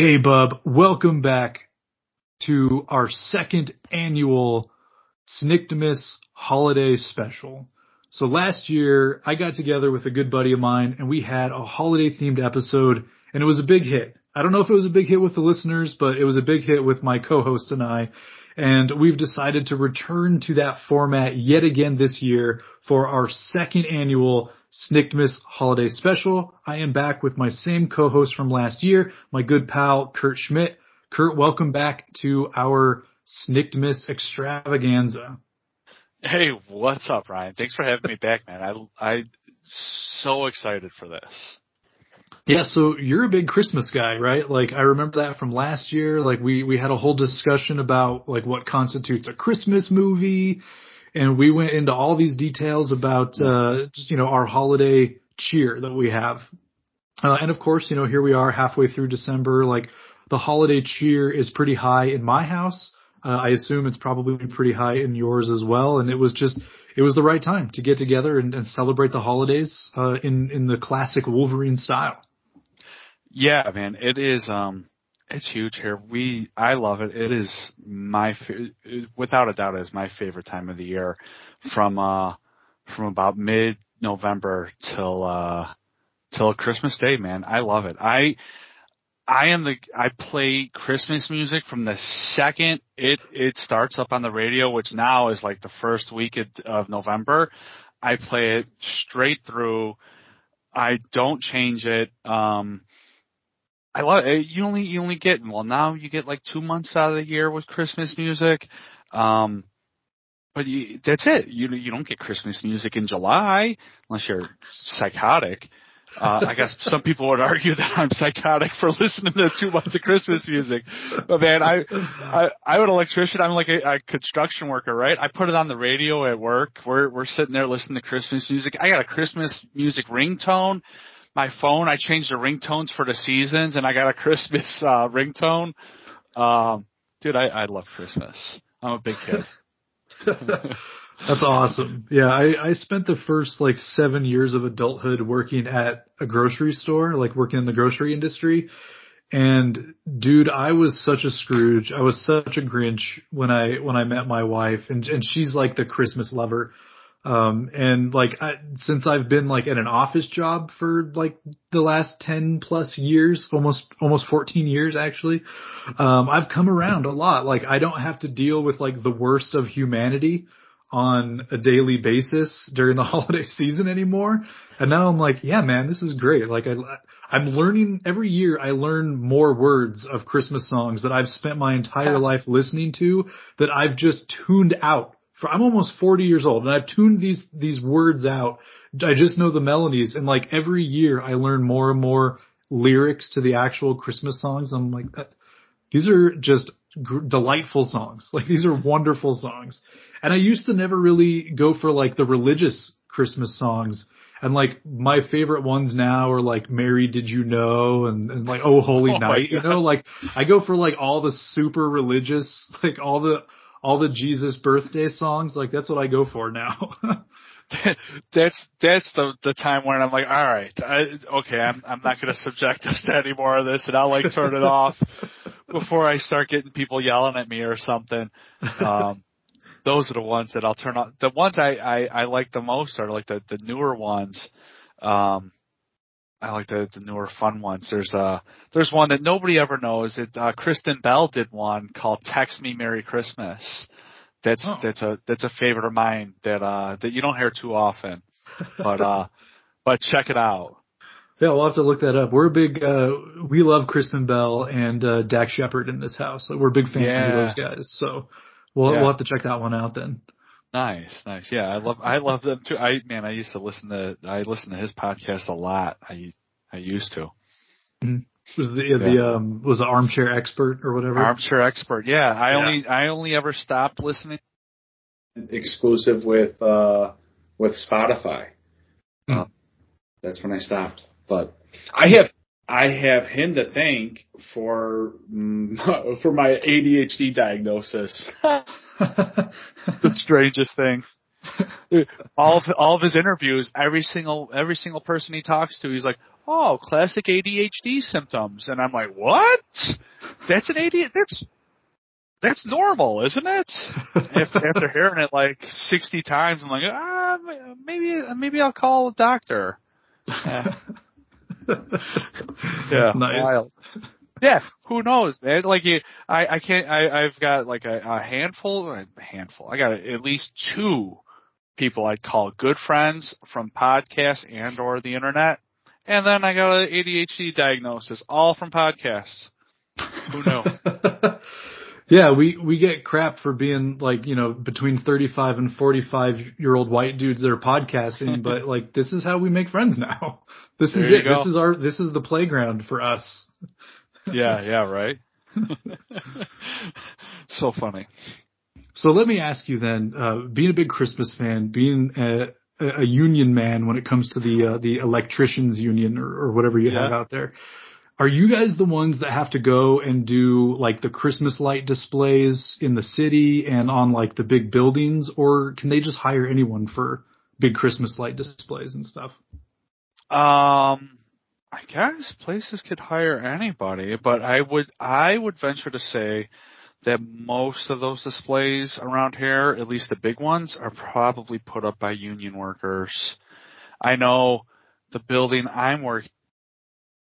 Hey, Bub. Welcome back to our second annual Sniktmas holiday special. So last year, I got together with a good buddy of mine and we had a holiday themed episode and it was a big hit. I don't know if it was a big hit with the listeners, but it was a big hit with my co-host and I. And we've decided to return to that format yet again this year for our second annual Sniktmas holiday special. I am back with my same co-host from last year, my good pal Kurt Schmidt. Kurt, welcome back to our Sniktmas extravaganza. Hey, what's up, Ryan? Thanks for having me back, man. I I so excited for this. Yeah, so you're a big Christmas guy, right? Like I remember that from last year. Like we we had a whole discussion about like what constitutes a Christmas movie and we went into all these details about uh, just you know our holiday cheer that we have. Uh, and of course, you know, here we are halfway through December. Like the holiday cheer is pretty high in my house. Uh, I assume it's probably pretty high in yours as well. And it was just, it was the right time to get together and, and celebrate the holidays uh, in in the classic Wolverine style. Yeah, man, it is. Um, it's huge here. We, I love it. It is my, without a doubt, it is my favorite time of the year. From uh, from about mid November till uh, till Christmas Day, man. I love it. I, I am the, I play Christmas music from the second it it starts up on the radio, which now is like the first week of November. I play it straight through. I don't change it. Um, I love it. You only you only get well now you get like two months out of the year with Christmas music, um, but you, that's it. You you don't get Christmas music in July unless you're psychotic. Uh, I guess some people would argue that I'm psychotic for listening to two months of Christmas music. But man, I, I, I'm an electrician. I'm like a, a construction worker, right? I put it on the radio at work. We're, we're sitting there listening to Christmas music. I got a Christmas music ringtone my phone. I changed the ringtones for the seasons, and I got a Christmas uh, ringtone. Um, dude, I, I love Christmas. I'm a big kid. That's awesome. Yeah, I, I spent the first like seven years of adulthood working at a grocery store, like working in the grocery industry. And dude, I was such a Scrooge. I was such a Grinch when I when I met my wife, and and she's like the Christmas lover. Um, and like, I, since I've been like at an office job for like the last 10 plus years, almost, almost 14 years actually, um, I've come around a lot. Like I don't have to deal with like the worst of humanity on a daily basis during the holiday season anymore. And now I'm like, yeah, man, this is great. Like I, I'm learning every year. I learn more words of Christmas songs that I've spent my entire life listening to that I've just tuned out I'm almost 40 years old and I've tuned these, these words out. I just know the melodies and like every year I learn more and more lyrics to the actual Christmas songs. I'm like, that, these are just gr- delightful songs. Like these are wonderful songs. And I used to never really go for like the religious Christmas songs. And like my favorite ones now are like Mary Did You Know and, and like Oh Holy oh Night, you know, like I go for like all the super religious, like all the all the Jesus birthday songs. Like that's what I go for now. that's that's the the time when I'm like, all right, I, okay, I'm I'm not going to subject us to any more of this, and I'll like turn it off before I start getting people yelling at me or something. Um, those are the ones that I'll turn on. The ones I I, I like the most are like the the newer ones. Um, I like the, the newer fun ones. There's uh there's one that nobody ever knows. It uh, Kristen Bell did one called "Text Me Merry Christmas." That's oh. that's a that's a favorite of mine that uh that you don't hear too often, but uh but check it out. Yeah, we'll have to look that up. We're a big uh we love Kristen Bell and uh Dax Shepard in this house. Like, we're big fans yeah. of those guys. So we'll yeah. we'll have to check that one out then. Nice, nice. Yeah, I love I love them too. I man, I used to listen to I listen to his podcast a lot. I I used to. Mm-hmm. Was the yeah. the um was the armchair expert or whatever? Armchair expert. Yeah, I yeah. only I only ever stopped listening exclusive with uh with Spotify. Mm. Uh, that's when I stopped. But I have I have him to thank for for my ADHD diagnosis. the strangest thing. all of all of his interviews, every single every single person he talks to, he's like, oh, classic ADHD symptoms. And I'm like, what? That's an ADHD, that's, that's normal, isn't it? after, after hearing it like 60 times, I'm like, ah, maybe, maybe I'll call a doctor. Yeah. yeah. Nice. Wild. Yeah, who knows, man? Like, you, I, I can't. I, I've got like a, a handful, a handful. I got at least two people I'd call good friends from podcasts and or the internet, and then I got an ADHD diagnosis, all from podcasts. Who knew? yeah, we we get crap for being like you know between thirty five and forty five year old white dudes that are podcasting, but like this is how we make friends now. This There is it. go. This is our this is the playground for us. Yeah, yeah, right. so funny. So let me ask you then, uh, being a big Christmas fan, being a, a union man when it comes to the uh, the electricians union or, or whatever you have out there, are you guys the ones that have to go and do like the Christmas light displays in the city and on like the big buildings, or can they just hire anyone for big Christmas light displays and stuff? Um, I guess places could hire anybody, but I would I would venture to say that most of those displays around here, at least the big ones, are probably put up by union workers. I know the building I'm working,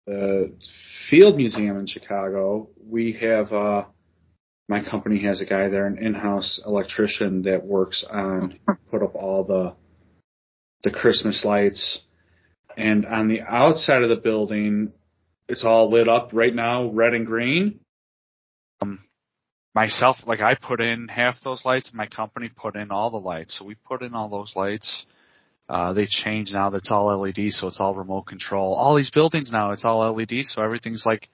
the Field Museum in Chicago. We have uh, my company has a guy there, an in-house electrician that works on put up all the the Christmas lights and on the outside of the building, it's all lit up right now, red and green. Um, myself, like I put in half those lights, my company put in all the lights. So we put in all those lights. Uh, they changed now. That's all LED, so it's all remote control. All these buildings now, it's all LED, so everything's like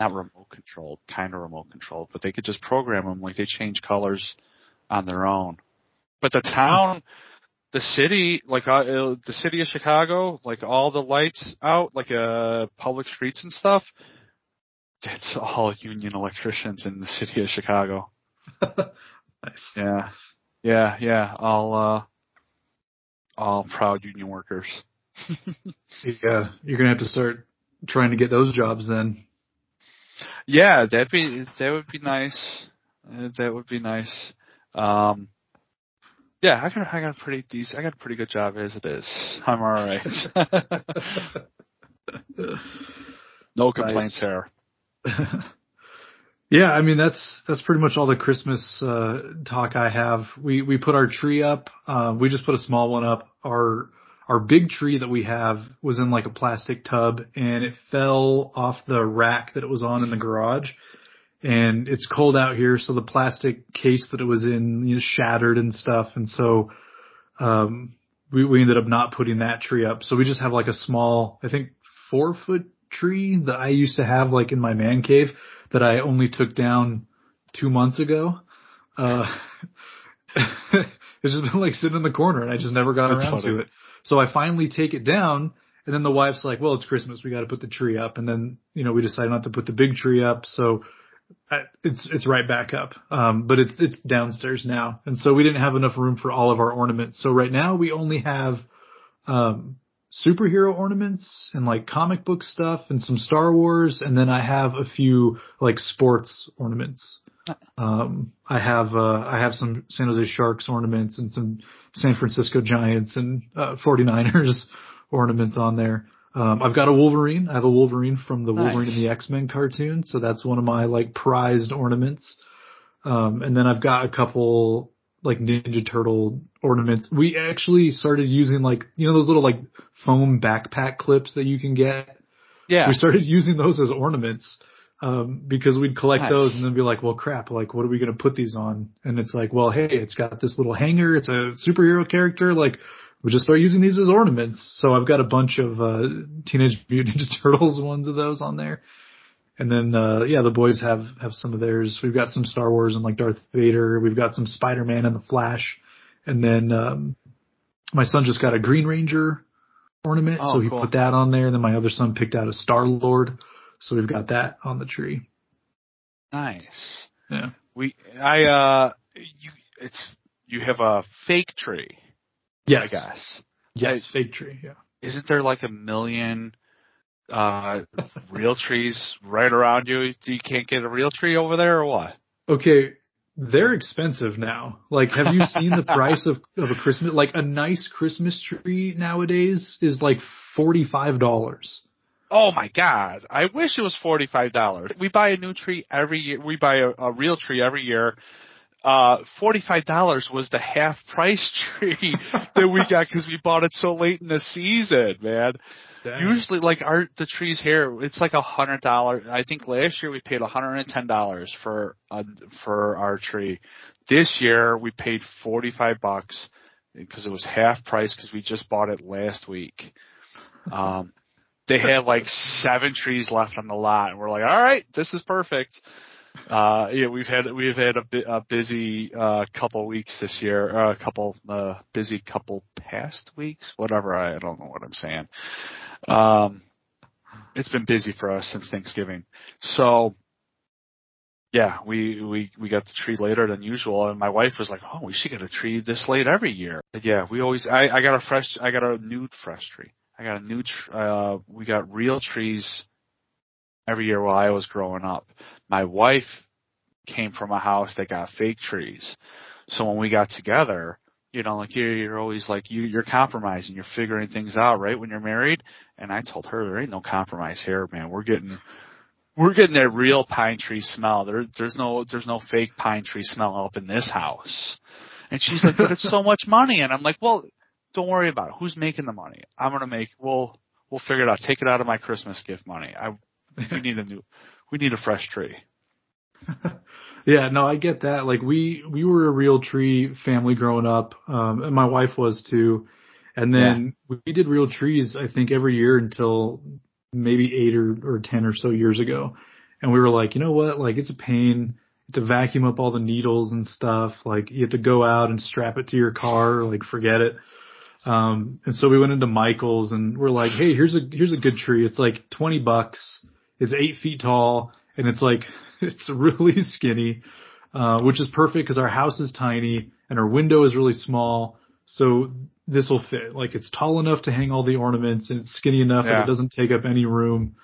not remote controlled, kind of remote controlled, but they could just program them like they change colors on their own. But the town, the city, like uh, uh, the city of Chicago, like all the lights out, like uh public streets and stuff. It's all union electricians in the city of Chicago. nice. Yeah, yeah, yeah. All uh, all proud union workers. Yeah, you're gonna have to start trying to get those jobs then. Yeah, that'd be that would be nice. Uh, that would be nice. Um, yeah, I got I got a pretty decent. I got a pretty good job as it is. I'm all right. no complaints here. yeah, I mean that's that's pretty much all the Christmas uh talk I have. We we put our tree up. Uh, we just put a small one up. Our our big tree that we have was in like a plastic tub and it fell off the rack that it was on in the garage. And it's cold out here, so the plastic case that it was in you know, shattered and stuff. And so um we we ended up not putting that tree up. So we just have like a small, I think four foot tree that I used to have like in my man cave that I only took down two months ago. Uh, it's just been like sitting in the corner and I just never got That's around funny. to it. So I finally take it down and then the wife's like, well, it's Christmas. We got to put the tree up. And then, you know, we decided not to put the big tree up. So it's, it's right back up. Um, but it's, it's downstairs now. And so we didn't have enough room for all of our ornaments. So right now we only have, um, superhero ornaments and like comic book stuff and some Star Wars. And then I have a few like sports ornaments. Um, I have, uh, I have some San Jose Sharks ornaments and some San Francisco Giants and, uh, 49ers ornaments on there. Um, I've got a Wolverine. I have a Wolverine from the Wolverine and the X-Men cartoon. So that's one of my like prized ornaments. Um, and then I've got a couple like Ninja Turtle ornaments. We actually started using like, you know, those little like foam backpack clips that you can get. Yeah. We started using those as ornaments. Um, because we'd collect Nice. those and then be like, well crap, like what are we going to put these on? And it's like, well, hey, it's got this little hanger. It's a superhero character. Like we just start using these as ornaments. So I've got a bunch of, uh, Teenage Mutant Ninja Turtles ones of those on there. And then, uh, yeah, the boys have, have some of theirs. We've got some Star Wars and like Darth Vader. We've got some Spider-Man and the Flash. And then, um, my son just got a Green Ranger ornament. Oh, so he cool. put that on there. And then my other son picked out a Star Lord. So we've got that on the tree. Nice. Yeah. We, I, uh, you, it's, you have a fake tree, Yes. I guess. Yes. Fake tree. Yeah. Isn't there like a million Uh, real trees right around you. You can't get a real tree over there or what? Okay, they're expensive now. Like, have you seen the price of, of a Christmas, like a nice Christmas tree nowadays is like $45. Oh my god. I wish it was $45. We buy a new tree every year. We buy a, a real tree every year. Uh, $45 was the half price tree that we got because we bought it so late in the season, man. Dang. Usually, like our the trees here, it's like a hundred dollar. I think last year we paid a hundred and ten dollars for uh, for our tree. This year we paid forty five bucks because it was half price because we just bought it last week. Um, they had like seven trees left on the lot, and we're like, all right, this is perfect. Uh, yeah, we've had we've had a, bi- a busy uh, couple weeks this year, uh, a couple uh, busy couple past weeks, whatever. I don't know what I'm saying. Um, it's been busy for us since Thanksgiving. So yeah, we, we, we got the tree later than usual and my wife was like, oh, we should get a tree this late every year. But yeah, we always, I, I got a fresh, I got a new fresh tree. I got a new, tr- uh, we got real trees every year while I was growing up. My wife came from a house that got fake trees. So when we got together, you know, like you're, you're always like you, you're compromising, you're figuring things out, right? When you're married. And I told her there ain't no compromise here, man. We're getting, we're getting that real pine tree smell. There, there's no, there's no fake pine tree smell up in this house. And she's like, but it's so much money. And I'm like, well, don't worry about it. Who's making the money? I'm gonna make. We'll, we'll figure it out. Take it out of my Christmas gift money. I, we need a new, we need a fresh tree. yeah, no, I get that. Like we we were a real tree family growing up, um, and my wife was too. And then yeah. we did real trees, I think, every year until maybe eight or, or ten or so years ago. And we were like, you know what? Like it's a pain to vacuum up all the needles and stuff. Like you have to go out and strap it to your car. Like forget it. Um, and so we went into Michael's and we're like, hey, here's a here's a good tree. It's like twenty bucks. It's eight feet tall and it's like it's really skinny, uh, which is perfect because our house is tiny and our window is really small. So this will fit. Like it's tall enough to hang all the ornaments and it's skinny enough yeah. that it doesn't take up any room.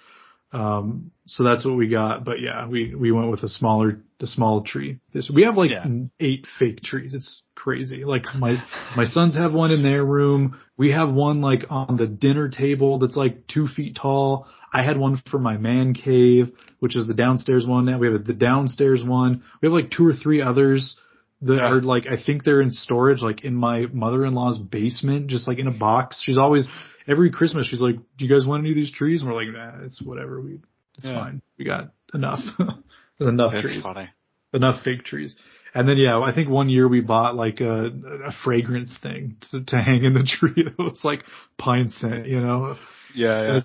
Um, so that's what we got. But yeah, we, we went with a smaller, the small tree. This, we have like yeah. eight fake trees. It's crazy. Like my, my sons have one in their room. We have one like on the dinner table that's like two feet tall. I had one for my man cave, which is the downstairs one now. We have the downstairs one. We have like two or three others that are like, I think they're in storage, like in my mother-in-law's basement, just like in a box. She's always, every Christmas, she's like, do you guys want any of these trees? And we're like, nah, it's whatever. We, it's yeah. fine. We got enough. There's enough That's trees. Funny. Enough fake trees. And then yeah, I think one year we bought like a, a fragrance thing to, to hang in the tree. It was like pine scent, you know? Yeah, yeah.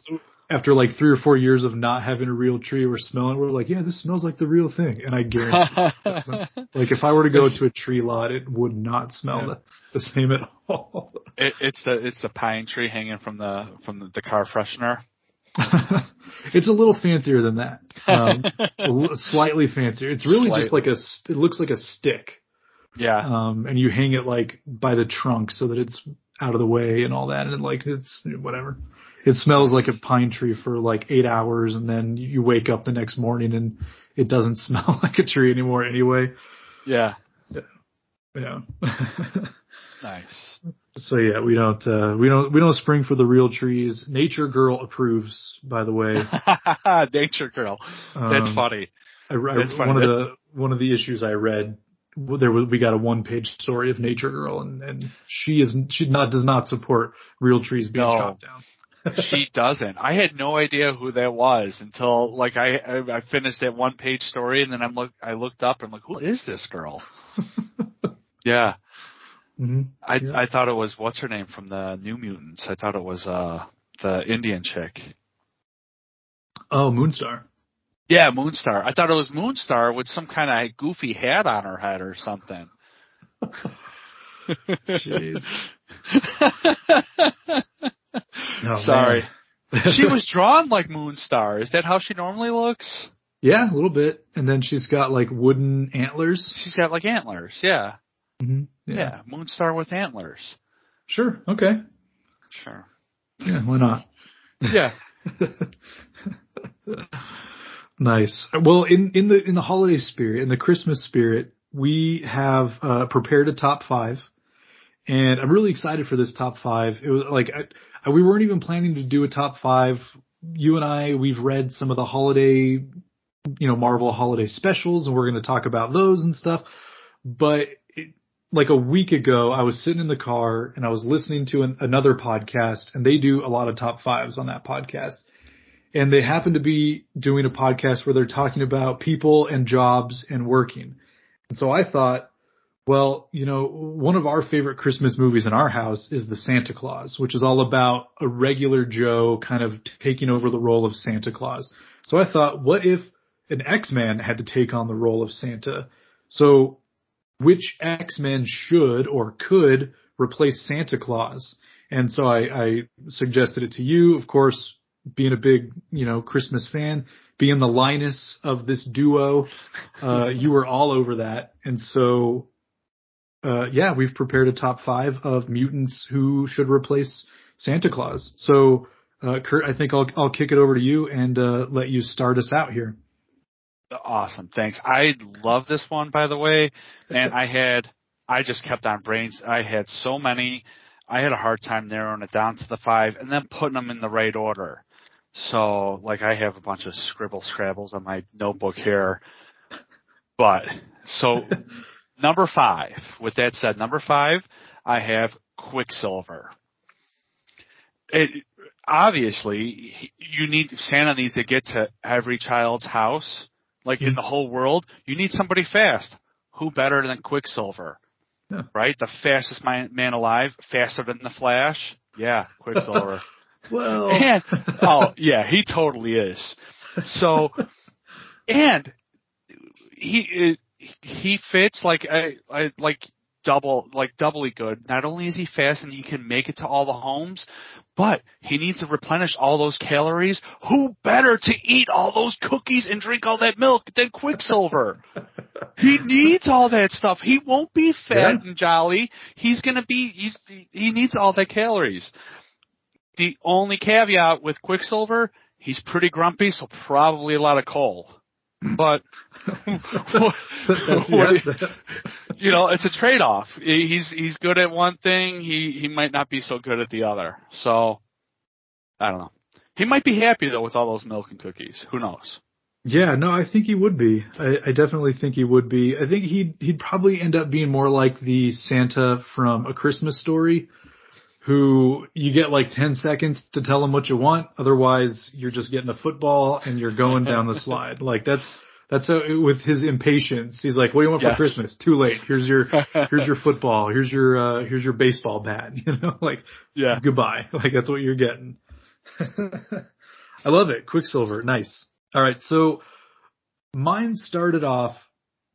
After like three or four years of not having a real tree, we're smelling. We're like, yeah, this smells like the real thing. And I guarantee, like if I were to go to a tree lot, it would not smell yeah. the, the same at all. It, it's the it's the pine tree hanging from the from the, the car freshener. it's a little fancier than that. Um, slightly fancier. It's really slightly. just like a. It looks like a stick. Yeah. Um, and you hang it like by the trunk so that it's out of the way and all that, and like it's whatever. It smells like a pine tree for like eight hours, and then you wake up the next morning and it doesn't smell like a tree anymore anyway. Yeah. Yeah. yeah. nice. So yeah, we don't uh, we don't we don't spring for the real trees. Nature Girl approves, by the way. Nature Girl, that's um, funny. I, I, that's funny. One of the one of the issues I read, there was we got a one page story of Nature Girl, and and she is she not does not support real trees being no. chopped down. She doesn't. I had no idea who that was until like I I finished that one page story, and then I'm look I looked up and I'm like, who is this girl? yeah. Mm-hmm. I yeah. I thought it was what's her name from the New Mutants. I thought it was uh the Indian chick. Oh, Moonstar. Yeah, Moonstar. I thought it was Moonstar with some kind of goofy hat on her head or something. Jeez. oh, Sorry. she was drawn like Moonstar. Is that how she normally looks? Yeah, a little bit. And then she's got like wooden antlers. She's got like antlers, yeah. Mm-hmm. Yeah. yeah, Moonstar with antlers. Sure. Okay. Sure. Yeah, why not? yeah. nice. Well, in in the in the holiday spirit, in the Christmas spirit, we have uh, prepared a top five, and I'm really excited for this top five. It was like I, I, Uh, we weren't even planning to do a top five. You and I, we've read some of the holiday, you know, Marvel holiday specials, and we're going to talk about those and stuff. But it, like a week ago, I was sitting in the car and I was listening to an, another podcast, and they do a lot of top fives on that podcast and they happen to be doing a podcast where they're talking about people and jobs and working. And so I thought, well, you know, one of our favorite Christmas movies in our house is The Santa Claus, which is all about a regular Joe kind of taking over the role of Santa Claus. So I thought, what if an X-Man had to take on the role of Santa? So which X-Men should or could replace Santa Claus? And so I, I suggested it to you. Of course, being a big, you know, Christmas fan, being the Linus of this duo, uh, you were all over that. And so, uh, yeah, we've prepared a top five of mutants who should replace Santa Claus. So, uh, Kurt, I think I'll, I'll kick it over to you and, uh, let you start us out here. Awesome. Thanks. I love this one, by the way. And I had, I just kept on brains. I had so many. I had a hard time narrowing it down to the five and then putting them in the right order. So, like, I have a bunch of scribble scrabbles on my notebook here. But, so, number five, with that said, number five, I have Quicksilver. It, obviously, you need, Santa needs to get to every child's house, like in hmm. the whole world. You need somebody fast. Who better than Quicksilver? Yeah. Right? The fastest man, man alive, faster than the Flash. Yeah, Quicksilver. Well, and oh yeah, he totally is. So, and he he fits like I, I like double like doubly good. Not only is he fast and he can make it to all the homes, but he needs to replenish all those calories. Who better to eat all those cookies and drink all that milk than Quicksilver? he needs all that stuff. He won't be fat yeah. and jolly. He's gonna be. He's he needs all that calories. The only caveat with Quicksilver, he's pretty grumpy, so probably a lot of coal. But what, you know, it's a trade-off. He's he's good at one thing. He he might not be so good at the other. So I don't know. He might be happy though with all those milk and cookies. Who knows? Yeah, no, I think he would be. I, I definitely think he would be. I think he'd he'd probably end up being more like the Santa from A Christmas Story, who you get like 10 seconds to tell him what you want. Otherwise, you're just getting a football and you're going down the slide. Like that's, that's a, with his impatience. He's like, what do you want yes. for Christmas? Too late. Here's your, here's your football. Here's your, uh, here's your baseball bat. You know, like, yeah, goodbye. Like that's what you're getting. I love it. Quicksilver. Nice. All right. So mine started off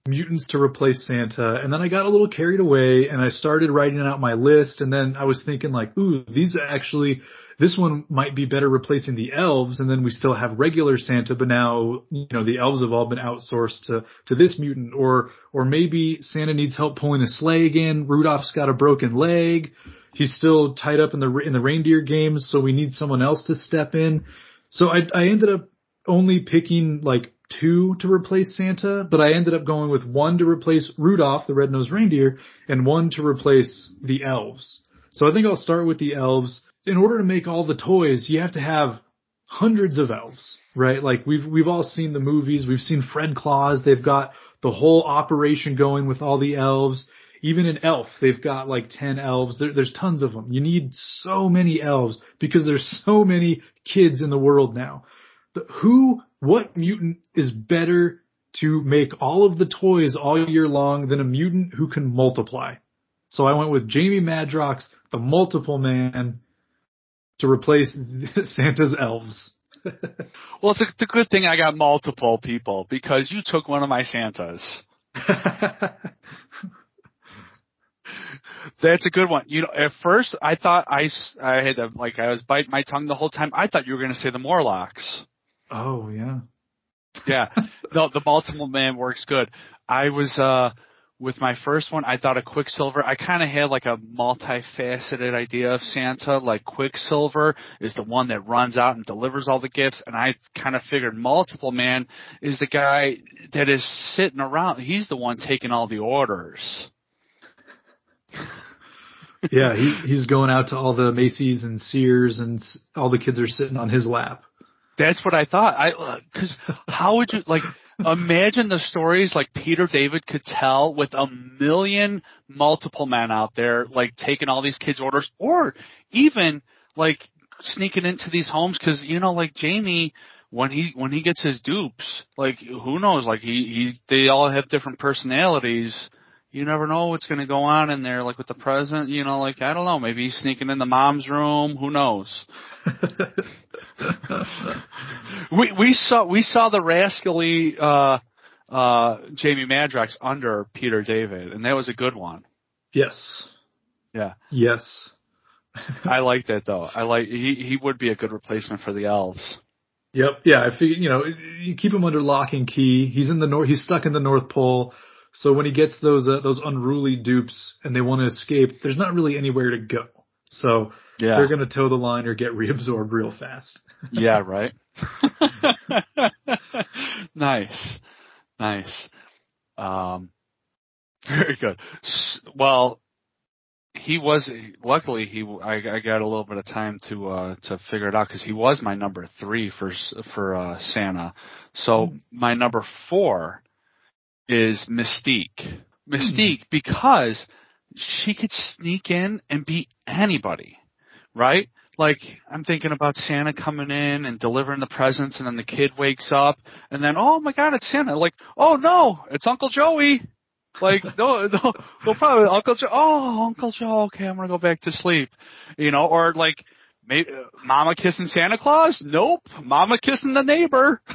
mutants to replace Santa. And then I got a little carried away and I started writing out my list. And then I was thinking like, ooh, these actually, this one might be better replacing the elves. And then we still have regular Santa, but now, you know, the elves have all been outsourced to, to this mutant or, or maybe Santa needs help pulling a sleigh again. Rudolph's got a broken leg. He's still tied up in the, in the reindeer games. So we need someone else to step in. So I, I ended up only picking like two to replace Santa, but I ended up going with one to replace Rudolph, the red-nosed reindeer, and one to replace the elves. So I think I'll start with the elves. In order to make all the toys, you have to have hundreds of elves, right? Like we've, we've all seen the movies. We've seen Fred Claus. They've got the whole operation going with all the elves. Even in Elf, they've got like 10 elves. There, there's tons of them. You need so many elves because there's so many kids in the world now. The, who what mutant is better to make all of the toys all year long than a mutant who can multiply? So I went with Jamie Madrox, the multiple man, to replace Santa's elves. well, it's a, it's a good thing I got multiple people because you took one of my Santas. That's a good one. You know, at first I thought I, I had to, like I was biting my tongue the whole time. I thought you were going to say the Morlocks. Oh yeah. yeah. No, the Multiple Man works good. I was uh with my first one, I thought of Quicksilver. I kind of had like a multifaceted idea of Santa. Like Quicksilver is the one that runs out and delivers all the gifts, and I kind of figured Multiple Man is the guy that is sitting around. He's the one taking all the orders. yeah, he he's going out to all the Macy's and Sears, and all the kids are sitting on his lap. That's what I thought. I uh, because how would you like? imagine the stories like Peter David could tell with a million multiple men out there, like taking all these kids' orders, or even like sneaking into these homes because you know, like Jamie, when he when he gets his dupes, like who knows, like he he they all have different personalities. You never know what's going to go on in there, like with the president. You know, like I don't know, maybe he's sneaking in the mom's room. Who knows? we we saw we saw the rascally uh, uh, Jamie Madrox under Peter David, and that was a good one. Yes. Yeah. Yes. I like that though. I like he he would be a good replacement for the elves. Yep. Yeah. I figure you know you keep him under lock and key. He's in the north. He's stuck in the North Pole. So when he gets those uh, those unruly dupes and they want to escape, there's not really anywhere to go. So yeah. they're going to toe the line or get reabsorbed real fast. yeah, right. nice, nice. Um, very good. Well, he was luckily he I, I got a little bit of time to uh to figure it out because he was my number three for for uh Santa. So mm. my number four is Mystique. Mystique mm. because she could sneak in and be anybody right? Like I'm thinking about Santa coming in and delivering the presents, and then the kid wakes up, and then oh my God, it's Santa! Like oh no, it's Uncle Joey. Like no, no, no probably Uncle Joe. Oh, Uncle Joe. Okay, I'm gonna go back to sleep. You know, or like maybe uh, Mama kissing Santa Claus. Nope, Mama kissing the neighbor.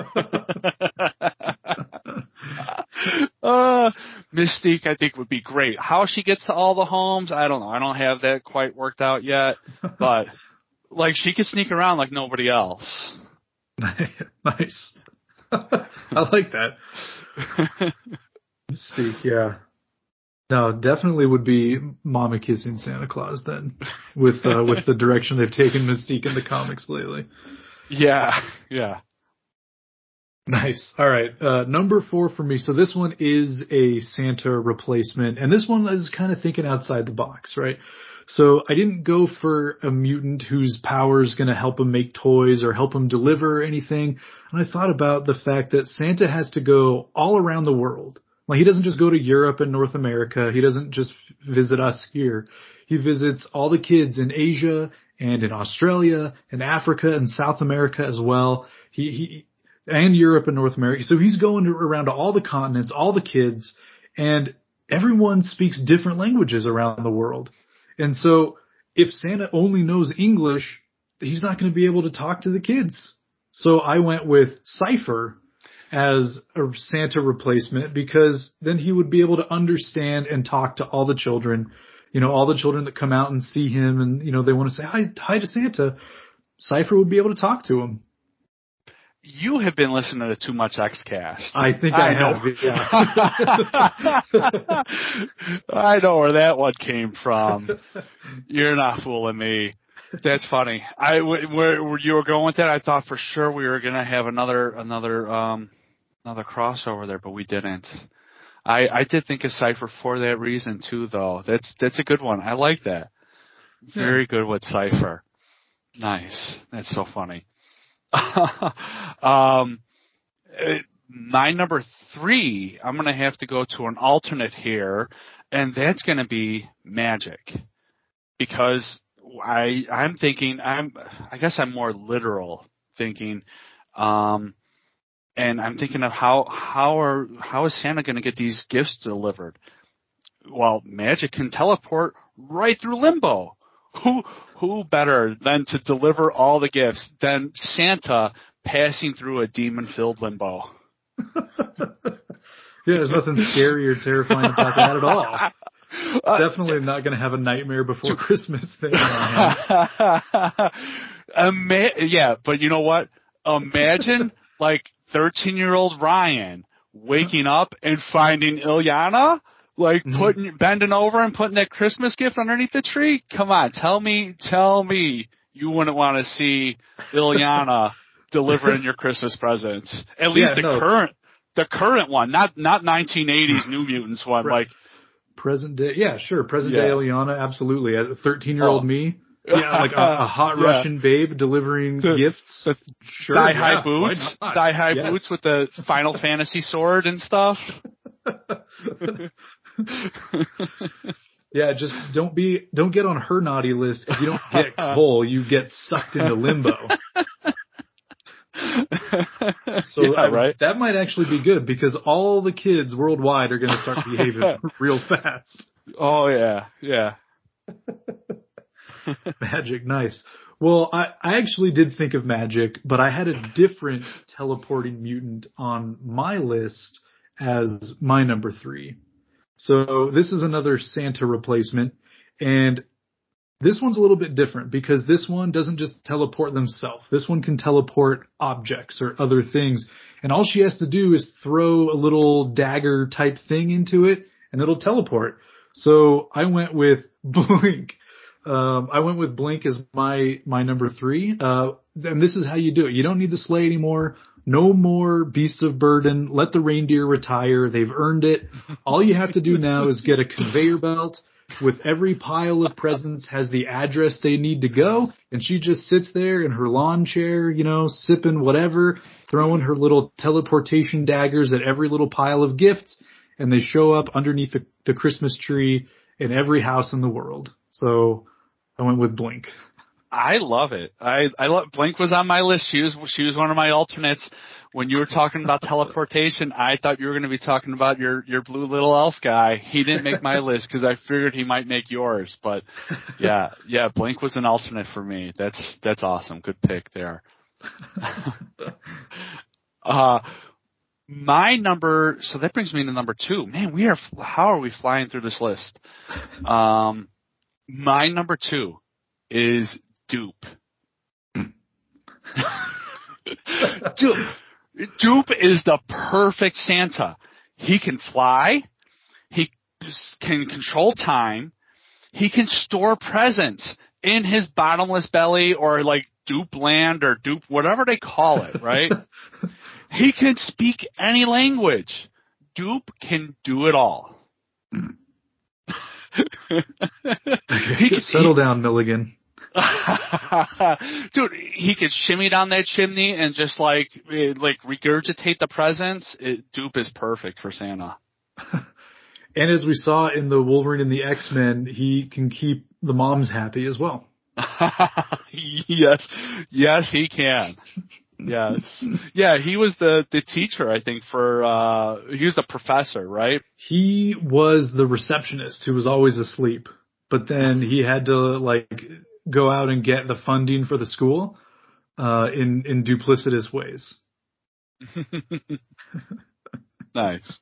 uh, Mystique, I think, would be great. How she gets to all the homes, I don't know. I don't have that quite worked out yet, but like she could sneak around like nobody else. nice. I like that. Mystique, yeah. No, definitely would be Mama kissing Santa Claus then, with uh, with the direction they've taken Mystique in the comics lately. Yeah, yeah. Nice. All right. Uh, number four for me. So this one is a Santa replacement, and this one is kind of thinking outside the box, right? So I didn't go for a mutant whose power is going to help him make toys or help him deliver anything. And I thought about the fact that Santa has to go all around the world. Like he doesn't just go to Europe and North America. He doesn't just visit us here. He visits all the kids in Asia and in Australia and Africa and South America as well. He, he, and Europe and North America. So he's going around to all the continents, all the kids, and everyone speaks different languages around the world. And so if Santa only knows English, he's not going to be able to talk to the kids. So I went with Cypher as a Santa replacement because then he would be able to understand and talk to all the children, you know, all the children that come out and see him and, you know, they want to say hi, hi to Santa. Cypher would be able to talk to him you have been listening to too much XCast. I think I, I have. Yeah. I know where that one came from. You're not fooling me. That's funny. I where, where you were going with that, I thought for sure we were gonna have another another um another crossover there, but we didn't. I I did think of Cypher for that reason too, though. That's that's a good one. I like that. Very yeah. good with Cypher. Nice. That's so funny. um, my number three, I'm going to have to go to an alternate here, and that's going to be Magik, because I I'm thinking I'm I guess I'm more literal thinking, um, and I'm thinking of how how are how is Santa going to get these gifts delivered? Well, Magik can teleport right through limbo who who better than to deliver all the gifts than Santa passing through a demon filled limbo? yeah, there's nothing scary or terrifying about that at all. Uh, Definitely not going to have a nightmare before Christmas thing. Ima- yeah, but you know what? Imagine like 13 year old Ryan waking up and finding Illyana, like Mhm. putting, bending over and putting that Christmas gift underneath the tree? Come on, tell me, tell me you wouldn't want to see Illyana delivering your Christmas presents. At least Yeah, the no. current, the current one, not, not 1980s New Mutants one, Right. like, Present day, yeah, sure. Present Yeah. day Illyana, absolutely. As a 13 year old Oh. me, yeah, like a, a hot Yeah. Russian babe delivering The- gifts. the sure, thigh high why boots, thigh high Yes. boots with the Final Fantasy sword and stuff. yeah, just don't be, don't get on her naughty list because you don't get coal, you get sucked into limbo. So yeah, I- right. that might actually be good because all the kids worldwide are going to start behaving real fast. Oh yeah, yeah. Magik, nice. Well, I, I actually did think of Magik, but I had a different teleporting mutant on my list as my number three. So this is another Santa replacement, and this one's a little bit different because this one doesn't just teleport themselves. This one can teleport objects or other things, and all she has to do is throw a little dagger type thing into it, and it'll teleport. So I went with Blink. Um, I went with Blink as my my number three. Uh, and this is how you do it. You don't need the sleigh anymore. No more beasts of burden. Let the reindeer retire. They've earned it. All you have to do now is get a conveyor belt with every pile of presents has the address they need to go, and she just sits there in her lawn chair, you know, sipping whatever, throwing her little teleportation daggers at every little pile of gifts, and they show up underneath the, the Christmas tree in every house in the world. So I went with Blink. I love it. I I love Blink was on my list. She was she was one of my alternates. When you were talking about teleportation, I thought you were going to be talking about your your blue little elf guy. He didn't make my list because I figured he might make yours. But yeah, yeah, Blink was an alternate for me. That's that's awesome. Good pick there. uh my number so that brings me to number two man we are how are we flying through this list um my number two is Doop. Doop. Doop is the perfect santa. He can fly. He can control time. He can store presents in his bottomless belly or like Doop land or Doop whatever they call it right? He can speak any language. Doop can do it all. Mm. he can Settle down, Milligan. Dude, he could shimmy down that chimney and just like eh, like regurgitate the presents. It, Doop is perfect for Santa. And as we saw in the Wolverine and the X Men, he can keep the moms happy as well. yes, yes, he can. Yes, yeah, he was the the teacher, I think, for uh he was the professor, right? He was the receptionist who was always asleep, but then he had to like go out and get the funding for the school uh, in in duplicitous ways. nice.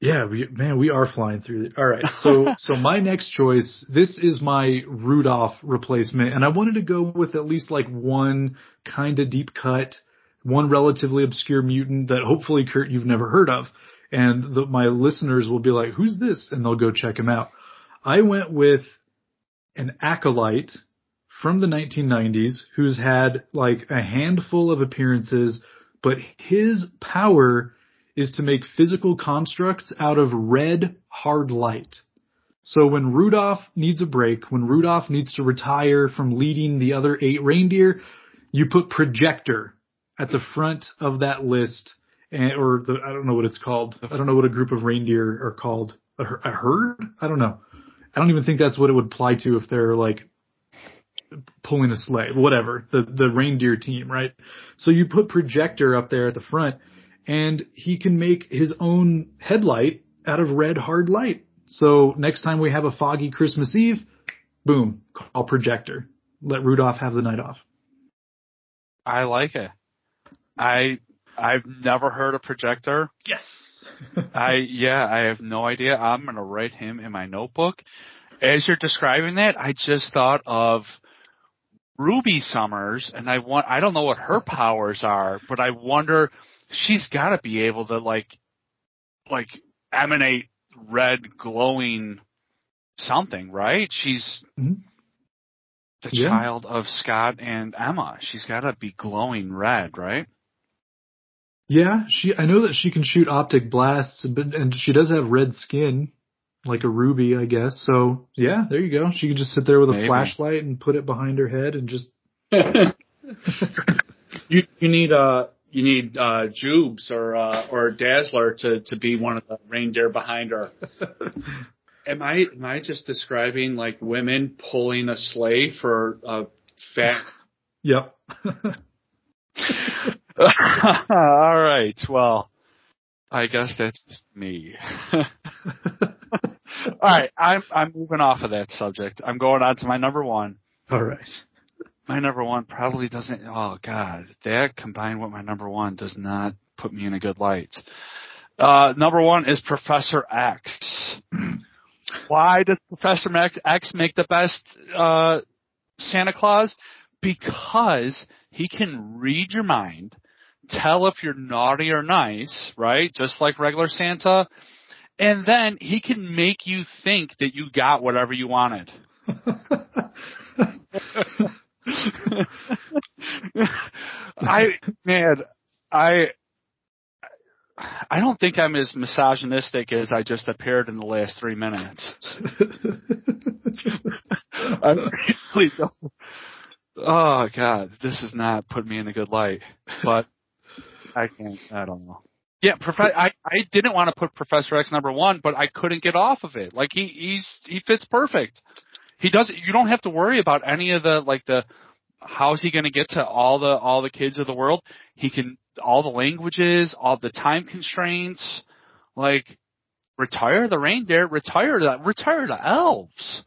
Yeah, we, man, we are flying through it. All right. So, so my next choice, this is my Rudolph replacement, and I wanted to go with at least like one kind of deep cut, one relatively obscure mutant that hopefully Kurt you've never heard of, and the, my listeners will be like, "Who's this?" and they'll go check him out. I went with an acolyte from the 1990s who's had like a handful of appearances, but his power is to make physical constructs out of red hard light. So when Rudolph needs a break, when Rudolph needs to retire from leading the other eight reindeer, you put projector at the front of that list, and, or the, I don't know what it's called. I don't know what a group of reindeer are called. A, a herd? I don't know. I don't even think that's what it would apply to if they're like pulling a sleigh, whatever, the, the reindeer team, right? So you put projector up there at the front and he can make his own headlight out of red hard light. So next time we have a foggy Christmas Eve, boom, call projector. Let Rudolph have the night off. I like it. I I've never heard a projector. Yes. I yeah, I have no idea. I'm gonna write him in my notebook. As you're describing that, I just thought of Ruby Summers, and I want I don't know what her powers are, but I wonder she's got to be able to like, like emanate red glowing something, right? She's Mhm. the Yeah. child of Scott and Emma. She's got to be glowing red, right? Yeah, she. I know that she can shoot optic blasts, but and she does have red skin, like a ruby, I guess. So yeah, there you go. She can just sit there with a Maybe. flashlight and put it behind her head and just. you you need uh you need uh Jubes or uh or Dazzler to to be one of the reindeer behind her. Am I am I just describing like women pulling a sleigh for a fat? Yep. All right. Well, I guess that's just me. All right. I'm I'm moving off of that subject. I'm going on to my number one. All right. My number one probably doesn't. Oh God, that combined with my number one does not put me in a good light. Uh, number one is Professor X. Why does Professor X make the best uh, Santa Claus? Because he can read your mind, tell if you're naughty or nice, right? Just like regular Santa. And then he can make you think that you got whatever you wanted. I man, I I don't think I'm as misogynistic as I just appeared in the last three minutes. I really don't. Oh God, this has not put me in a good light. But I can't. I don't know. Yeah, prof- I I didn't want to put Professor X number one, but I couldn't get off of it. Like he he's he fits perfect. He doesn't. You don't have to worry about any of the like the how's he going to get to all the all the kids of the world. He can all the languages, all the time constraints. Like retire the reindeer, retire the retire the elves.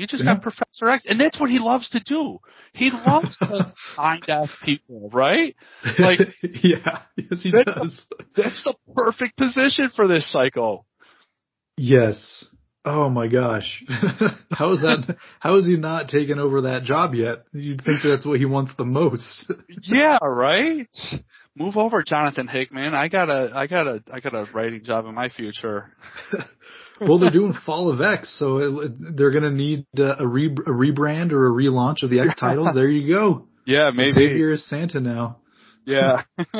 You just Yeah. got Professor X, and that's what he loves to do. He loves to find deaf people, right? Like- yeah, yes, he That's- does. That's the perfect position for this psycho. Yes. Oh my gosh. how is that? How is he not taken over that job yet? You'd think that's what he wants the most. Yeah, right. Move over, Jonathan Hickman. I got a, I got a, I got a writing job in my future. Well, they're doing Fall of X, so it, they're going to need uh, a, re- a rebrand or a relaunch of the X titles. There you go. Yeah, maybe. Xavier is Santa now. Yeah.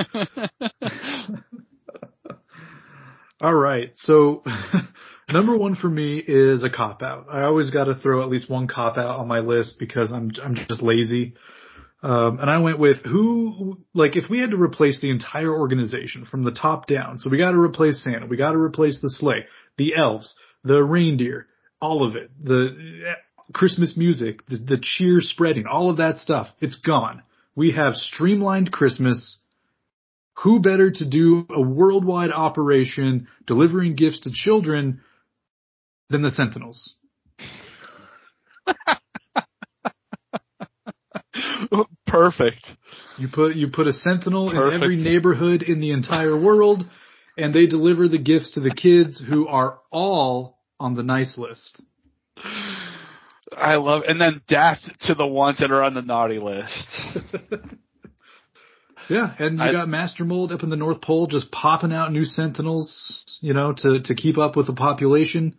All right. So number one for me is a cop out. I always got to throw at least one cop out on my list because I'm I'm just lazy. Um, and I went with who, like, if we had to replace the entire organization from the top down, so we got to replace Santa, we got to replace the sleigh, the elves, the reindeer, all of it, the Christmas music, the, the cheer spreading, all of that stuff, it's gone. We have streamlined Christmas. Who better to do a worldwide operation delivering gifts to children than the Sentinels? Perfect. You put you put a sentinel Perfect. in every neighborhood in the entire world, and they deliver the gifts to the kids who are all on the nice list. I love, and then death to the ones that are on the naughty list. Yeah, and you I- got Master Mold up in the North Pole just popping out new sentinels, you know, to to keep up with the population.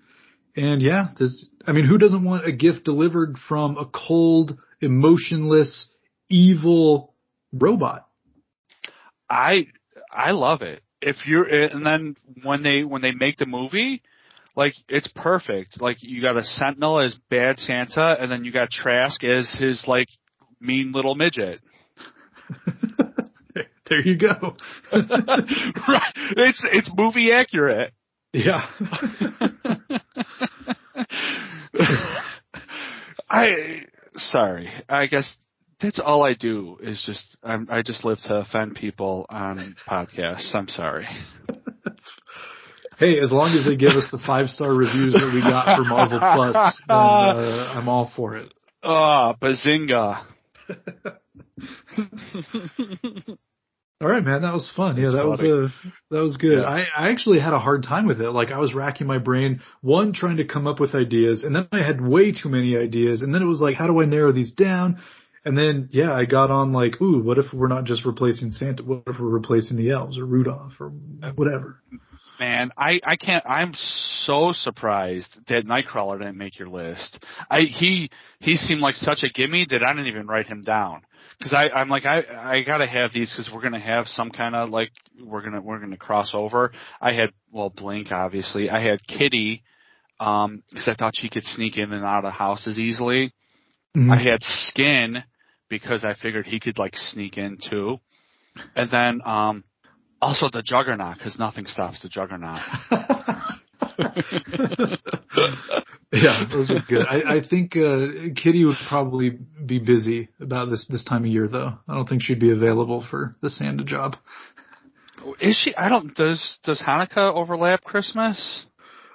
And yeah, this I mean, who doesn't want a gift delivered from a cold, emotionless, evil robot? I, I love it. If you're, and then when they, when they make the movie, like it's perfect. Like you got a Sentinel as bad Santa, and then you got Trask as his like mean little midget. there you go. right. It's it's movie accurate. yeah. I sorry. I guess that's all I do is just I'm, I just live to offend people on podcasts. I'm sorry. Hey, as long as they give us the five star reviews that we got for Marvel Plus, then, uh, I'm all for it. Ah, bazinga. All right, man, that was fun. Yeah, That's that was funny. uh, that was good. Yeah. I, I actually had a hard time with it. Like I was racking my brain, one trying to come up with ideas, and then I had way too many ideas, and then it was like, how do I narrow these down? And then, yeah, I got on like, ooh, what if we're not just replacing Santa? What if we're replacing the elves or Rudolph or whatever? Man, I, I can't, I'm so surprised that Nightcrawler didn't make your list. I, he, he seemed like such a gimme that I didn't even write him down. Cause I, I'm like, I, I gotta have these cause we're gonna have some kind of like, we're gonna, we're gonna cross over. I had, well, Blink obviously. I had Kitty, um, cause I thought she could sneak in and out of houses easily. Mhm. I had Skin because I figured he could like sneak in too. And then, um, also the Juggernaut because nothing stops the Juggernaut. yeah, those are good. I, I think uh, Kitty would probably be busy about this this time of year, though. I don't think she'd be available for the Santa job. Is she? I don't. Does Does Hanukkah overlap Christmas?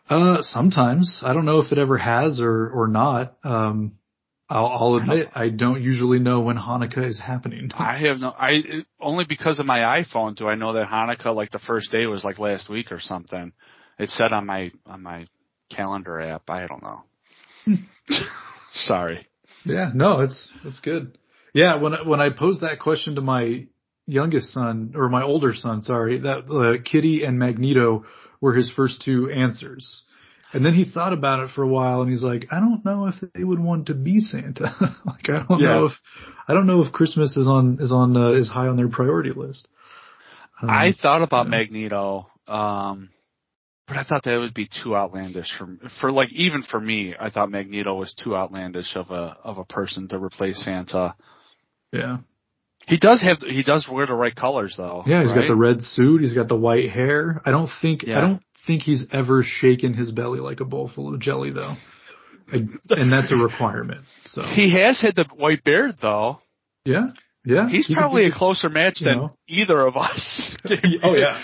Uh, sometimes I don't know if it ever has or or not. Um, I'll, I'll admit I don't usually know when Hanukkah is happening. I have no. I only because of my iPhone do I know that Hanukkah like the first day was like last week or something. It said on my on my calendar app. I don't know. Sorry. Yeah, no, it's it's good. Yeah, when I- when I posed that question to my youngest son or my older son, sorry, that uh, Kitty and Magneto were his first two answers. And then he thought about it for a while and he's like, I don't know if they would want to be Santa. like I don't Yeah. know if I don't know if Christmas is on is on uh, is high on their priority list. Um, I thought about yeah. Magneto, um, but I thought that would be too outlandish for for like even for me. I thought Magneto was too outlandish of a of a person to replace Santa. yeah. He does have he does wear the right colors though. Yeah, he's got the red suit, he's got the white hair. I don't think Yeah. I don't think he's ever shaken his belly like a bowl full of jelly though. I, and that's a requirement. So He has had the white beard though. yeah, yeah. He's He probably a closer match than know. either of us. Oh, yeah.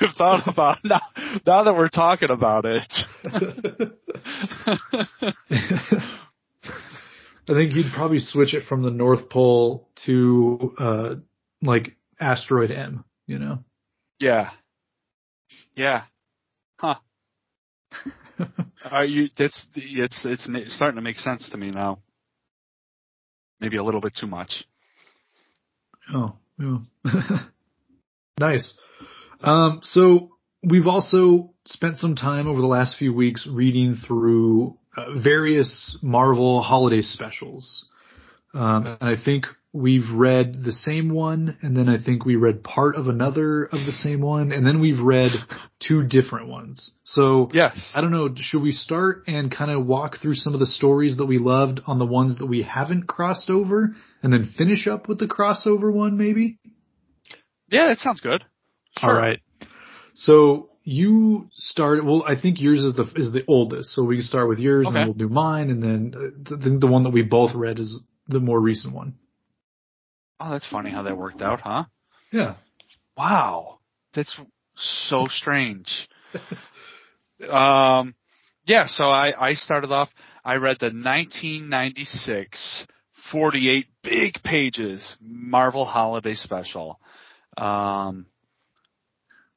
have thought about now. Now that we're talking about it. I think he'd probably switch it from the North Pole to uh like asteroid M, you know. yeah. Yeah. Huh. Are you? That's it's it's starting to make sense to me now. Maybe a little bit too much. Oh, yeah. nice. Um, so we've also spent some time over the last few weeks reading through uh, various Marvel holiday specials. Um, and I think we've read the same one, and then I think we read part of another of the same one, and then we've read two different ones. So Yes. I don't know. Should we start and kind of walk through some of the stories that we loved on the ones that we haven't crossed over, and then finish up with the crossover one, maybe? Yeah, that sounds good. Sure. All right. So you started. Well, I think yours is the is the oldest. So we can start with yours, and Okay. then we'll do mine, and then uh, the, the one that we both read is the more recent one. Oh, that's funny how that worked out, huh? Yeah. Wow. That's so strange. um, yeah, so I, I started off, I read the 1996 48 big pages Marvel Holiday Special. Um,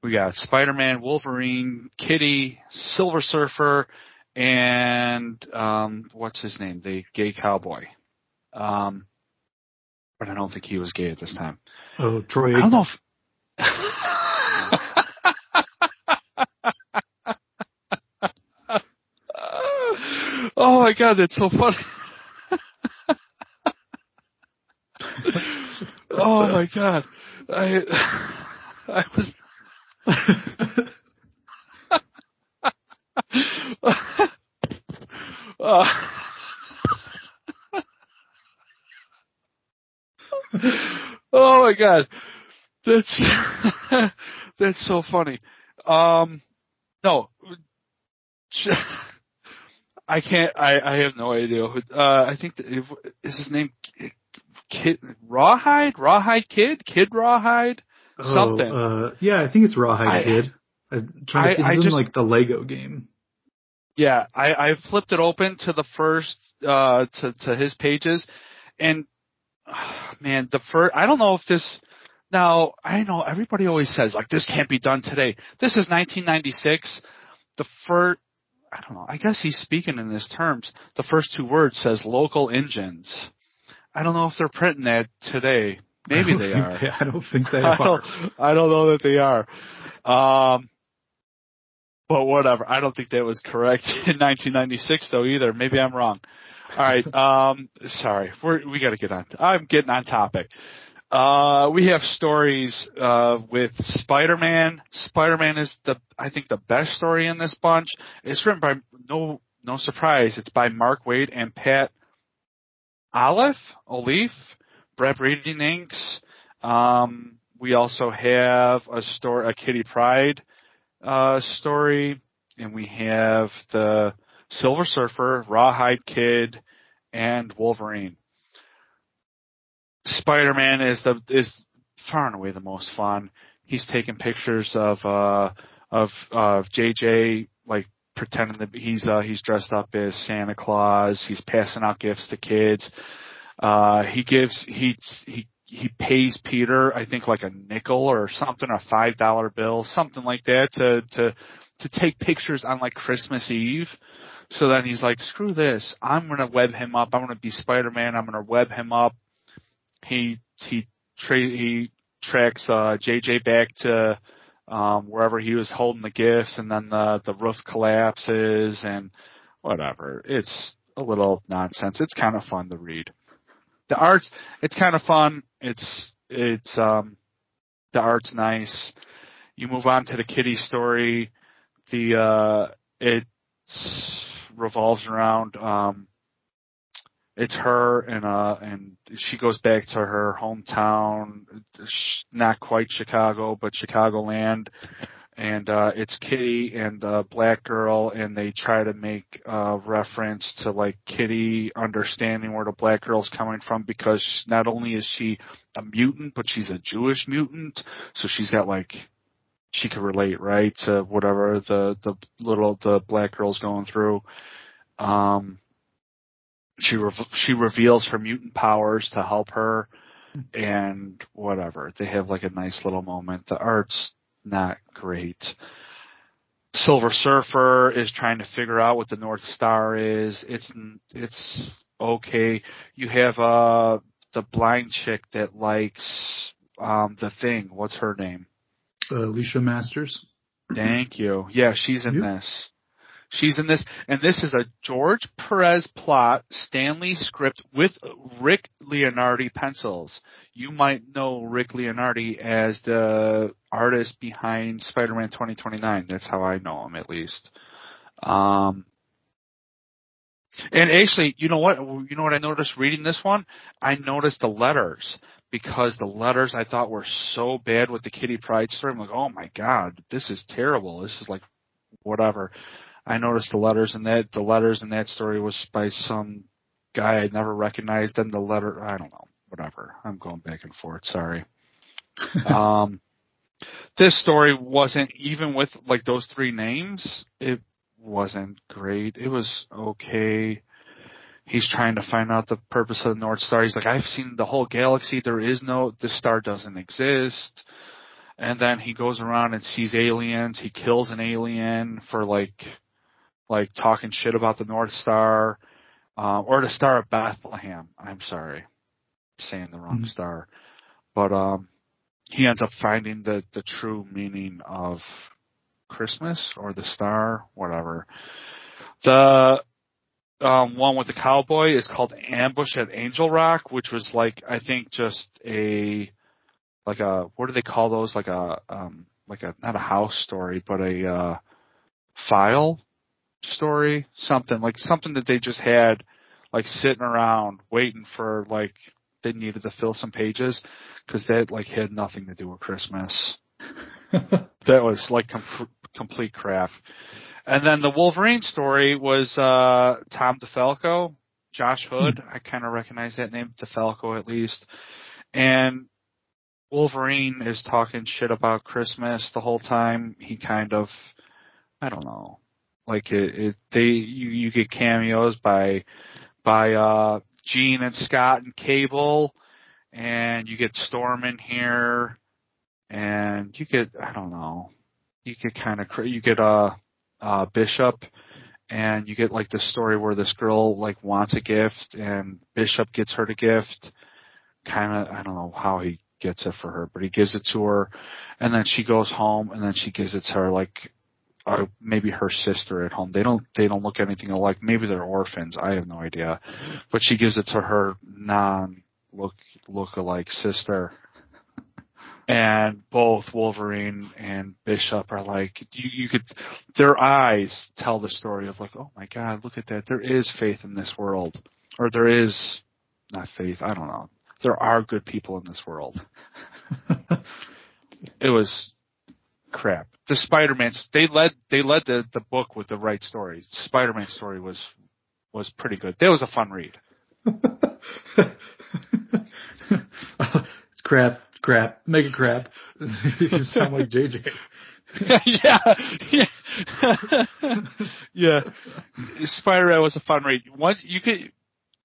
we got Spider-Man, Wolverine, Kitty, Silver Surfer, and, um, what's his name? The gay cowboy. Um, but I don't think he was gay at this time. Oh, Troy. I don't know if. oh my god, that's so funny. oh my god, I I was. Uh, oh my god, that's that's so funny. Um, no, I can't. I I have no idea. Uh, I think that if, is his name Kid Rawhide, Rawhide Kid, Kid Rawhide, something. Oh, uh, yeah, I think it's Rawhide I- Kid. I'm trying to I-. I It's in just- like the Lego game. Yeah, I, I flipped it open to the first uh to to his pages, and man, the first I don't know if this now I know everybody always says like this can't be done today. This is 1996. The first I don't know. I guess he's speaking in his terms. The first two words says local engines. I don't know if they're printing that today. Maybe they are. They, I don't think they I are. don't, I don't know that they are. Um, but whatever. I don't think that was correct in 1996 though either. Maybe I'm wrong. All right. Um, sorry. We're, we got to get on. I'm getting on topic. Uh, we have stories uh, with Spider-Man. Spider-Man is the I think the best story in this bunch. It's written by no no surprise. It's by Mark Waid and Pat Olliffe Olliffe. Brett Breeding inks. Um, we also have a story, a Kitty Pryde uh, story, and we have the Silver Surfer, Rawhide Kid, and Wolverine. Spider-Man is the is far and away the most fun. He's taking pictures of uh of of JJ like pretending that he's uh he's dressed up as Santa Claus. He's passing out gifts to kids. Uh he gives he he he pays Peter I think like a nickel or something, a five dollar bill, something like that to to to take pictures on like Christmas Eve. So then he's like, screw this. I'm gonna web him up. I'm gonna be Spider-Man. I'm gonna web him up. He he tra- he tracks uh JJ back to um wherever he was holding the gifts, and then the the roof collapses and whatever. It's a little nonsense. It's kind of fun to read. The art's it's kind of fun. It's it's um the art's nice. You move on to the kitty story. The uh it revolves around um it's her and uh and she goes back to her hometown not quite chicago but chicagoland. And uh it's kitty and uh black girl and they try to make uh reference to like kitty understanding where the black girl's coming from because not only is she a mutant but she's a jewish mutant. So she's got like she could relate right to whatever the the little the black girl's going through. Um she re- she reveals her mutant powers to help her and whatever. They have like a nice little moment. The art's not great. Silver surfer is trying to figure out what the north star is. It's it's okay. You have uh the blind chick that likes um the thing. What's her name uh, Alicia Masters. Thank you. Yeah, she's in Yep. this. She's in this, and this is a George Perez plot, Stan Lee script with Rick Leonardi pencils. You might know Rick Leonardi as the artist behind Spider-Man 2029. That's how I know him, at least. Um, and actually, you know what? You know what I noticed reading this one? I noticed the letters because the letters I thought were so bad with the Kitty Pryde story. I'm like, oh my god, this is terrible. This is like whatever. I noticed the letters in that the letters in that story was by some guy I'd never recognized. And the letter, I don't know, whatever. I'm going back and forth. Sorry. um, this story wasn't even with like those three names. It wasn't great. It was okay. He's trying to find out the purpose of the North Star. He's like, I've seen the whole galaxy. There is no, this star doesn't exist. And then he goes around and sees aliens. He kills an alien for like, like talking shit about the North Star, uh, or the Star of Bethlehem. I'm sorry, I'm saying the wrong Mhm. star. But um, he ends up finding the the true meaning of Christmas or the star, whatever. The um, one with the cowboy is called Ambush at Angel Rock, which was like I think just a like a what do they call those? Like a um like a not a house story, but a uh file story, something like something that they just had like sitting around waiting for like they needed to fill some pages because that like had nothing to do with Christmas. That was like com- complete crap. And then the Wolverine story was uh Tom DeFalco, Josh Hood. I kind of recognize that name, DeFalco at least. And Wolverine is talking shit about Christmas the whole time. He kind of, I don't know, like it. it they you you get cameos by by uh Jean and Scott and Cable, and you get Storm in here, and you get I don't know, you get kind of you get uh uh Bishop and you get like the story where this girl like wants a gift and Bishop gets her the gift. Kind of, I don't know how he gets it for her, but he gives it to her, and then she goes home and then she gives it to her like or maybe her sister at home. They don't they don't look anything alike. Maybe they're orphans. I have no idea. But she gives it to her non look look alike sister. And both Wolverine and Bishop are like you you could their eyes tell the story of like, oh my god, look at that. There is faith in this world. Or there is not faith, I don't know. There are good people in this world. it was crap. The Spider-Man, they led, they led the, the book with the right story. Spider-Man story was, was pretty good. That was a fun read. crap, crap, mega crap. you sound like JJ. yeah, yeah, yeah. Spider-Man was a fun read. Once you could,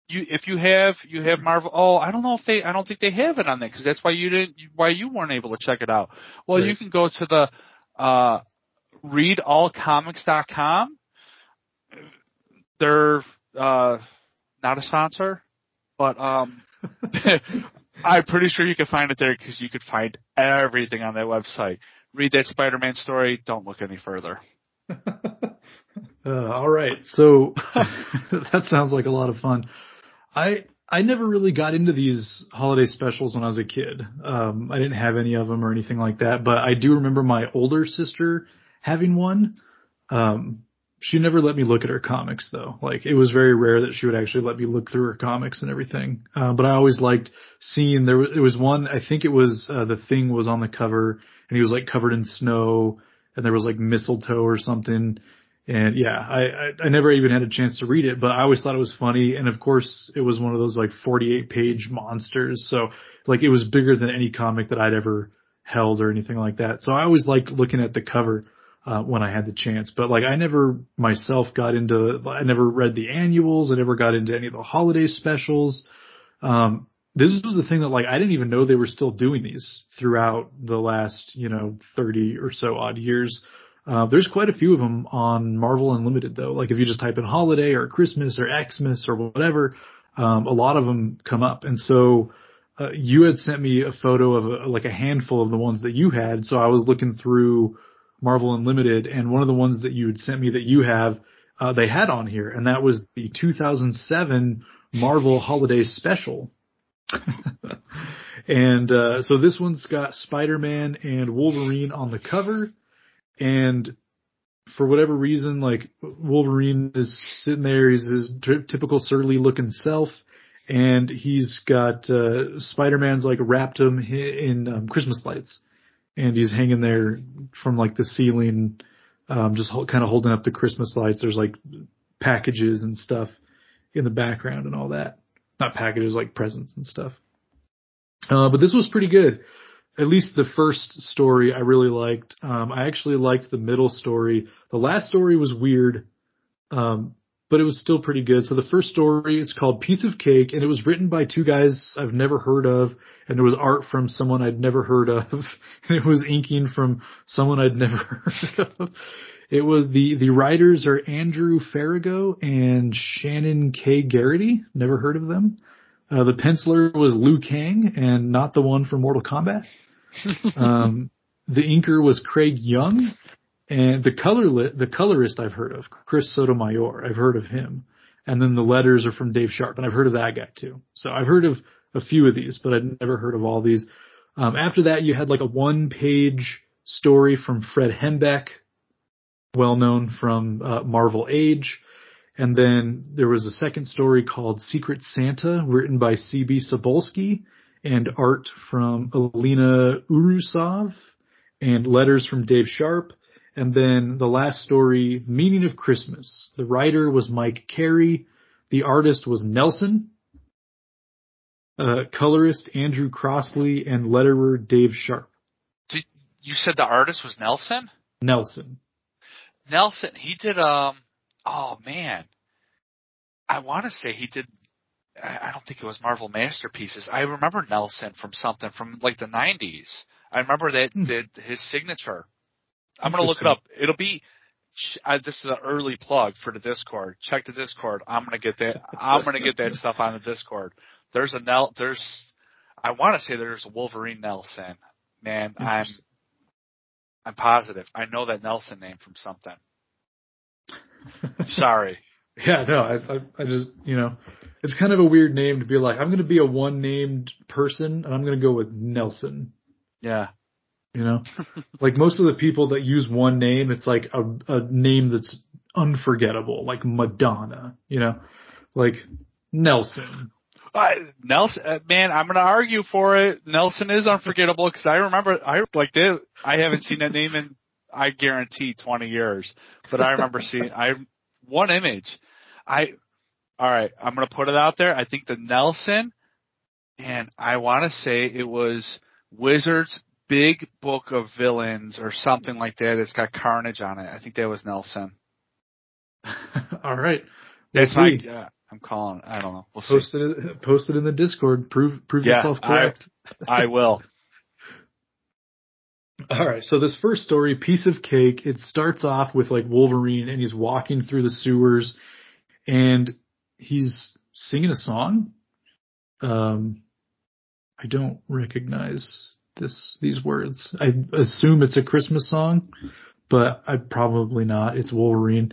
you if you have you have Marvel. Oh, I don't know if they. I don't think they have it on there because that's why you didn't. Why you weren't able to check it out. Well, right. you can go to the uh, readallcomics.com. They're uh, not a sponsor, but um, I'm pretty sure you can find it there because you could find everything on that website. Read that Spider-Man story. Don't look any further. Uh, all right, so that sounds like a lot of fun. I I never really got into these holiday specials when I was a kid. Um, I didn't have any of them or anything like that, but I do remember my older sister having one. Um, she never let me look at her comics though. Like it was very rare that she would actually let me look through her comics and everything. Uh, but I always liked seeing there. It was one. I think it was uh, the thing was on the cover and he was like covered in snow and there was like mistletoe or something and yeah, I, I, I never even had a chance to read it, but I always thought it was funny. And of course, it was one of those like 48 page monsters. So like it was bigger than any comic that I'd ever held or anything like that. So I always liked looking at the cover. Uh, when I had the chance, but like I never myself got into, I never read the annuals. I never got into any of the holiday specials. Um, this was the thing that like I didn't even know they were still doing these throughout the last, you know, 30 or so odd years. Uh, there's quite a few of them on Marvel Unlimited though. Like if you just type in holiday or Christmas or Xmas or whatever, um, a lot of them come up. And so, uh, you had sent me a photo of a, like a handful of the ones that you had. So I was looking through Marvel Unlimited and one of the ones that you had sent me that you have, uh, they had on here and that was the 2007 Marvel Holiday Special. and, uh, so this one's got Spider-Man and Wolverine on the cover and for whatever reason, like Wolverine is sitting there, he's his t- typical surly looking self, and he's got uh, Spider-Man's like wrapped him in um, Christmas lights, and he's hanging there from like the ceiling, um, just ho- kind of holding up the Christmas lights. There's like packages and stuff in the background and all that. Not packages, like presents and stuff. Uh, but this was pretty good at least the first story I really liked. Um, I actually liked the middle story. The last story was weird, um, but it was still pretty good. So the first story is called Piece of Cake, and it was written by two guys I've never heard of, and there was art from someone I'd never heard of, and it was inking from someone I'd never heard of. It was the the writers are Andrew Farago and Shannon K. Garrity. Never heard of them. Uh, the penciler was Liu Kang and not the one from Mortal Kombat. um, the inker was Craig Yeung and the color the colorist I've heard of, Chris Sotomayor. I've heard of him. And then the letters are from Dave Sharpe, and I've heard of that guy too. So I've heard of a few of these, but I'd never heard of all these. Um, after that, you had like a one page story from Fred Hembeck, well known from uh, Marvel Age. And then there was a second story called Secret Santa, written by C.B. Cebulski, and art from Alina Urusov, and letters from Dave Sharpe. And then the last story, Meaning of Christmas. The writer was Mike Carey. The artist was Nelson. Uh, colorist Andrew Crossley and letterer Dave Sharpe. Did, you said the artist was Nelson? Nelson. Nelson, he did um oh man, I want to say he did. I don't think it was Marvel Masterpieces. I remember Nelson from something from like the '90s. I remember that, hmm. that his signature. I'm gonna look it up. It'll be uh, this is an early plug for the Discord. Check the Discord. I'm gonna get that. I'm gonna get that stuff on the Discord. There's a Nel. There's. I want to say there's a Wolverine Nelson. Man, I'm. I'm positive. I know that Nelson name from something. Sorry. Yeah, no, I, I, I just, you know, it's kind of a weird name to be like, I'm going to be a one named person and I'm going to go with Nelson. Yeah. You know, like most of the people that use one name, it's like a, a name that's unforgettable, like Madonna, you know, like Nelson. Uh, Nelson, uh, man, I'm gonna argue for it. Nelson is unforgettable because I remember, I like they, I haven't seen that name in, I guarantee 20 years, but I remember seeing, I, one image. I, alright, I'm gonna put it out there. I think the Nelson, and I wanna say it was Wizards big book of villains or something like that. It's got Carnage on it. I think that was Nelson. All right. That's my. Uh, I'm calling. I don't know. We'll post see. it. Post it in the Discord. Prove prove yeah, yourself correct. I, I will. All right. So this first story, piece of cake. It starts off with like Wolverine, and he's walking through the sewers, and he's singing a song. Um, I don't recognize this these words. I assume it's a Christmas song, but I probably not. It's Wolverine.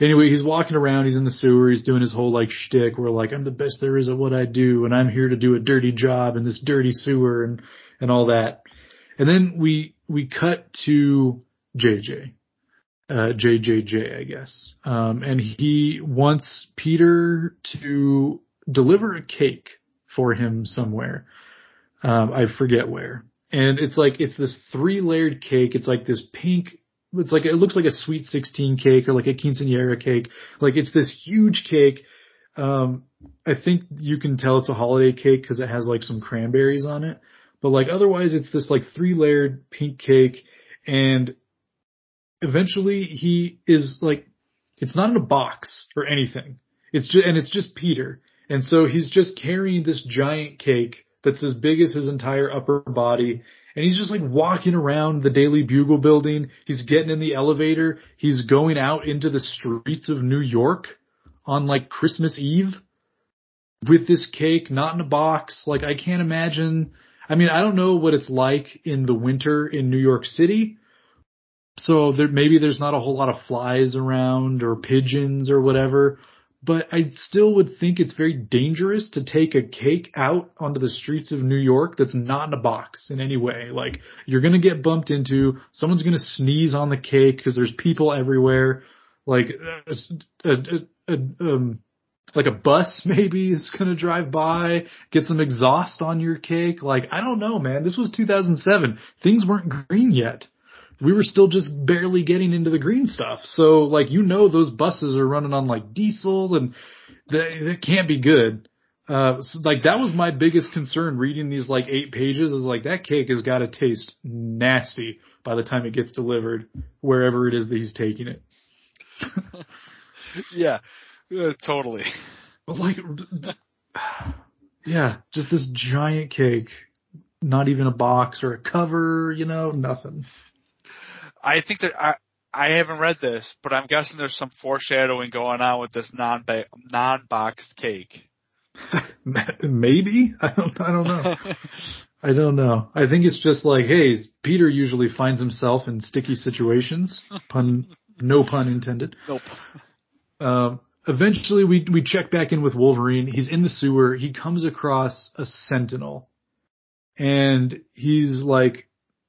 Anyway, he's walking around. He's in the sewer. He's doing his whole like shtick. Where like I'm the best there is at what I do, and I'm here to do a dirty job in this dirty sewer and and all that. And then we we cut to JJ, uh, JJJ, I guess. Um, and he wants Peter to deliver a cake for him somewhere. Um, I forget where and it's like it's this three layered cake. It's like this pink. It's like it looks like a sweet sixteen cake or like a quinceanera cake. Like it's this huge cake. Um, I think you can tell it's a holiday cake because it has like some cranberries on it. But like otherwise, it's this like three layered pink cake, and eventually he is like, it's not in a box or anything. It's just and it's just Peter, and so he's just carrying this giant cake that's as big as his entire upper body. And he's just like walking around the Daily Bugle building. He's getting in the elevator. He's going out into the streets of New York on like Christmas Eve with this cake, not in a box. Like I can't imagine. I mean, I don't know what it's like in the winter in New York City. So there, maybe there's not a whole lot of flies around or pigeons or whatever but I still would think it's very dangerous to take a cake out onto the streets of New York that's not in a box in any way. Like you're going to get bumped into, someone's going to sneeze on the cake because there's people everywhere. Like a, a, a, um, like a bus maybe is going to drive by, get some exhaust on your cake. Like I don't know, man. This was 2007. Things weren't green yet we were still just barely getting into the green stuff. So like, you know, those buses are running on like diesel and that can't be good. Uh, so, like that was my biggest concern reading these like eight pages is like that cake has got to taste nasty by the time it gets delivered wherever it is that he's taking it. yeah, uh, totally. Like, yeah, just this giant cake, not even a box or a cover, you know, nothing. I think that I I haven't read this, but I'm guessing there's some foreshadowing going on with this non non boxed cake. Maybe I don't I don't know. I don't know. I think it's just like, hey, Peter usually finds himself in sticky situations. Pun, no pun intended. Nope. Um, eventually, we we check back in with Wolverine. He's in the sewer. He comes across a Sentinel, and he's like,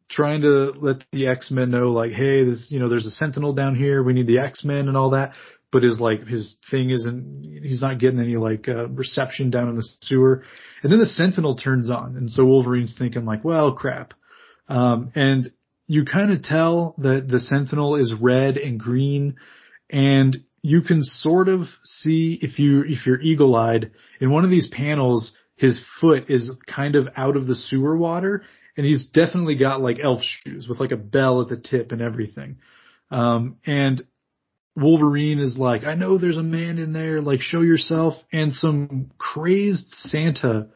trying to let the X-Men know like, hey, this, you know, there's a Sentinel down here. We need the X-Men and all that. But his like, his thing isn't, he's not getting any like, uh, reception down in the sewer. And then the Sentinel turns on. And so Wolverine's thinking like, well, crap. Um, and you kind of tell that the Sentinel is red and green and you can sort of see if you, if you're eagle eyed in one of these panels, his foot is kind of out of the sewer water and he's definitely got like elf shoes with like a bell at the tip and everything. Um, and Wolverine is like, I know there's a man in there, like show yourself. And some crazed Santa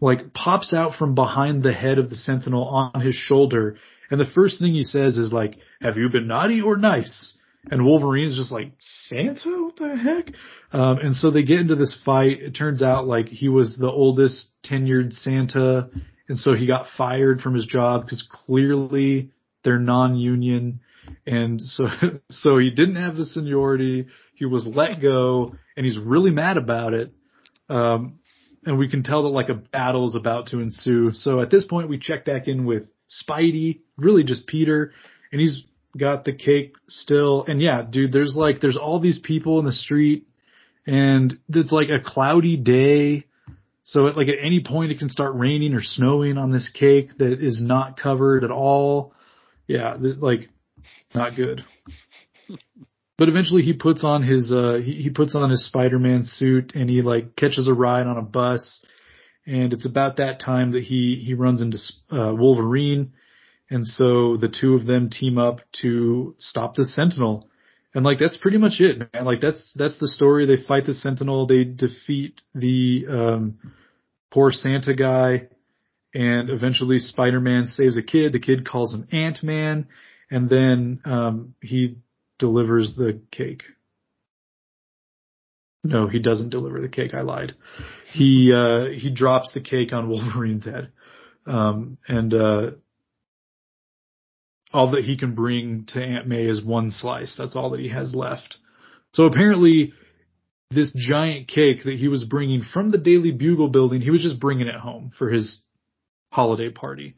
like pops out from behind the head of the Sentinel on his shoulder. And the first thing he says is like, have you been naughty or nice? And Wolverine's just like, Santa? What the heck? Um, and so they get into this fight. It turns out like he was the oldest tenured Santa. And so he got fired from his job because clearly they're non-union. And so, so he didn't have the seniority. He was let go and he's really mad about it. Um, and we can tell that like a battle is about to ensue. So at this point we check back in with Spidey, really just Peter, and he's got the cake still. And yeah, dude, there's like, there's all these people in the street and it's like a cloudy day. So at like at any point it can start raining or snowing on this cake that is not covered at all. Yeah, like not good. but eventually he puts on his uh he, he puts on his Spider-Man suit and he like catches a ride on a bus and it's about that time that he he runs into uh, Wolverine and so the two of them team up to stop the Sentinel. And like that's pretty much it, man. Like that's that's the story. They fight the Sentinel, they defeat the um poor Santa guy, and eventually Spider-Man saves a kid. The kid calls him Ant-Man, and then um he delivers the cake. No, he doesn't deliver the cake. I lied. He uh he drops the cake on Wolverine's head. Um and uh all that he can bring to Aunt May is one slice. That's all that he has left. So apparently, this giant cake that he was bringing from the Daily Bugle building, he was just bringing it home for his holiday party.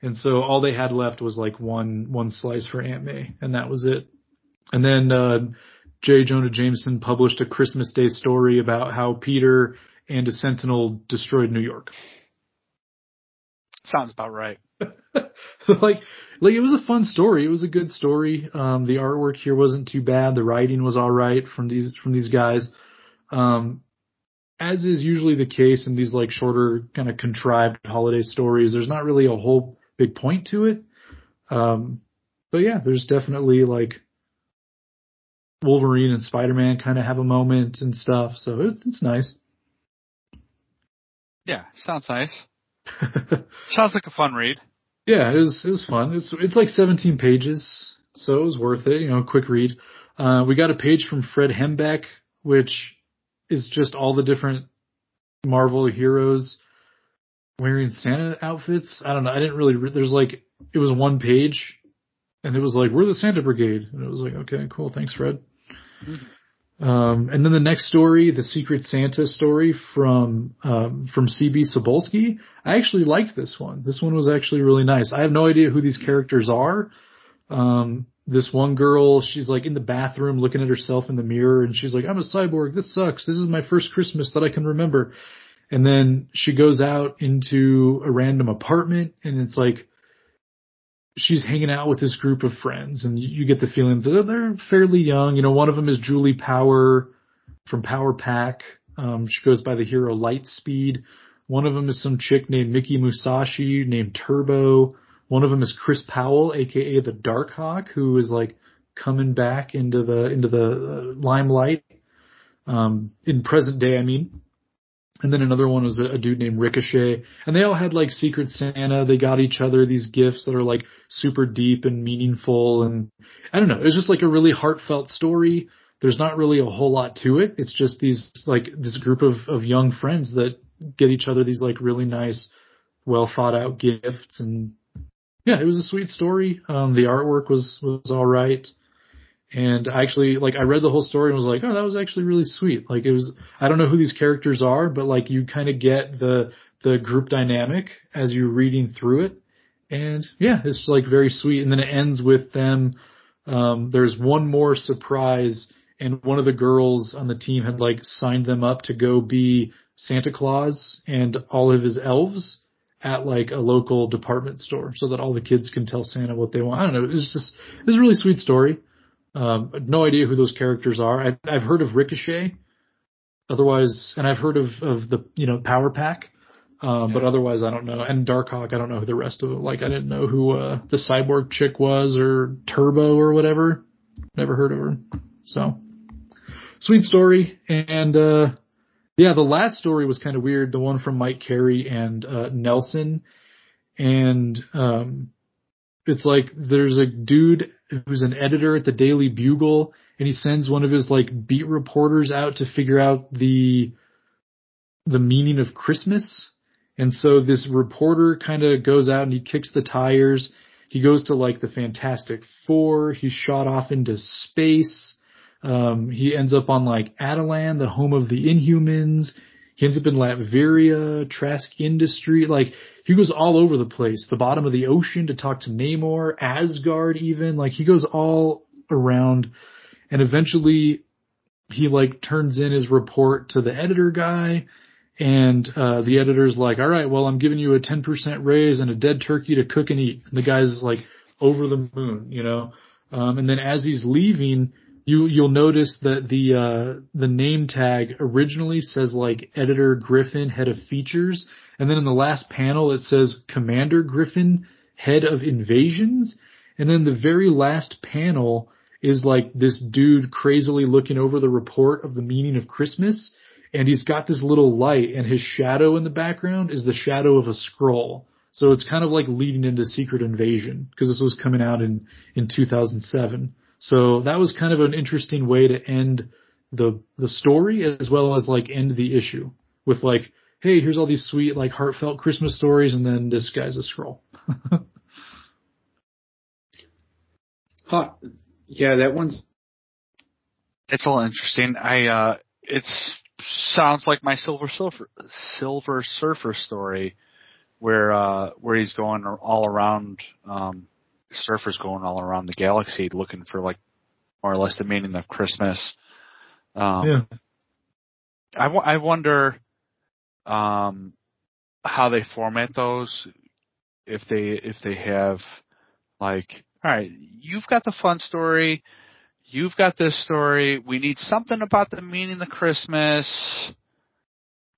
And so all they had left was like one, one slice for Aunt May, and that was it. And then, uh, J. Jonah Jameson published a Christmas Day story about how Peter and a Sentinel destroyed New York. Sounds about right. like, like it was a fun story. It was a good story. Um, the artwork here wasn't too bad. The writing was all right from these from these guys. Um, as is usually the case in these like shorter kind of contrived holiday stories, there's not really a whole big point to it. Um, but yeah, there's definitely like Wolverine and Spider-Man kind of have a moment and stuff. So it's, it's nice. Yeah, sounds nice. sounds like a fun read. Yeah, it was it was fun. It's it's like 17 pages, so it was worth it. You know, quick read. Uh, we got a page from Fred Hembeck, which is just all the different Marvel heroes wearing Santa outfits. I don't know. I didn't really. Re- there's like it was one page, and it was like we're the Santa Brigade, and it was like okay, cool, thanks, Fred. Mm-hmm. Um, and then the next story, the Secret Santa story from um, from CB Cebulski. I actually liked this one. This one was actually really nice. I have no idea who these characters are. Um, this one girl, she's like in the bathroom looking at herself in the mirror, and she's like, "I'm a cyborg. This sucks. This is my first Christmas that I can remember." And then she goes out into a random apartment, and it's like she's hanging out with this group of friends, and you, get the feeling that they're fairly young. You know, one of them is Julie Power from Power Pack. Um, she goes by the hero Lightspeed. One of them is some chick named Mickey Musashi, named Turbo. One of them is Chris Powell, aka the Darkhawk, who is like coming back into the into the uh, limelight. Um, in present day, I mean. And then another one was a, a, dude named Ricochet. And they all had like Secret Santa. They got each other these gifts that are like super deep and meaningful. And I don't know. It was just like a really heartfelt story. There's not really a whole lot to it. It's just these like this group of, of young friends that get each other these like really nice, well thought out gifts. And yeah, it was a sweet story. Um, the artwork was, was all right. And I actually, like, I read the whole story and was like, oh, that was actually really sweet. Like, it was, I don't know who these characters are, but like, you kind of get the, the group dynamic as you're reading through it. And yeah, it's like very sweet. And then it ends with them, um, there's one more surprise and one of the girls on the team had like signed them up to go be Santa Claus and all of his elves at like a local department store so that all the kids can tell Santa what they want. I don't know. It was just, it was a really sweet story. Um, no idea who those characters are. I, I've heard of Ricochet, otherwise, and I've heard of of the you know Power Pack, um, yeah. but otherwise I don't know. And Darkhawk, I don't know who the rest of them. Like I didn't know who uh, the cyborg chick was or Turbo or whatever. Never heard of her. So sweet story, and uh, yeah, the last story was kind of weird. The one from Mike Carey and uh, Nelson, and um, it's like there's a dude who's an editor at the Daily Bugle, and he sends one of his like beat reporters out to figure out the the meaning of Christmas. And so this reporter kind of goes out and he kicks the tires. He goes to like the Fantastic Four. He's shot off into space. Um, he ends up on like Attilan, the home of the Inhumans. He ends up in Latveria, Trask Industry. Like he goes all over the place. The bottom of the ocean to talk to Namor, Asgard even. Like he goes all around and eventually he like turns in his report to the editor guy and uh, the editor's like, all right, well, I'm giving you a 10% raise and a dead turkey to cook and eat. And the guy's like over the moon, you know? Um, and then as he's leaving, you, you'll notice that the, uh, the name tag originally says like editor Griffin, head of features. And then in the last panel, it says Commander Griffin, head of invasions. And then the very last panel is like this dude crazily looking over the report of the meaning of Christmas and he's got this little light and his shadow in the background is the shadow of a scroll. So it's kind of like leading into Secret Invasion because this was coming out in, in 2007. So that was kind of an interesting way to end the, the story as well as like end the issue with like, hey, here's all these sweet, like heartfelt Christmas stories and then this guy's a scroll. huh. Yeah, that one's. It's all interesting. I, uh, it's sounds like my Silver Surfer Silver Surfer story, where uh, where he's going all around. Um, surfers going all around the galaxy looking for like more or less the meaning of Christmas. Um, yeah. I, w- I wonder um, how they format those. If they if they have like, all right, you've got the fun story you've got this story. We need something about the meaning of Christmas.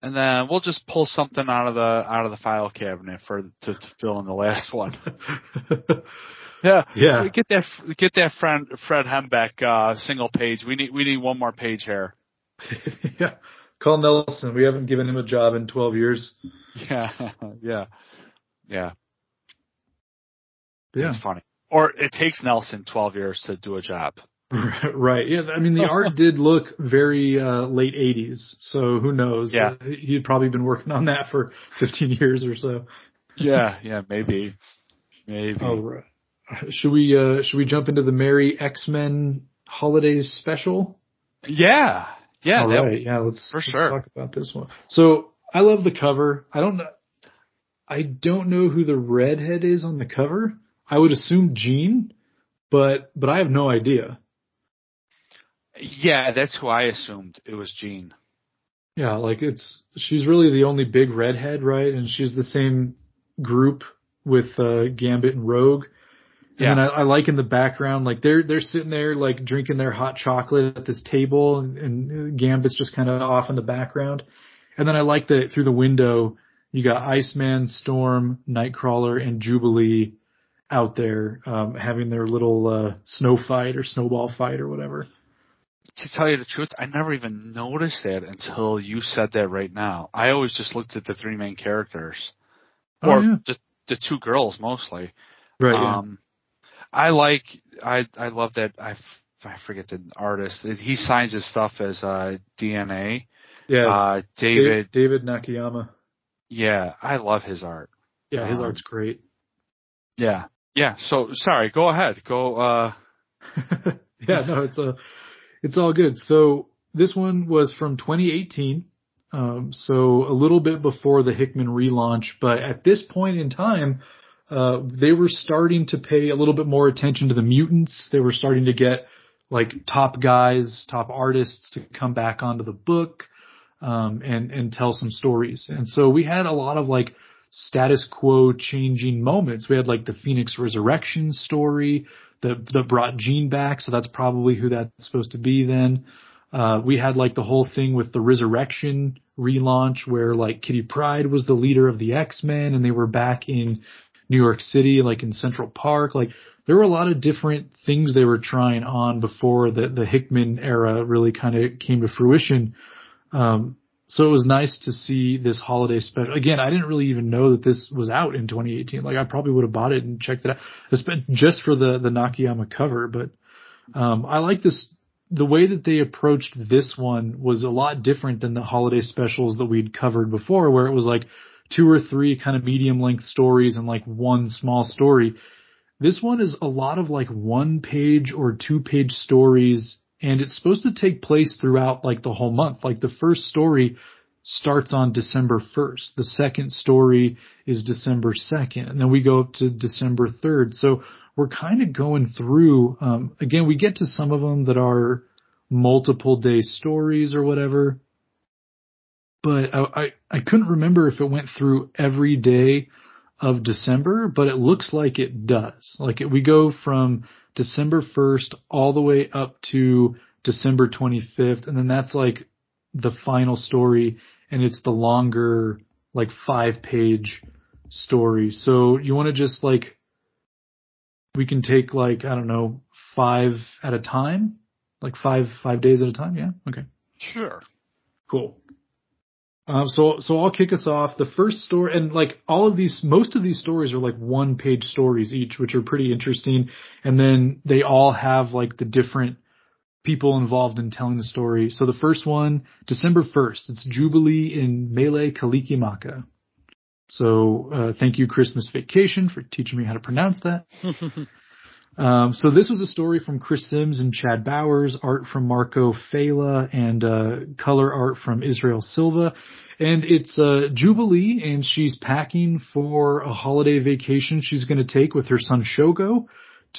And then we'll just pull something out of the out of the file cabinet for to, to fill in the last one. yeah, yeah. Get that get that friend Fred Hembeck uh, single page. We need we need one more page here. yeah, call Nelson. We haven't given him a job in twelve years. Yeah, yeah, yeah. Yeah, it's funny. Or it takes Nelson twelve years to do a job. Right. Yeah. I mean, the art did look very uh, late '80s, so who knows? Yeah. He'd probably been working on that for 15 years or so. Yeah. Yeah. Maybe. Maybe. Oh, right. Should we uh should we jump into the Merry X Men Holidays special? Yeah. Yeah. All right. Yeah. Let's for let's sure talk about this one. So I love the cover. I don't know. I don't know who the redhead is on the cover. I would assume Jean, but but I have no idea. Yeah, that's who I assumed it was Jean. Yeah, like it's she's really the only big redhead, right? And she's the same group with uh, Gambit and Rogue. Yeah. And I, I like in the background, like they're they're sitting there like drinking their hot chocolate at this table, and, and Gambit's just kind of off in the background. And then I like that through the window you got Iceman, Storm, Nightcrawler, and Jubilee out there um, having their little uh, snow fight or snowball fight or whatever to tell you the truth, I never even noticed that until you said that right now. I always just looked at the three main characters, oh, or yeah. the the two girls mostly. Right. Um, yeah. I like I I love that I I forget the artist. He signs his stuff as uh, DNA. Yeah. Uh, David David Nakayama. Yeah, I love his art. Yeah, his um, art's great. Yeah. Yeah. So sorry. Go ahead. Go. uh Yeah. No, it's a it's all good. So this one was from 2018. Um, so a little bit before the Hickman relaunch, but at this point in time, uh, they were starting to pay a little bit more attention to the mutants. They were starting to get like top guys, top artists to come back onto the book, um, and, and tell some stories. And so we had a lot of like status quo changing moments. We had like the Phoenix Resurrection story that that brought Jean back, so that's probably who that's supposed to be then. Uh, we had like the whole thing with the Resurrection relaunch where like Kitty Pryde was the leader of the X-Men and they were back in New York City, like in Central Park. Like there were a lot of different things they were trying on before the, the Hickman era really kind of came to fruition. Um, so it was nice to see this holiday special. Again, I didn't really even know that this was out in 2018. Like I probably would have bought it and checked it out just for the, the Nakayama cover. But, um, I like this. The way that they approached this one was a lot different than the holiday specials that we'd covered before, where it was like two or three kind of medium length stories and like one small story. This one is a lot of like one page or two page stories and it's supposed to take place throughout like the whole month. Like the first story starts on December 1st. The second story is December 2nd and then we go up to December 3rd. So we're kind of going through, um, again, we get to some of them that are multiple day stories or whatever, but I, I, I couldn't remember if it went through every day of December, but it looks like it does. Like it, we go from December 1st all the way up to December 25th. And then that's like the final story and it's the longer, like five page story. So you want to just like, we can take like, I don't know, five at a time, like five, five days at a time. Yeah. Okay. Sure. Cool. Um, so, so I'll kick us off. The first story, and like all of these, most of these stories are like one page stories each, which are pretty interesting. And then they all have like the different people involved in telling the story. So the first one, December 1st, it's Jubilee in Mele Kalikimaka. So, uh, thank you Christmas Vacation for teaching me how to pronounce that. Um, so this was a story from Chris Sims and Chad Bowers, art from Marco Failla, and uh, color art from Israel Silva. And it's uh, Jubilee, and she's packing for a holiday vacation she's going to take with her son Shogo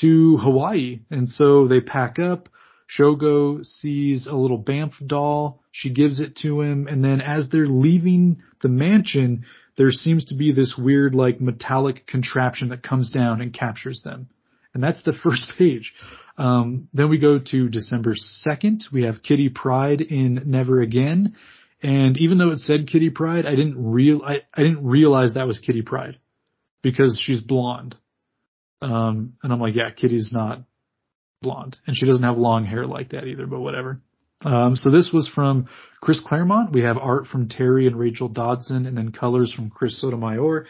to Hawaii. And so they pack up. Shogo sees a little Bamf doll. She gives it to him, and then as they're leaving the mansion, there seems to be this weird, like, metallic contraption that comes down and captures them and that's the first page. Um, then we go to December 2nd. We have Kitty Pryde in Never Again. And even though it said Kitty Pryde, I didn't real, I, I didn't realize that was Kitty Pryde because she's blonde. Um, and I'm like, yeah, Kitty's not blonde and she doesn't have long hair like that either, but whatever. Um, so this was from Chris Claremont. We have art from Terry and Rachel Dodson and then colors from Chris Sotomayor.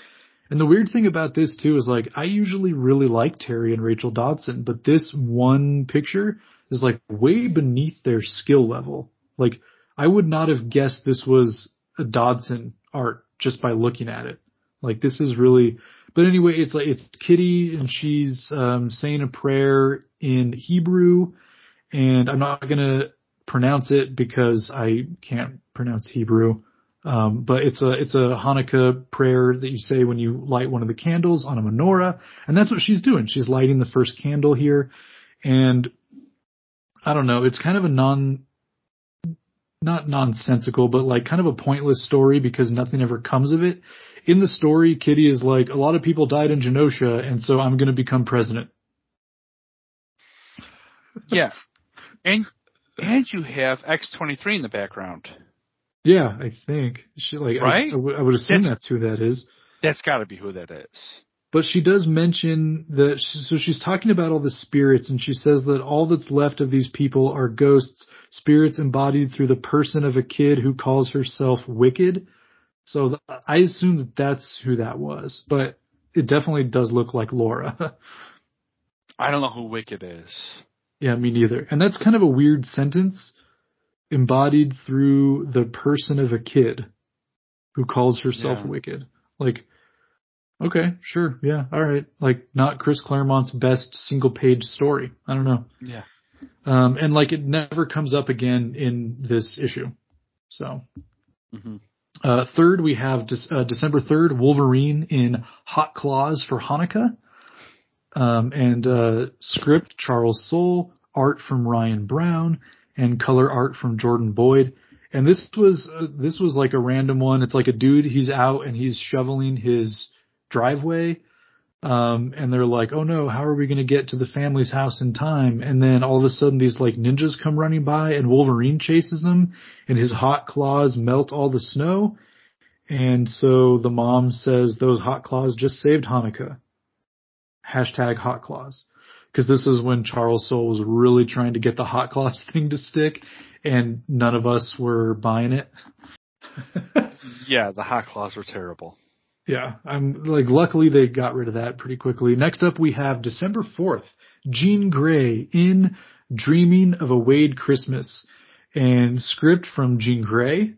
And the weird thing about this too is like I usually really like Terry and Rachel Dodson, but this one picture is like way beneath their skill level. Like I would not have guessed this was a Dodson art just by looking at it. Like this is really but anyway, it's like it's Kitty and she's um saying a prayer in Hebrew and I'm not going to pronounce it because I can't pronounce Hebrew. Um, but it's a it's a Hanukkah prayer that you say when you light one of the candles on a menorah, and that's what she's doing. She's lighting the first candle here, and I don't know. It's kind of a non not nonsensical, but like kind of a pointless story because nothing ever comes of it. In the story, Kitty is like, a lot of people died in Genosha, and so I'm going to become president. yeah, and and you have X23 in the background. Yeah, I think she like right. I, I, w- I would assume that's, that's who that is. That's got to be who that is. But she does mention that, she, so she's talking about all the spirits, and she says that all that's left of these people are ghosts, spirits embodied through the person of a kid who calls herself Wicked. So th- I assume that that's who that was, but it definitely does look like Laura. I don't know who Wicked is. Yeah, me neither. And that's kind of a weird sentence embodied through the person of a kid who calls herself yeah. wicked. Like, okay, sure, yeah, all right. Like, not Chris Claremont's best single page story. I don't know. Yeah. Um, and like it never comes up again in this issue. So, mm-hmm. uh, third we have De- uh, December 3rd, Wolverine in Hot Claws for Hanukkah. Um, and, uh, script Charles Soule, art from Ryan Brown, and color art from Jordan Boyd. And this was uh, this was like a random one. It's like a dude he's out and he's shoveling his driveway. Um, and they're like, "Oh no, how are we going to get to the family's house in time?" And then all of a sudden, these like ninjas come running by, and Wolverine chases them, and his hot claws melt all the snow. And so the mom says, "Those hot claws just saved Hanukkah." Hashtag hot claws because this is when Charles Soule was really trying to get the hot claws thing to stick, and none of us were buying it. yeah, the hot claws were terrible. Yeah, I'm like luckily they got rid of that pretty quickly. Next up we have December 4th, Jean Grey in Dreaming of a Wade Christmas and script from Jean Grey,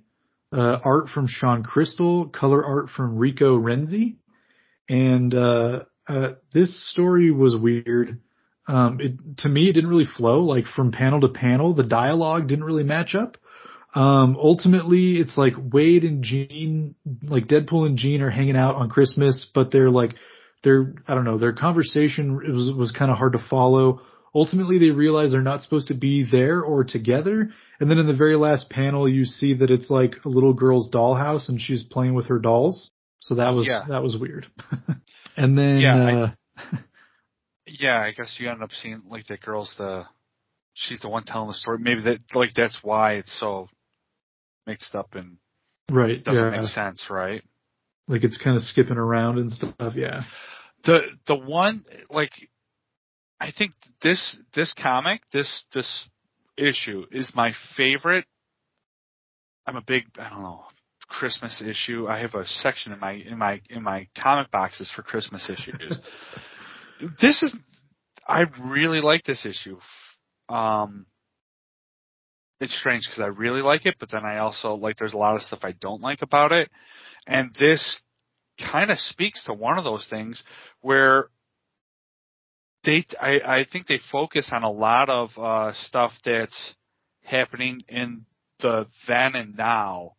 uh, art from Shawn Crystal, color art from Rico Renzi. And, uh, uh, this story was weird. Um, it, to me, it didn't really flow. Like from panel to panel, the dialogue didn't really match up. Um, ultimately, it's like Wade and Jean, like Deadpool and Jean are hanging out on Christmas, but they're like, they're, I don't know, their conversation was, was kind of hard to follow. Ultimately, they realize they're not supposed to be there or together. And then in the very last panel, you see that it's like a little girl's dollhouse and she's playing with her dolls. So that was, Yeah. that was weird. and then, Yeah, I- uh, Yeah, I guess you end up seeing like that girl's the she's the one telling the story. Maybe that like that's why it's so mixed up and right. doesn't yeah. make sense, right? Like it's kind of skipping around and stuff. Yeah. The the one like I think this this comic, this this issue is my favorite. I'm a big I don't know Christmas issue. I have a section in my in my in my comic boxes for Christmas issues. this is I really like this issue. Um it's strange because I really like it, but then I also like there's a lot of stuff I don't like about it. And this kind of speaks to one of those things where they I, I think they focus on a lot of uh stuff that's happening in the then and now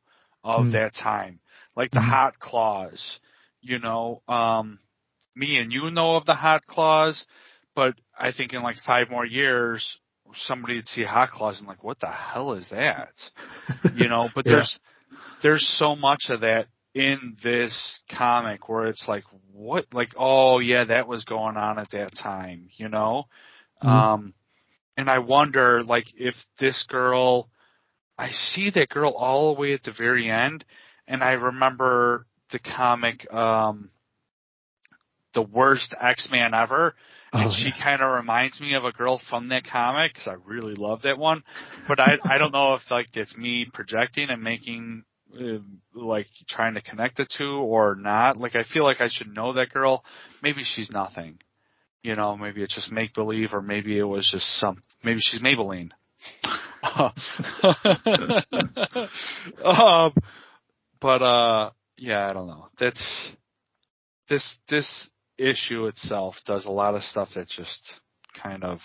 of Mm. that time. Like the Mhm. hot claws. You know, um me and you know of the hot claws, but I think in like five more years somebody would see hot claws and like, what the hell is that? You know, but Yeah. there's there's so much of that in this comic where it's like what like oh yeah that was going on at that time you know Mhm. um and i wonder like if this girl i see that girl all the way at the very end and i remember the comic um the worst x-man ever and Oh, she yeah. kind of reminds me of a girl from that comic because I really love that one. But I I don't know if like it's me projecting and making uh, like trying to connect the two or not. Like I feel like I should know that girl. Maybe she's nothing. You know, maybe it's just make believe, or maybe it was just some. Maybe she's Maybelline. um, but uh, yeah, I don't know. That's this this issue itself does a lot of stuff that's just kind of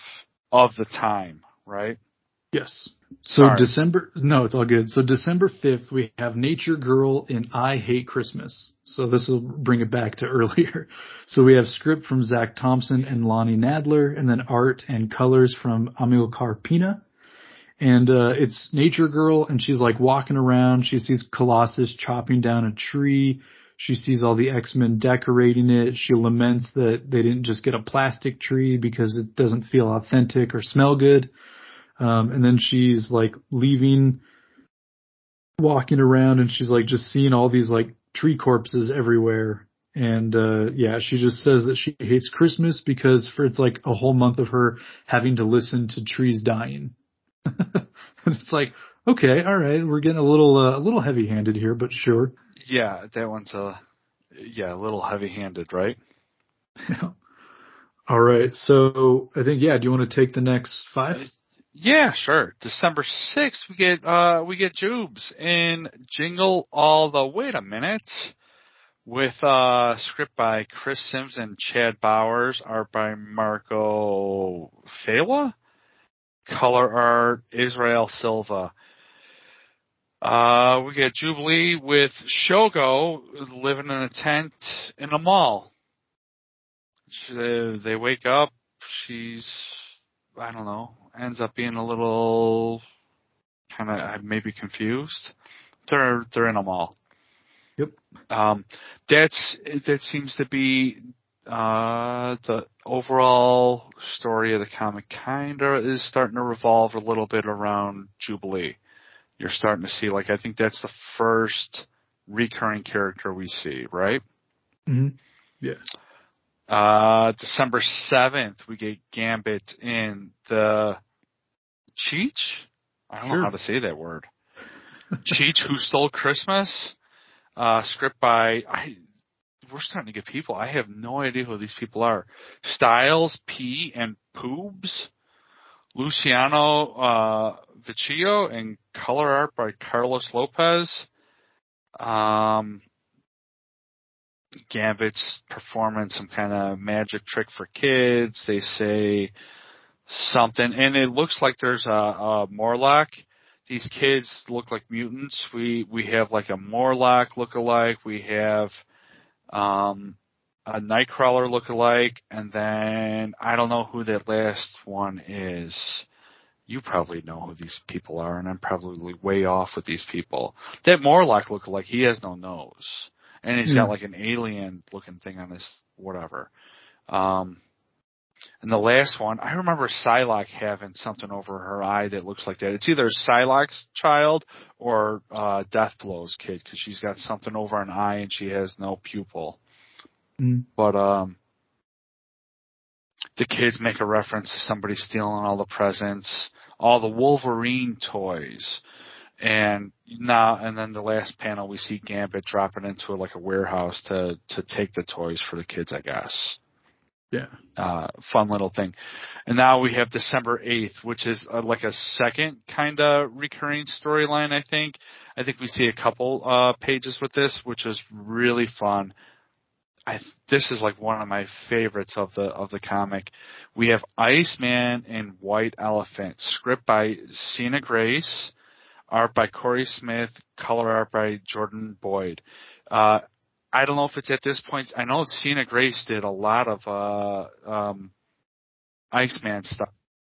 of the time, right? Yes. So Sorry. December, no, it's all good. So December 5th, we have Nature Girl in I Hate Christmas. So this will bring it back to earlier. So we have script from Zach Thompson and Lonnie Nadler, and then art and colors from Amilcar Pinna. And, uh, it's Nature Girl, and she's like walking around. She sees Colossus chopping down a tree. She sees all the X-Men decorating it. She laments that they didn't just get a plastic tree because it doesn't feel authentic or smell good. Um, and then she's like leaving, walking around and she's like just seeing all these like tree corpses everywhere. And, uh, yeah, she just says that she hates Christmas because for it's like a whole month of her having to listen to trees dying. and it's like, okay, all right, we're getting a little, uh, a little heavy handed here, but sure. Yeah, that one's a yeah a little heavy handed, right? all right. So I think, yeah, do you want to take the next five? Yeah, sure. December sixth, we get uh we get Jubes in Jingle All the Wait a minute with uh script by Chris Sims and Chad Bowers, art by Marco Failla, color art Israel Silva. Uh we get Jubilee with Shogo living in a tent in a mall. She, they wake up, she's I don't know, ends up being a little kind of maybe confused. They're they're in a mall. Yep. Um, that's that seems to be uh the overall story of the comic. Kinda is starting to revolve a little bit around Jubilee. You're starting to see like I think that's the first recurring character we see, right? hmm Yeah. Uh, December 7th, we get Gambit in the Cheech? I don't Sure. know how to say that word. Cheech Who Stole Christmas, uh, script by I. We're starting to get people. I have no idea who these people are. Styles P and Poobs, Luciano uh, Vecchio, and color art by Carlos Lopez. Um, Gambit's performing some kind of magic trick for kids. They say something, and it looks like there's a, a Morlock. These kids look like mutants. We we have like a Morlock look-alike. We have um, a Nightcrawler look-alike, and then I don't know who that last one is. You probably know who these people are, and I'm probably way off with these people. That Morlock look like he has no nose and he's got like an alien looking thing on his whatever. Um, and the last one, I remember Psylocke having something over her eye that looks like that. It's either Psylocke's child or uh, Deathblow's kid because she's got something over an eye and she has no pupil. Mm. But um, the kids make a reference to somebody stealing all the presents, all the Wolverine toys. And now, and then the last panel, we see Gambit dropping into like a warehouse to to take the toys for the kids, I guess. Yeah. Uh, fun little thing. And now we have December 8th, which is uh, like a second kind of recurring storyline, I think. I think we see a couple, uh, pages with this, which is really fun. I, this is like one of my favorites of the, of the comic. We have Iceman and White Elephant, script by Sina Grace, art by Corey Smith, color art by Jordan Boyd. Uh, I don't know if it's at this point. I know Sina Grace did a lot of uh, um, Iceman stuff.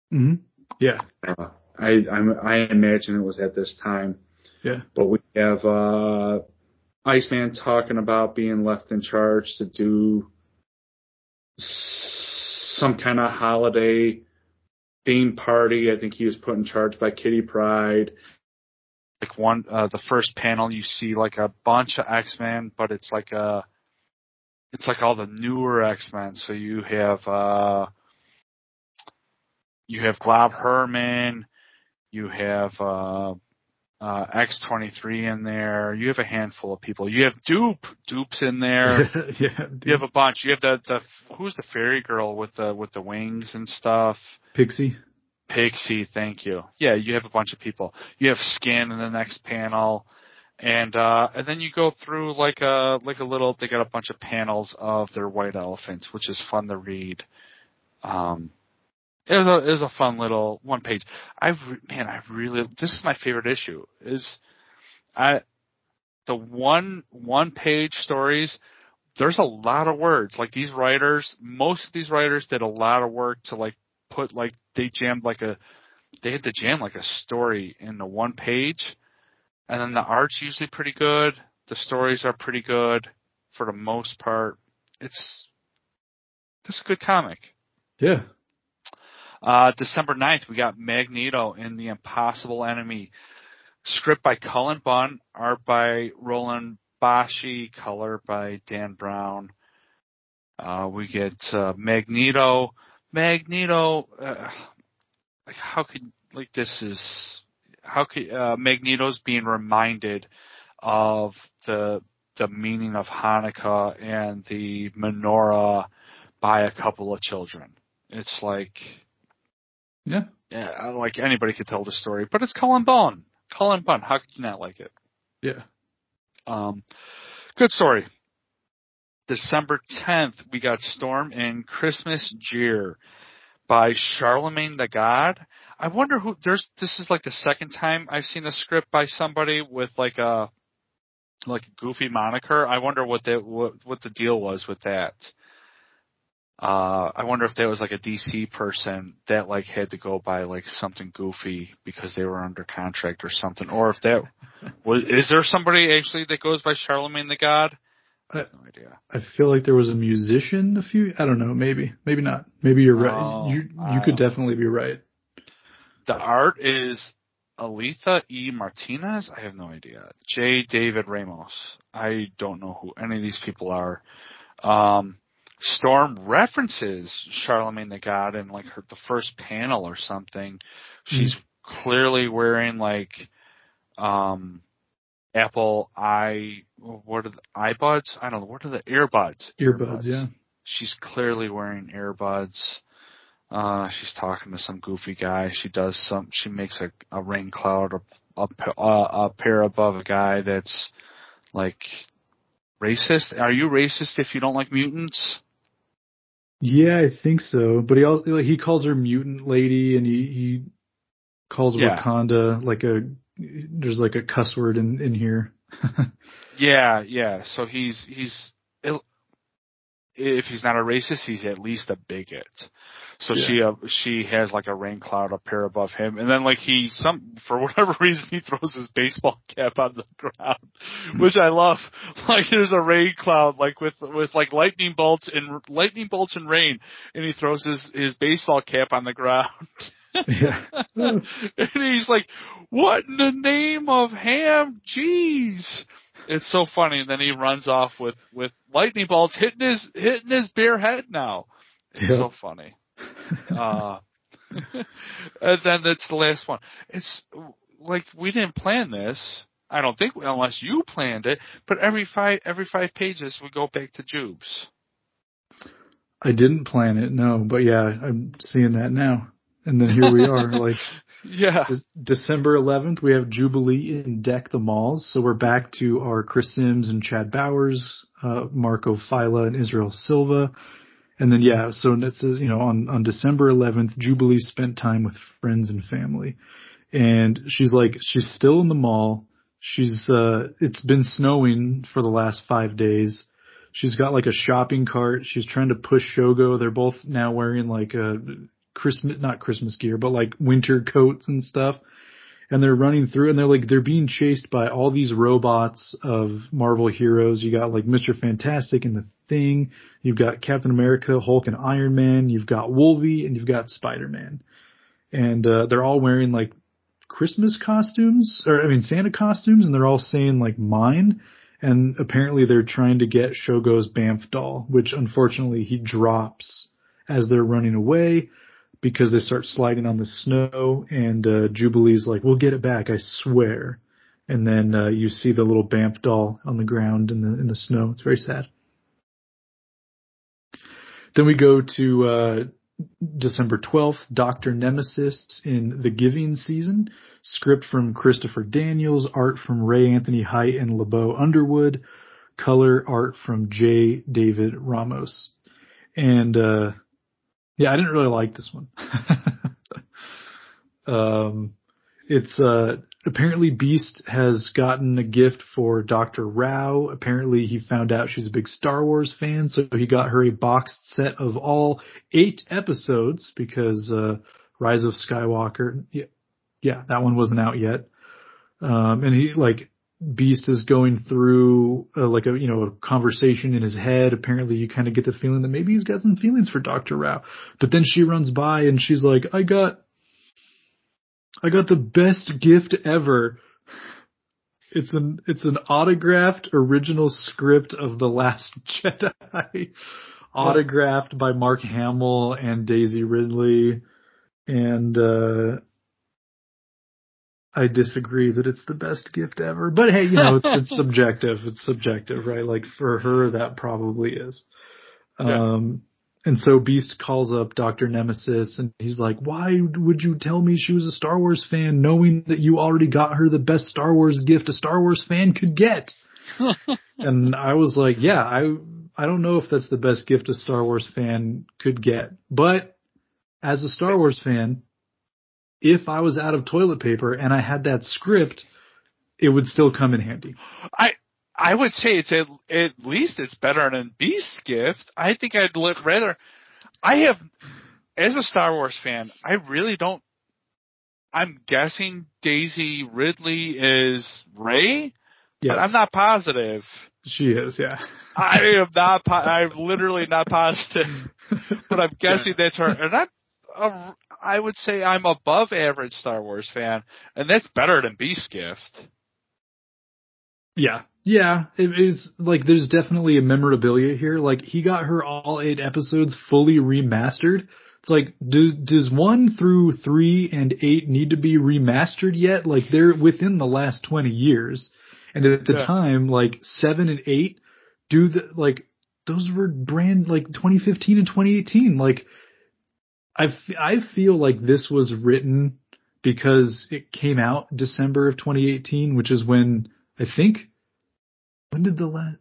hmm Yeah. Uh, I I'm, I imagine it was at this time. Yeah. But we have uh, Iceman talking about being left in charge to do some kind of holiday theme party. I think he was put in charge by Kitty Pryde. Like one, uh, the first panel, you see like a bunch of X Men, but it's like a, it's like all the newer X Men. So you have, uh, you have Glob Herman, you have uh, uh, X23 in there. You have a handful of people. You have Doop. Doop's in there. yeah. you have a bunch. You have the the who's the fairy girl with the with the wings and stuff. Pixie. Pixie, thank you. Yeah, you have a bunch of people. You have Skin in the next panel. And uh and then you go through like a like a little they got a bunch of panels of their white elephants, which is fun to read. Um it was a it was a fun little one page. I man, I really this is my favorite issue. Is I the one one page stories. There's a lot of words. Like these writers, most of these writers did a lot of work to like put like they jammed like a they had to jam like a story in the one page, and then the art's usually pretty good. The stories are pretty good for the most part. It's it's a good comic. Yeah. Uh, December 9th, we got Magneto in The Impossible Enemy. Script by Cullen Bunn, art by Roland Boschi, color by Dan Brown. Uh, we get uh, Magneto. Magneto, uh, like how could like this is how could uh, Magneto's being reminded of the the meaning of Hanukkah and the menorah by a couple of children. It's like Yeah. yeah, I like anybody could tell the story, but it's Cullen Bunn. Cullen Bunn. How could you not like it? Yeah. Um, good story. December 10th, we got Storm and Christmas Jeer by Charlamagne the God. I wonder who there's this is like the second time I've seen a script by somebody with like a like a goofy moniker. I wonder what the what, what the deal was with that. Uh, I wonder if that was like a DC person that like had to go by like something goofy because they were under contract or something, or if that was, is there somebody actually that goes by Charlamagne the God? I have no idea. I feel like there was a musician a few. I don't know. Maybe. Maybe not. Maybe you're right. Oh, you you could definitely be right. The art is Alitha E. Martinez. I have no idea. J. David Ramos. I don't know who any of these people are. Um, Storm references Charlamagne the God in like her the first panel or something. She's clearly wearing like um, Apple i what are the iBuds? I don't know. What are the earbuds? Earbuds, yeah. She's clearly wearing earbuds. Uh, she's talking to some goofy guy. She does some. She makes a, a rain cloud up a, a pair above a guy that's like racist. Are you racist if you don't like mutants? Yeah, I think so. But he also like, he calls her mutant lady, and he he calls Yeah. Wakanda like a there's like a cuss word in in here. Yeah, yeah. So he's he's if he's not a racist, he's at least a bigot. So Yeah. she uh, she has like a rain cloud up here above him, and then like he some for whatever reason he throws his baseball cap on the ground, which I love. Like there's a rain cloud like with with like lightning bolts and lightning bolts and rain, and he throws his his baseball cap on the ground. yeah. and he's like, "What in the name of ham? Jeez!" It's so funny. And then he runs off with with lightning bolts hitting his hitting his bare head. Now it's Yeah. so funny. Uh, and then that's the last one. It's like we didn't plan this. I don't think unless you planned it. But every five every five pages we go back to Jubes. I didn't plan it, no, but yeah, I'm seeing that now. And then here we are, like Yeah. December 11th, we have Jubilee in Deck the Malls. So we're back to our Chris Sims and Chad Bowers, uh, Marco Failla and Israel Silva. And then, yeah, so it says, you know, on, on December 11th, Jubilee spent time with friends and family. And she's like, she's still in the mall. She's, uh, it's been snowing for the last five days. She's got like a shopping cart. She's trying to push Shogo. They're both now wearing like a Christmas, not Christmas gear, but like winter coats and stuff. And they're running through and they're like, they're being chased by all these robots of Marvel heroes. You got like Mr. Fantastic and the Thing. You've got Captain America, Hulk and Iron Man. You've got Wolvie and you've got Spider-Man. And, uh, they're all wearing like Christmas costumes or I mean Santa costumes and they're all saying like mine. And apparently they're trying to get Shogo's Bamf doll, which unfortunately he drops as they're running away because they start sliding on the snow and uh, Jubilee's like, "We'll get it back, I swear." And then uh, you see the little Bamf doll on the ground in the in the snow. It's very sad. Then we go to uh, December 12th, Doctor Nemesis in The Giving Season. Script from Christopher Daniels, art from Ray Anthony Height and LeBeau Underwood, color art from J. David Ramos. And uh, yeah, I didn't really like this one. um, it's uh, apparently Beast has gotten a gift for Dr. Rao. Apparently he found out she's a big Star Wars fan, so he got her a boxed set of all eight episodes because uh, Rise of Skywalker. Yeah, yeah, that one wasn't out yet. Um, and he like Beast is going through uh, like a you know a conversation in his head. Apparently, you kind of get the feeling that maybe he's got some feelings for Doctor Rao. But then she runs by and she's like, "I got, I got the best gift ever. It's an it's an autographed original script of the Last Jedi, autographed by Mark Hamill and Daisy Ridley, and." uh I disagree that it's the best gift ever. But hey, you know, it's, it's subjective. It's subjective, right? Like for her, that probably is. Yeah. Um, and so Beast calls up Dr. Nemesis and he's like, why would you tell me she was a Star Wars fan knowing that you already got her the best Star Wars gift a Star Wars fan could get? and I was like, yeah, I, I don't know if that's the best gift a Star Wars fan could get, but as a Star Wars fan, if I was out of toilet paper and I had that script, it would still come in handy. I I would say it's at, at least it's better than Beast's gift. I think I'd li- rather. I have, as a Star Wars fan, I really don't. I'm guessing Daisy Ridley is Rey, Yes, but I'm not positive. she is, yeah. I am not. Po- I'm literally not positive, but I'm guessing that's her. And I'm, I would say I'm above average Star Wars fan, and that's better than Beast's gift. Yeah. Yeah, it is like there's definitely a memorabilia here. Like he got her all eight episodes fully remastered. It's like, do, does one through three and eight need to be remastered yet? Like they're within the last 20 years. And at the Yeah. time, like seven and eight, do the, like, those were brand, like 2015 and 2018. Like, I, f- I feel like this was written because it came out December of 2018, which is when I think, when did the last,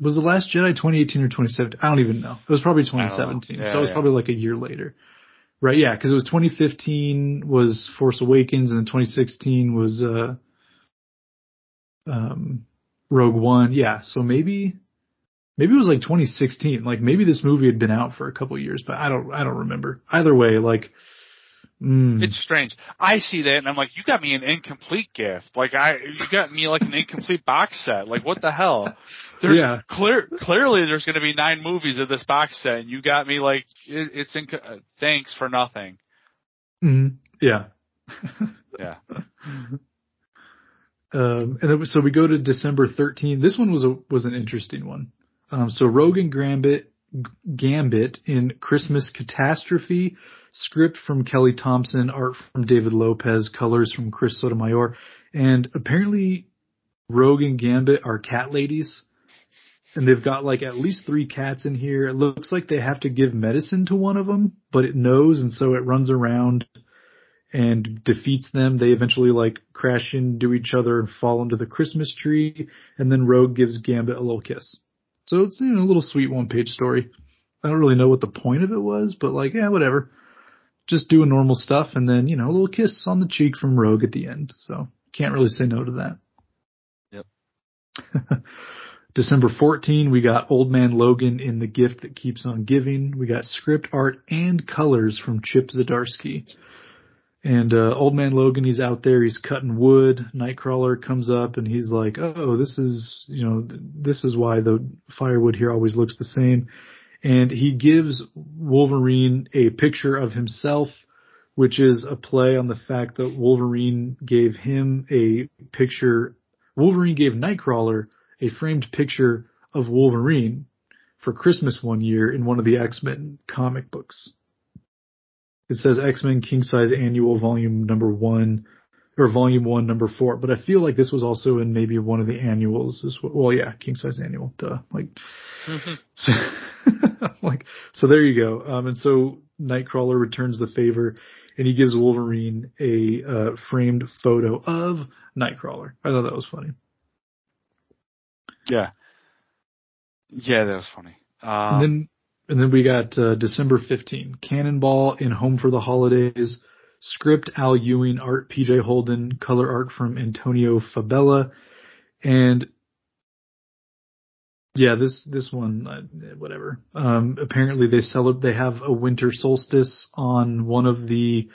was the last Jedi 2018 or 2017? I don't even know. It was probably 2017. Yeah, so it was yeah. probably like a year later. Right, yeah, because it was 2015 was Force Awakens and then 2016 was uh um Rogue One. Yeah, so maybe maybe it was like 2016. Like maybe this movie had been out for a couple years, but I don't I don't remember. Either way, like mm, It's strange. I see that and I'm like, you got me an incomplete gift. Like I, you got me like an incomplete box set. Like what the hell? There's Yeah. clear, clearly there's going to be nine movies of this box set and you got me like, it, it's in, uh, thanks for nothing. mhm, yeah. Yeah. Um, and so we go to December 13. This one was a, was an interesting one. Um, so Rogan Gambit, Gambit in Christmas Catastrophe, script from Kelly Thompson, art from David Lopez, colors from Chris Sotomayor, and apparently Rogan Gambit are cat ladies. And they've got like at least three cats in here. It looks like they have to give medicine to one of them, but it knows and so it runs around and defeats them. They eventually like crash into each other and fall into the Christmas tree. And then Rogue gives Gambit a little kiss. So it's you know, a little sweet one page story. I don't really know what the point of it was, but like, yeah, whatever. Just doing normal stuff and then, you know, a little kiss on the cheek from Rogue at the end. So can't really say no to that. Yep. December 14, we got Old Man Logan in The Gift That Keeps On Giving. We got script art and colors from Chip Zdarsky. And uh, Old Man Logan, he's out there, he's cutting wood. Nightcrawler comes up and he's like, "Oh, this is, you know, this is why the firewood here always looks the same." And he gives Wolverine a picture of himself, which is a play on the fact that Wolverine gave him a picture. Wolverine gave Nightcrawler a framed picture of Wolverine for Christmas one year in one of the X-Men comic books. It says X-Men King Size Annual Volume Number One or Volume One Number Four, but I feel like this was also in maybe one of the annuals. As well. well, yeah, King Size Annual. Duh. Like, so, like, so there you go. Um, and so Nightcrawler returns the favor, and he gives Wolverine a uh, framed photo of Nightcrawler. I thought that was funny. Yeah. Yeah, that was funny. And Um, then and then we got uh, December 15, Cannonball in Home for the Holidays, script Al Ewing, art PJ Holden, color art from Antonio Fabela, and yeah, this this one uh, whatever. Um, apparently they celebrate they have a winter solstice on one of the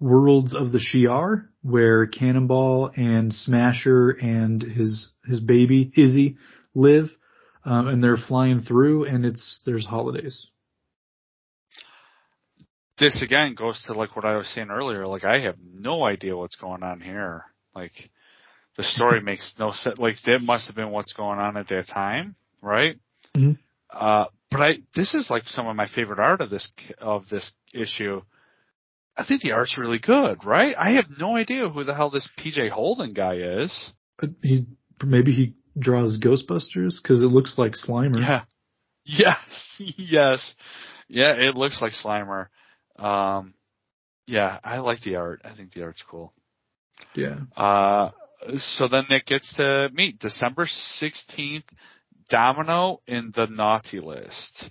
worlds of the Shi'ar where Cannonball and Smasher and his his baby Izzy live um, and they're flying through, and it's there's holidays. this again goes to like what I was saying earlier. Like I have no idea what's going on here. Like the story makes no sense. Like that must have been what's going on at that time, right? Mhm. Uh, but I this is like some of my favorite art of this of this issue. I think the art's really good, right? I have no idea who the hell this PJ Holden guy is. But he maybe he draws Ghostbusters because it looks like Slimer. Yeah. Yes. yes. Yeah, it looks like Slimer. Um, yeah, I like the art. I think the art's cool. Yeah. Uh, so then it gets to meet December 16th, Domino in the Naughty List.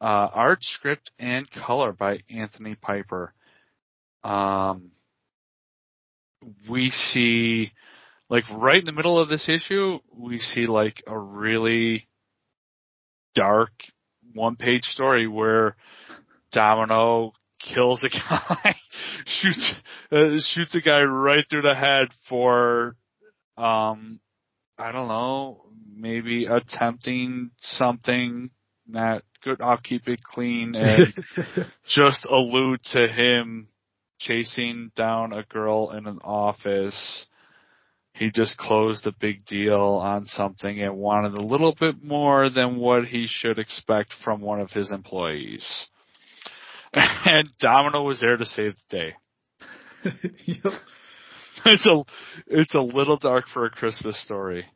Uh, art, script, and color by Anthony Piper. Um, we see, like right in the middle of this issue, we see like a really dark one page story where Domino kills a guy, shoots uh, shoots a guy right through the head for, um, I don't know, maybe attempting something not good. I'll keep it clean and just allude to him chasing down a girl in an office. He just closed a big deal on something and wanted a little bit more than what he should expect from one of his employees. and Domino was there to save the day. yep. It's a it's a little dark for a Christmas story.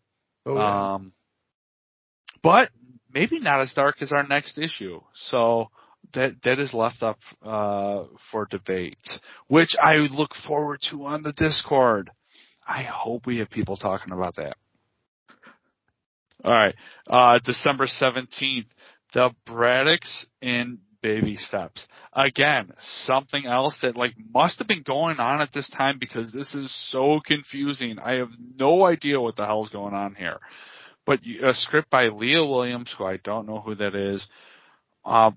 Oh, yeah. Um, but maybe not as dark as our next issue. So that that is left up uh, for debate, which I look forward to on the Discord. I hope we have people talking about that. All right, uh, December seventeenth, the Braddocks in baby steps. Again, something else that like must have been going on at this time because this is so confusing. I have no idea what the hell's going on here. But a script by Leah Williams, who I don't know who that is, uh,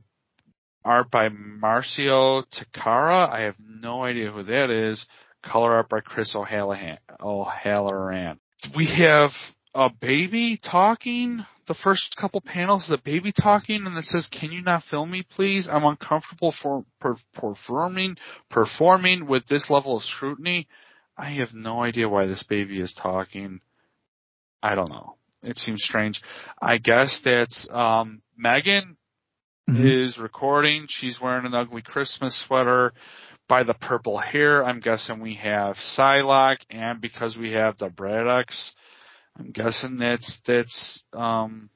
art by Marcio Takara. I have no idea who that is. Color art by Chris O'Halloran. O'Halloran. We have a baby talking. The first couple panels is a baby talking, and it says, "Can you not film me, please? I'm uncomfortable for per, performing performing with this level of scrutiny." I have no idea why this baby is talking. I don't know. It seems strange. I guess that's um, Meggan Mhm. is recording. She's wearing an ugly Christmas sweater. By the purple hair, I'm guessing we have Psylocke, and because we have the Braddocks, I'm guessing that's that's um,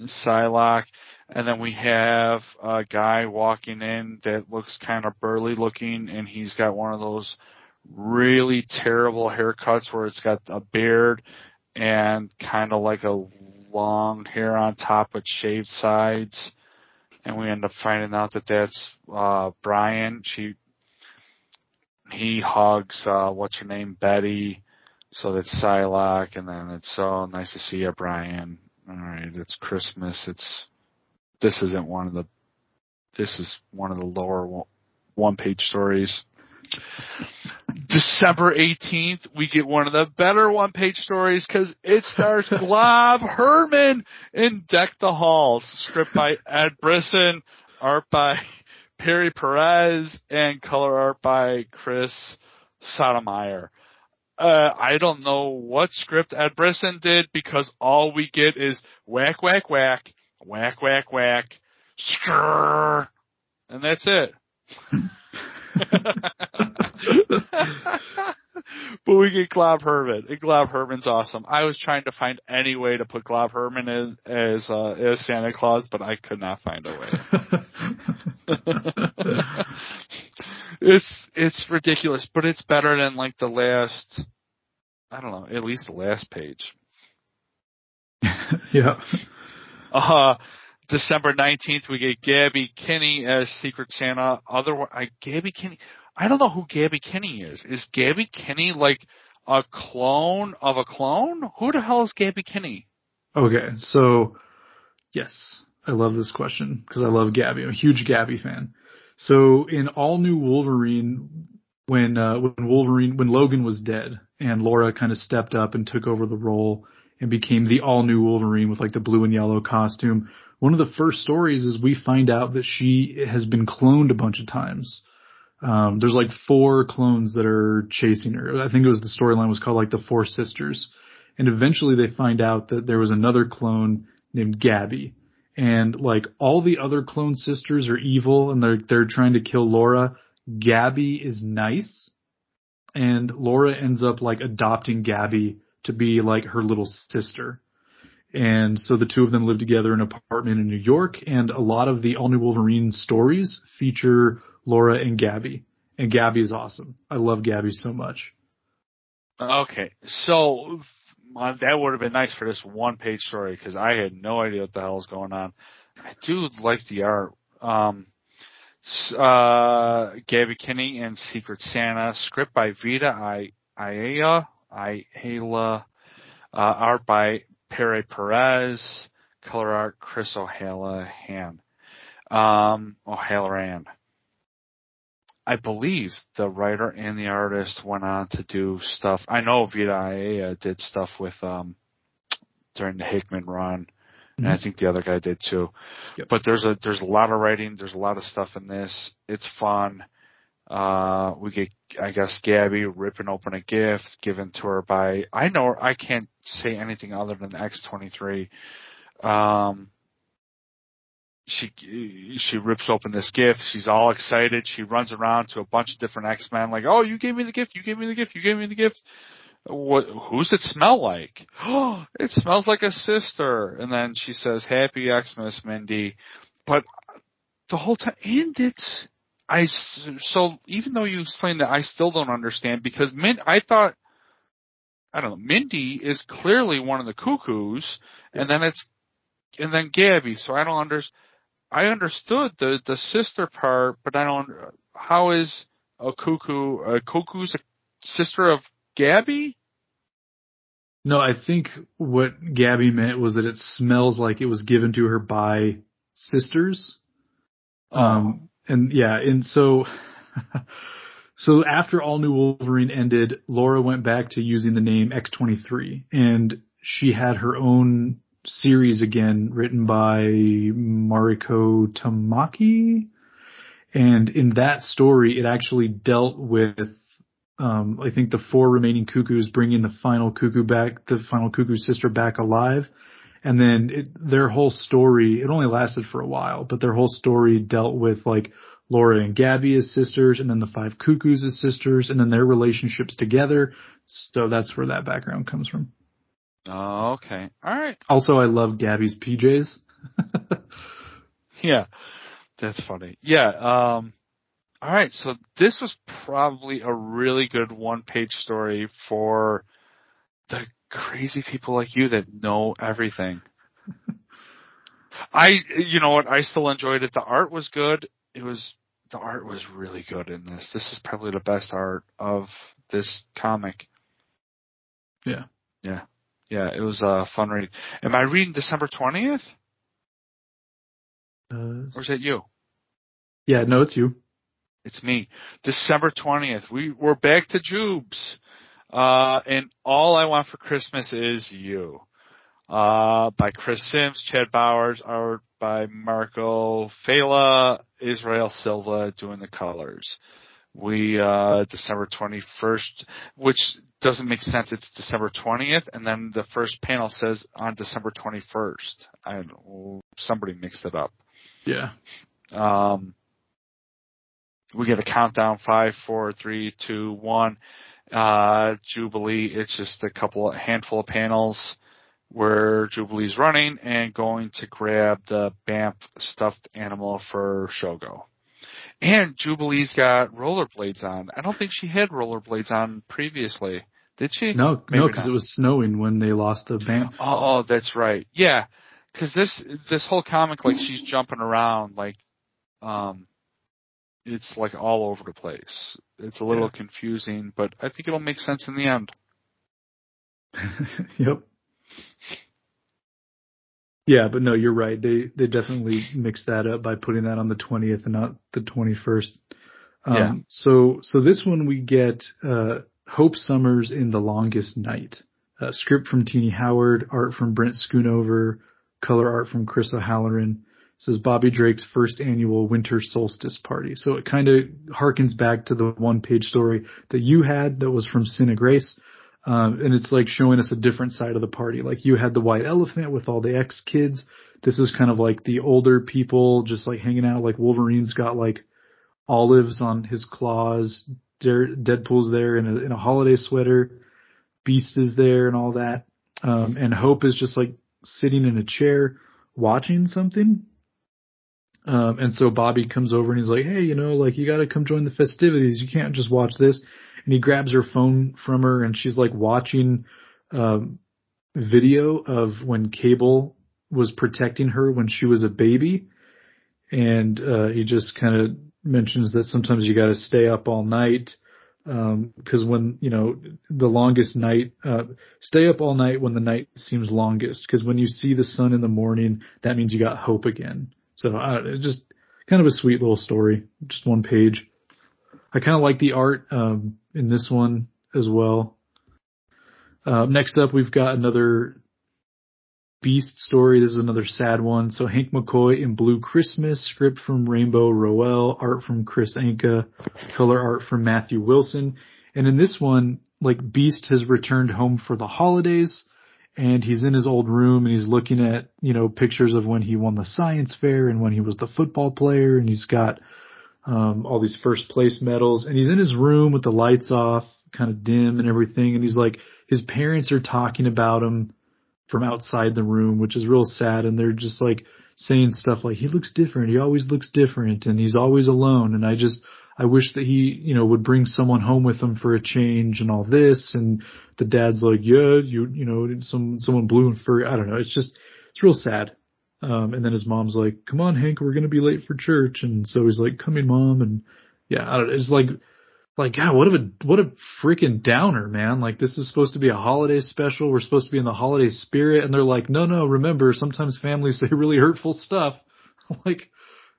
Psylocke. And then we have a guy walking in that looks kind of burly looking, and he's got one of those really terrible haircuts where it's got a beard and kind of like a long hair on top with shaved sides and we end up finding out that that's uh Brian. She he hugs uh what's her name Betty, so that's Psylocke, and then it's so nice to see you, Brian. All right, it's Christmas. It's this isn't one of the this is one of the lower one page stories. December 18th, we get one of the better one page stories because it stars Glob Herman in Deck the Halls, script by Ed Brisson, art by Pere Perez, and color art by Chris Sotomayor. Uh, I don't know what script Ed Brisson did because all we get is whack, whack, whack, whack, whack, whack, skrrr, and that's it. but we get Glob Herman. And Glob Herman's awesome. I was trying to find any way to put Glob Herman in as, uh, as Santa Claus, but I could not find a way. it's it's ridiculous, but it's better than like the last. I don't know, at least the last page. yeah. Uh, December 19th, we get Gabby Kinney as Secret Santa. Other, I, Gabby Kinney, I don't know who Gabby Kinney is. Is Gabby Kinney like a clone of a clone? Who the hell is Gabby Kinney? Okay, so yes, I love this question because I love Gabby. I'm a huge Gabby fan. So in all new Wolverine, when uh, when Wolverine when Logan was dead and Laura kind of stepped up and took over the role and became the all new Wolverine with like the blue and yellow costume. One of the first stories is we find out that she has been cloned a bunch of times. Um, there's like four clones that are chasing her. I think it was the storyline was called like the Four Sisters. And eventually they find out that there was another clone named Gabby. And like all the other clone sisters are evil and they're, they're trying to kill Laura. Gabby is nice. And Laura ends up like adopting Gabby to be like her little sister. And so the two of them live together in an apartment in New York and a lot of the All New Wolverine stories feature Laura and Gabby. And Gabby is awesome. I love Gabby so much. Okay, so that would have been nice for this one page story because I had no idea what the hell was going on. I do like the art. Um, uh, Gabby Kinney and Secret Santa, script by Vita I Iaya, Ihala, uh, art by Pere Perez, color art Chris O'Hallahan, um, O'Halloran. I believe the writer and the artist went on to do stuff. I know Vita Iaya did stuff with um during the Hickman run, and I think the other guy did too. Yep. But there's a there's a lot of writing. There's a lot of stuff in this. It's fun. Uh, we get I guess Gabby ripping open a gift given to her by I know I can't say anything other than X23. Um, she she rips open this gift. She's all excited. She runs around to a bunch of different X Men, like, "Oh, you gave me the gift! You gave me the gift! You gave me the gift!" What? Who's it smell like? Oh, it smells like a sister. And then she says, "Happy Xmas, Mindy." But the whole time, and it's I. So even though you explained that, I still don't understand because Min. I thought. I don't know. Mindy is clearly one of the cuckoos, and then it's, and then Gabby. So I don't understand I understood the the sister part, but I don't. How is a cuckoo? A cuckoo's a sister of Gabby? No, I think what Gabby meant was that it smells like it was given to her by sisters. Oh. Um, and yeah, and so, so after All New Wolverine ended, Laura went back to using the name X23 and she had her own series again written by Mariko Tamaki. And in that story, it actually dealt with, um, I think the four remaining cuckoos bringing the final cuckoo back, the final cuckoo sister back alive. And then it, their whole story, it only lasted for a while, but their whole story dealt with like Laura and Gabby as sisters and then the five cuckoos as sisters and then their relationships together. So that's where that background comes from. Oh, okay. All right. Also, I love Gabby's PJs. yeah, that's funny. Yeah. Um, all right. So this was probably a really good one-page story for the crazy people like you that know everything. I, you know what? I still enjoyed it. The art was good. It was the art was really good in this. This is probably the best art of this comic. Yeah. Yeah. Yeah, it was a fun reading. Am I reading December 20th? Uh, or is it you? Yeah, no, it's you. It's me. December 20th. We, we're back to Jubes. Uh, and all I want for Christmas is you. Uh, by Chris Sims, Chad Bowers, art by Marco Fela, Israel Silva doing the colors we uh December 21st, which doesn't make sense. It's December 20th, and then the first panel says on December 21st. I somebody mixed it up. Yeah. Um, we get a countdown: five, four, three, two, one. Uh, Jubilee. It's just a couple, a handful of panels where Jubilee's running and going to grab the Bamf stuffed animal for Shogo. And Jubilee's got rollerblades on. I don't think she had rollerblades on previously. Did she? No, Maybe no, because it was snowing when they lost the Bamf. Oh, oh that's right. Yeah, because this this whole comic, like she's jumping around, like, um, it's like all over the place. It's a little yeah. confusing, but I think it'll make sense in the end. yep. Yeah, but no, you're right. They they definitely mixed that up by putting that on the 20th and not the 21st. Um, yeah. So so this one we get uh, Hope Summers in the Longest Night. Uh, script from Tini Howard, art from Brent Schoonover, color art from Chris O'Halloran. This is Bobby Drake's first annual winter solstice party. So it kind of harkens back to the one page story that you had that was from of Grace. Um, and it's like showing us a different side of the party. Like you had the white elephant with all the ex kids. This is kind of like the older people just like hanging out. Like Wolverine's got like olives on his claws. Deadpool's there in a, in a holiday sweater. Beast is there and all that. Um, and Hope is just like sitting in a chair watching something. Um, and so Bobby comes over and he's like, Hey, you know, like you gotta come join the festivities. You can't just watch this and he grabs her phone from her and she's like watching um, video of when Cable was protecting her when she was a baby. And uh, he just kind of mentions that sometimes you got to stay up all night because um, when you know the longest night, uh, stay up all night when the night seems longest. Because when you see the sun in the morning, that means you got hope again. So uh, just kind of a sweet little story, just one page. I kind of like the art. Um, in this one as well. Uh, next up, we've got another Beast story. This is another sad one. So Hank McCoy in Blue Christmas, script from Rainbow Rowell, art from Kris Anka, color art from Matthew Wilson. And in this one, like Beast has returned home for the holidays and he's in his old room and he's looking at, you know, pictures of when he won the science fair and when he was the football player and he's got, um, all these first place medals and he's in his room with the lights off, kind of dim and everything. And he's like, his parents are talking about him from outside the room, which is real sad. And they're just like saying stuff like, he looks different. He always looks different and he's always alone. And I just, I wish that he, you know, would bring someone home with him for a change and all this. And the dad's like, yeah, you, you know, some, someone blew him for, I don't know. It's just, it's real sad. Um, and then his mom's like, come on, Hank, we're going to be late for church. And so he's like, coming mom. And yeah, I don't know. It's like, like, God, what a, what a freaking downer, man. Like this is supposed to be a holiday special. We're supposed to be in the holiday spirit. And they're like, no, no, remember, sometimes families say really hurtful stuff. like,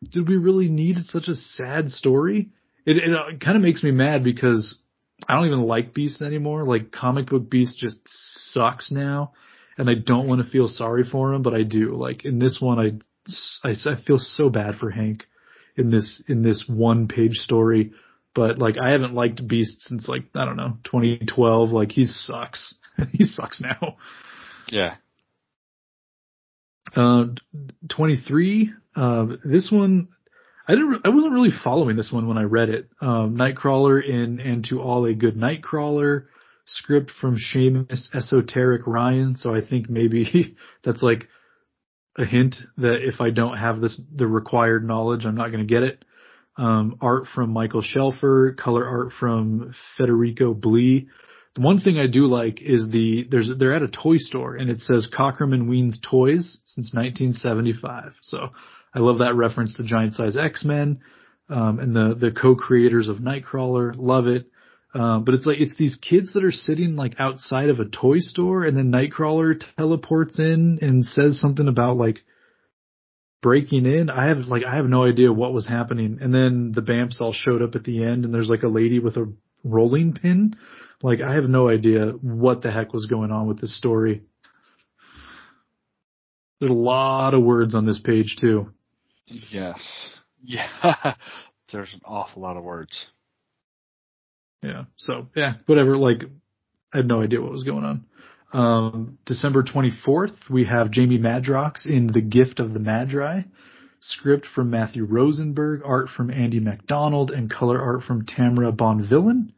did we really need such a sad story? It, it uh, kind of makes me mad because I don't even like Beast anymore. Like comic book Beast just sucks now, and I don't want to feel sorry for him, but I do. Like in this one, I, I, I feel so bad for Hank in this in this one page story. But like I haven't liked Beast since like I don't know 2012. Like he sucks. he sucks now. Yeah. Uh, 23. Uh, this one I didn't. I wasn't really following this one when I read it. Um, Nightcrawler in and to all a good Nightcrawler script from Seamus Esoteric Ryan. So I think maybe that's like a hint that if I don't have this the required knowledge, I'm not going to get it. Um, art from Michael Shelfer, color art from Federico Blee. The one thing I do like is the there's they're at a toy store and it says Cockerman Weens Toys since 1975. So I love that reference to giant size X-Men, um, and the, the co-creators of Nightcrawler. Love it. Um, but it's like, it's these kids that are sitting like outside of a toy store and then Nightcrawler teleports in and says something about like breaking in. I have like, I have no idea what was happening. And then the Bamfs all showed up at the end and there's like a lady with a rolling pin. Like I have no idea what the heck was going on with this story. There's a lot of words on this page too. Yes. Yeah. There's an awful lot of words. Yeah. So yeah, whatever. Like, I had no idea what was going on. Um, December 24th, we have Jamie Madrox in The Gift of the Magi. Script from Matthew Rosenberg, art from Andy MacDonald, and color art from Tamara Bonvillain.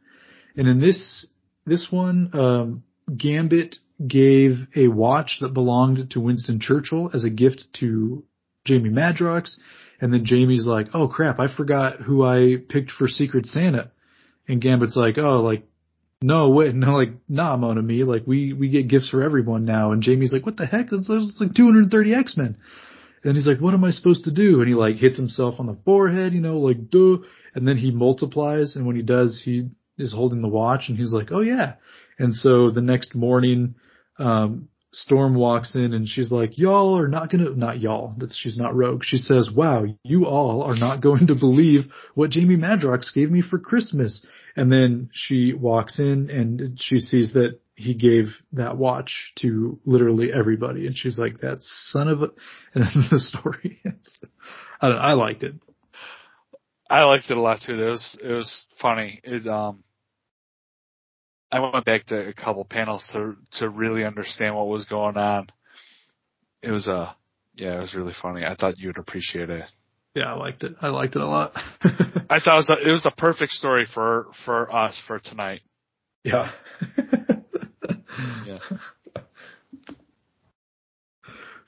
And in this, this one, um, Gambit gave a watch that belonged to Winston Churchill as a gift to Jamie Madrox. And then Jamie's like, oh crap, I forgot who I picked for Secret Santa. And Gambit's like, oh, like, no, wait, no, like, nah, Mon me, like, we, we get gifts for everyone now. And Jamie's like, what the heck? It's, it's like 230 X-Men. And he's like, what am I supposed to do? And he like hits himself on the forehead, you know, like, duh. And then he multiplies. And when he does, he is holding the watch and he's like, oh yeah. And so the next morning, um, Storm walks in and she's like, y'all are not gonna, not y'all, that's, she's not rogue. She says, wow, you all are not going to believe what Jamie Madrox gave me for Christmas. And then she walks in and she sees that he gave that watch to literally everybody. And she's like, that son of a, and the story. I, I liked it. I liked it a lot too. It was, it was funny. It, um, I went back to a couple panels to to really understand what was going on. It was a uh, yeah, it was really funny. I thought you would appreciate it. Yeah, I liked it. I liked it a lot. I thought it was a, it was the perfect story for for us for tonight. Yeah. yeah.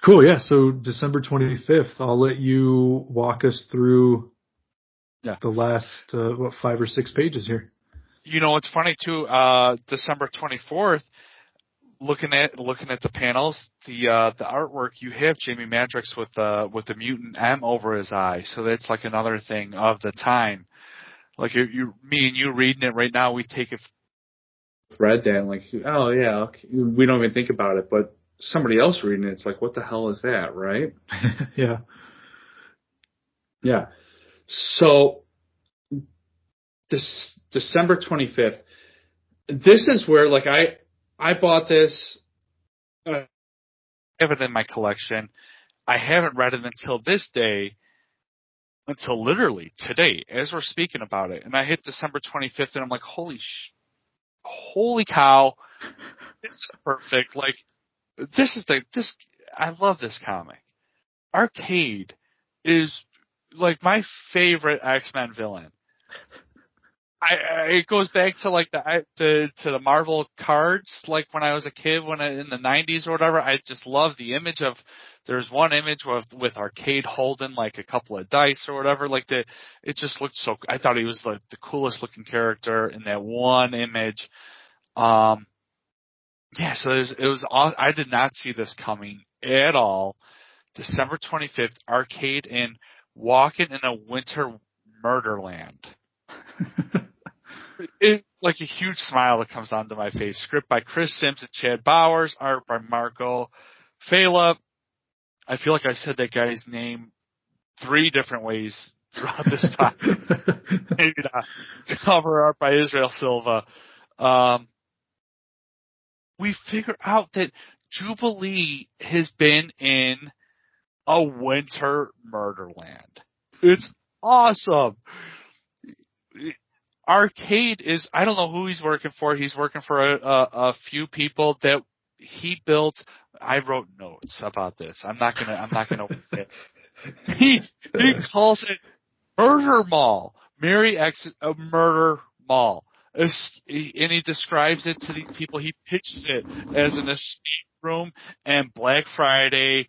Cool. Yeah. So December 25th, I'll let you walk us through yeah. the last, uh, what, five or six pages here you know, it's funny too. Uh, December 24th, looking at looking at the panels, the uh, the artwork you have Jamie Madrox with uh with the mutant M over his eye, so that's like another thing of the time. Like you, you me and you reading it right now, we take it. Read that and like, oh yeah, okay. we don't even think about it, but somebody else reading it, it's like, what the hell is that, right? yeah. Yeah. So this December 25th. This is where like I I bought this. Uh, I have it in my collection. I haven't read it until this day, until literally today, as we're speaking about it. And I hit December 25th, and I'm like, holy sh, holy cow, this is perfect. Like this is the this I love this comic. Arcade is like my favorite X Men villain. I, I it goes back to like the I, the to the Marvel cards. Like when I was a kid when I, in the 90s or whatever I just love the image of there's one image with with arcade holding like a couple of dice or whatever. Like the it just looked so I thought he was like the coolest looking character in that one image. Um yeah so it was, it was I did not see this coming at all. December 25th arcade in walking in a winter murderland it, like a huge smile that comes onto my face. Script by Chris Sims and Chad Bowers, art by Marco Failla. I feel like I said that guy's name three different ways throughout this podcast. Maybe not. Cover art by Israel Silva. Um, we figure out that Jubilee has been in a winter murderland. It's awesome. Arcade is I don't know who he's working for. He's working for a, a, a few people that he built. I wrote notes about this. I'm not gonna. I'm not gonna. he he calls it Murder Mall. Mary X a Murder Mall. And he describes it to these people. He pitches it as an escape room and Black Friday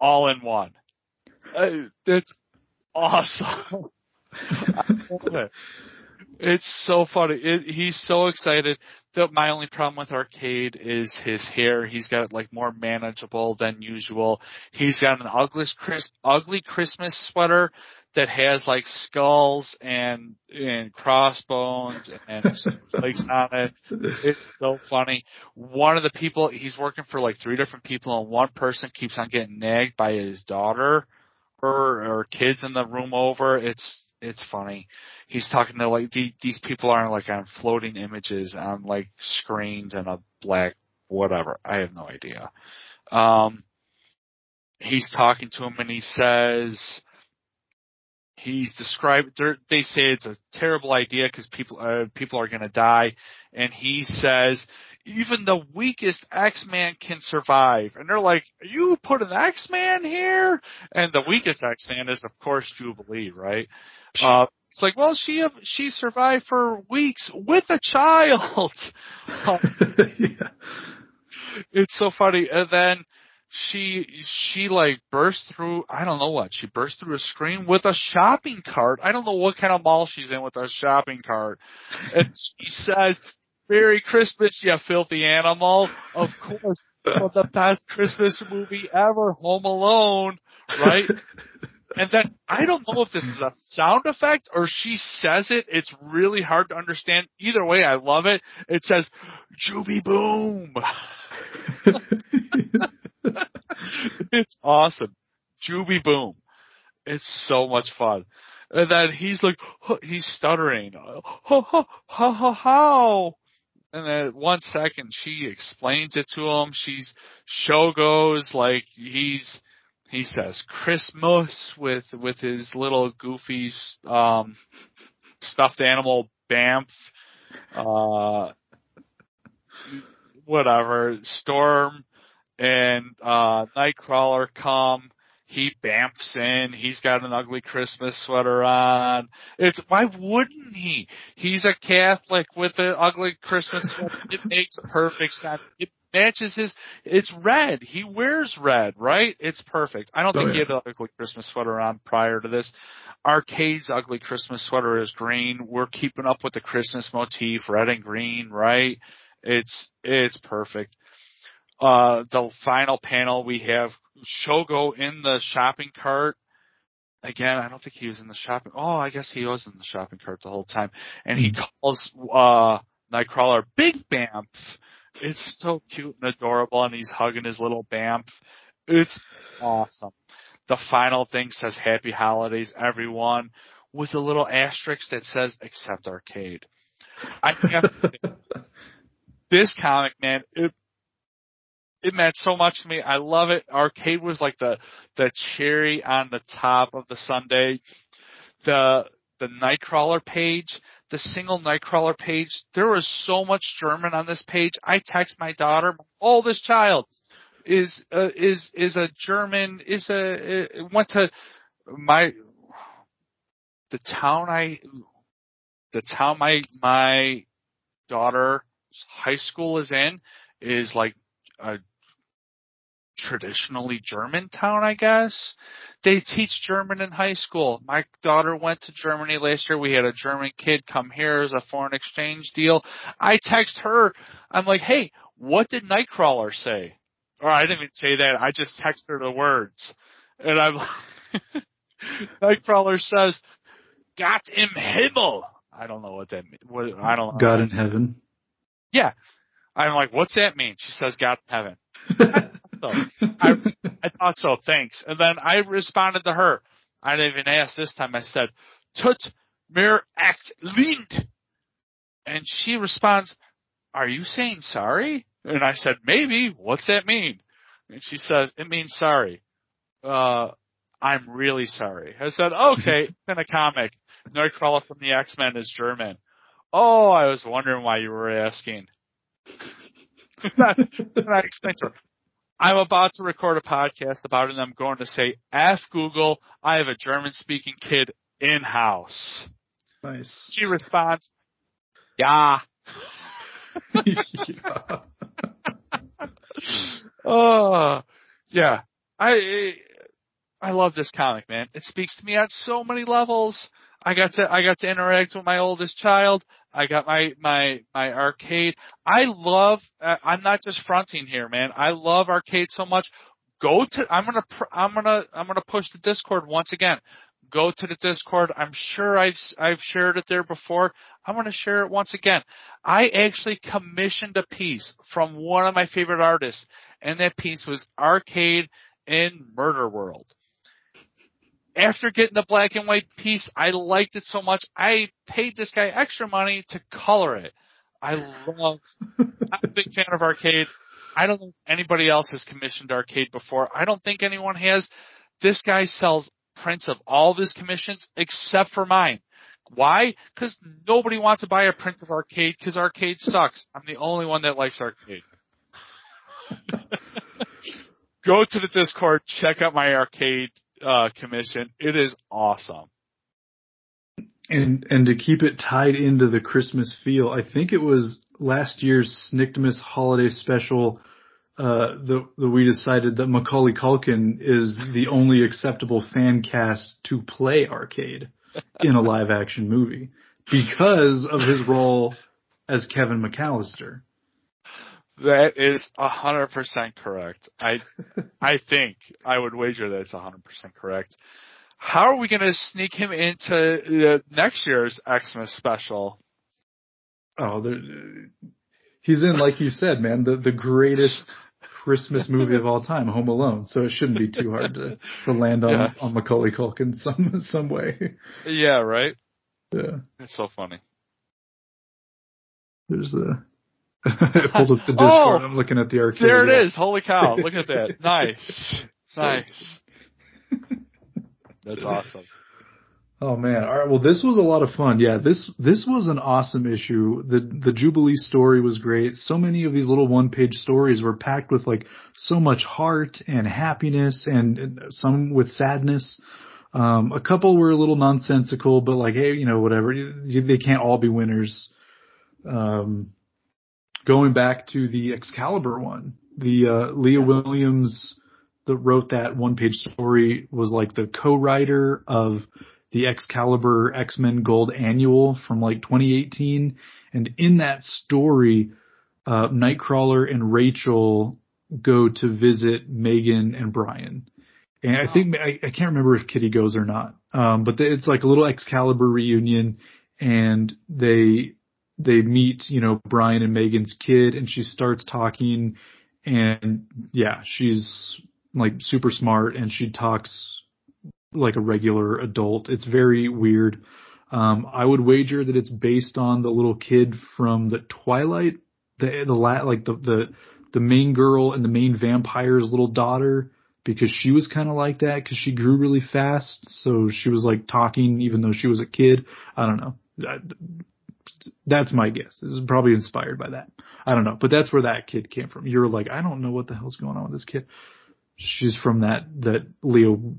all in one. Uh, that's awesome. It's so funny. It, he's so excited. The, my only problem with Arcade is his hair. He's got it like more manageable than usual. He's got an ugly, ugly Christmas sweater that has like skulls and and crossbones and snakes on it. It's so funny. One of the people he's working for like three different people, and one person keeps on getting nagged by his daughter or or kids in the room over. It's it's funny. He's talking to like the, these people aren't like on floating images on like screens and a black whatever. I have no idea. Um, he's talking to him and he says he's described. They say it's a terrible idea because people uh, people are going to die, and he says even the weakest X-Man can survive. And they're like, you put an X-Man here? And the weakest X-Man is of course Jubilee, right? Uh, it's like, well, she she survived for weeks with a child. yeah. It's so funny. And then she she like burst through I don't know what she burst through a screen with a shopping cart. I don't know what kind of mall she's in with a shopping cart, and she says, "Merry Christmas, you filthy animal!" Of course, for the best Christmas movie ever, Home Alone, right? And then I don't know if this is a sound effect or she says it. It's really hard to understand. Either way, I love it. It says, Juby Boom. it's awesome. Juby Boom. It's so much fun. And then he's like, he's stuttering. Ha ha ha ha how? And then one second she explains it to him. She's show goes like he's he says Christmas with with his little goofy um, stuffed animal Bamf, uh, whatever Storm and uh, Nightcrawler come. He bamfs in. He's got an ugly Christmas sweater on. It's why wouldn't he? He's a Catholic with an ugly Christmas sweater. It makes perfect sense. It matches his. It's red. He wears red, right? It's perfect. I don't oh, think yeah. he had an ugly Christmas sweater on prior to this. Arcade's ugly Christmas sweater is green. We're keeping up with the Christmas motif, red and green, right? It's it's perfect. Uh, the final panel we have Shogo in the shopping cart. Again, I don't think he was in the shopping. Oh, I guess he was in the shopping cart the whole time, and he hmm. calls uh Nightcrawler Big Bamf it's so cute and adorable, and he's hugging his little Bamf. It's awesome. The final thing says Happy Holidays, everyone, with a little asterisk that says Accept Arcade. I have this comic, man, it it meant so much to me. I love it. Arcade was like the the cherry on the top of the sundae. The the Nightcrawler page the single Nightcrawler page, there was so much German on this page. I text my daughter, my oldest child is uh, is is a German is a uh, went to my the town I the town my my daughter's high school is in is like a traditionally German town, I guess. They teach German in high school. My daughter went to Germany last year. We had a German kid come here as a foreign exchange deal. I text her. I'm like, hey, what did Nightcrawler say? Or I didn't even say that. I just text her the words. And I'm like, Nightcrawler says, Gott im Himmel. I don't know what that means. What, I don't know. God in heaven. Yeah. I'm like, what's that mean? She says, God in heaven. so. I, I thought so. Thanks. And then I responded to her. I didn't even ask this time. I said, Tut mir echt lind. And she responds, are you saying sorry? And I said, maybe. What's that mean? And she says, it means sorry. Uh, I'm really sorry. I said, okay, it's in a comic. Nightcrawler from the X-Men is German. Oh, I was wondering why you were asking. and I explained to her, I'm about to record a podcast about it and I'm going to say, ask Google, I have a German speaking kid in house. Nice. She responds, yeah. yeah. oh, yeah. I, I love this comic, man. It speaks to me on so many levels. I got to, I got to interact with my oldest child. I got my, my, my arcade. I love, uh, I'm not just fronting here, man. I love arcade so much. Go to, I'm gonna, I'm gonna, I'm gonna push the Discord once again. Go to the Discord. I'm sure I've, I've shared it there before. I'm gonna share it once again. I actually commissioned a piece from one of my favorite artists, and that piece was arcade in Murder World after getting the black and white piece, I liked it so much. I paid this guy extra money to color it. I love, I'm a big fan of arcade. I don't think anybody else has commissioned arcade before. I don't think anyone has. This guy sells prints of all of his commissions except for mine. Why? Because nobody wants to buy a print of arcade because arcade sucks. I'm the only one that likes arcade. Go to the Discord, check out my arcade uh, commission. It is awesome. And and to keep it tied into the Christmas feel, I think it was last year's Sniktmas holiday special uh, that, we decided that Macaulay Culkin is the only acceptable fan cast to play arcade in a live action movie because of his role as Kevin McAllister. That is a hundred percent correct. I, I think I would wager that it's a hundred percent correct. How are we going to sneak him into the next year's Xmas special? Oh, he's in, like you said, man, the the greatest Christmas movie of all time, Home Alone. So it shouldn't be too hard to to land on yes. on Macaulay Culkin some some way. Yeah, right. Yeah, it's so funny. There's the I pulled up the Discord. Oh, I'm looking at the arcade. There it is. Holy cow! Look at that. Nice, nice. That's awesome. Oh man! All right. Well, this was a lot of fun. Yeah, this this was an awesome issue. The the Jubilee story was great. So many of these little one page stories were packed with like so much heart and happiness, and, and some with sadness. Um, a couple were a little nonsensical, but like, hey, you know, whatever. They can't all be winners. Um, going back to the Excalibur one, the uh, Leah Williams that wrote that one page story was like the co-writer of the Excalibur X-Men Gold Annual from like 2018. And in that story, uh, Nightcrawler and Rachel go to visit Meggan and Brian. And I think, I, I can't remember if Kitty goes or not. Um, but it's like a little Excalibur reunion and they they meet, you know, Brian and Meggan's kid and she starts talking and yeah, she's like super smart and she talks like a regular adult. It's very weird. Um, I would wager that it's based on the little kid from the Twilight, the, the, like the, the, the main girl and the main vampire's little daughter because she was kind of like that because she grew really fast. So she was like talking even though she was a kid. I don't know. I, that's my guess. This is probably inspired by that. I don't know, but that's where that kid came from. You're like, I don't know what the hell's going on with this kid. She's from that that Leo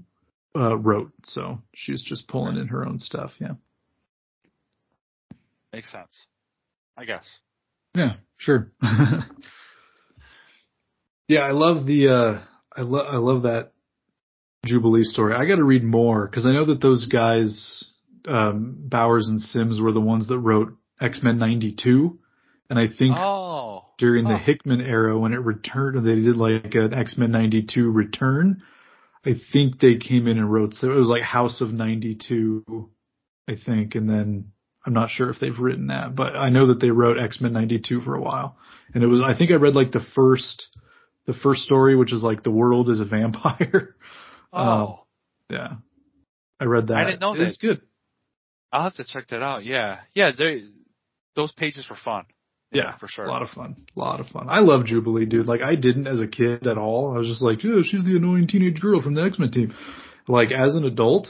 uh, wrote, so she's just pulling in her own stuff. Yeah, makes sense. I guess. Yeah, sure. yeah, I love the uh I love I love that Jubilee story. I got to read more because I know that those guys, um, Bowers and Sims, were the ones that wrote X Men '92, and I think oh. during oh. the Hickman era when it returned, they did like an X Men '92 return. I think they came in and wrote so it was like House of '92, I think, and then I'm not sure if they've written that, but I know that they wrote X Men '92 for a while, and it was I think I read like the first the first story, which is like the world is a vampire. Oh. Um, yeah. I read that. I didn't know that. It's good. I'll have to check that out. Yeah. Yeah, they those pages were fun. Yeah, for sure. A lot of fun. A lot of fun. I love Jubilee, dude. Like I didn't as a kid at all. I was just like, oh, she's the annoying teenage girl from the X-Men team. Like as an adult,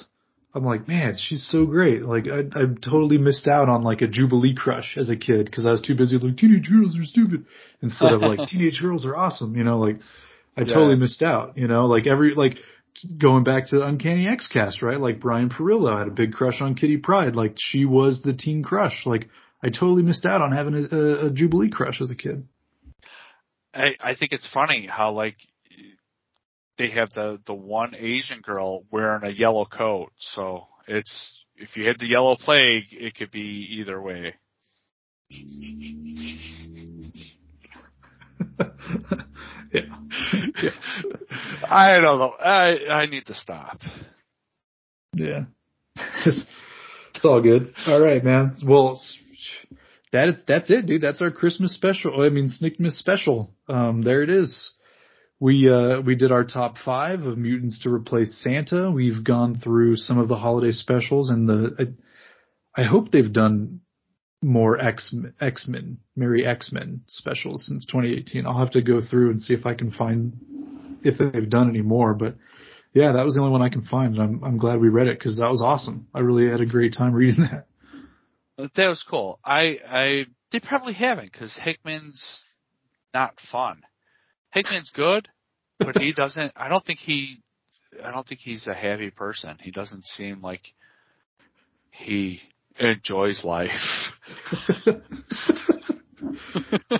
I'm like, man, she's so great. Like I, I totally missed out on like a Jubilee crush as a kid because I was too busy like teenage girls are stupid instead of like teenage girls are awesome. You know, like I Yeah. totally missed out. You know, like every like going back to Uncanny X Cast, right? Like Brian Perillo had a big crush on Kitty Pryde. Like she was the teen crush. Like I totally missed out on having a, a, a Jubilee crush as a kid. I I think it's funny how like they have the the one Asian girl wearing a yellow coat. So it's if you had the yellow plague, it could be either way. yeah. yeah. I don't know. I I need to stop. Yeah. it's all good. All right, man. Well, that that's it, dude. That's our Christmas special. I mean, Sniktmas special. Um, there it is. We uh we did our top five of mutants to replace Santa. We've gone through some of the holiday specials, and the I, I hope they've done more X X Men, Merry X Men specials since 2018. I'll have to go through and see if I can find if they've done any more, but. Yeah, that was the only one I can find, and I'm I'm glad we read it because that was awesome. I really had a great time reading that. That was cool. I I they probably haven't because Hickman's not fun. Hickman's good, but he doesn't. I don't think he. I don't think he's a happy person. He doesn't seem like he enjoys life.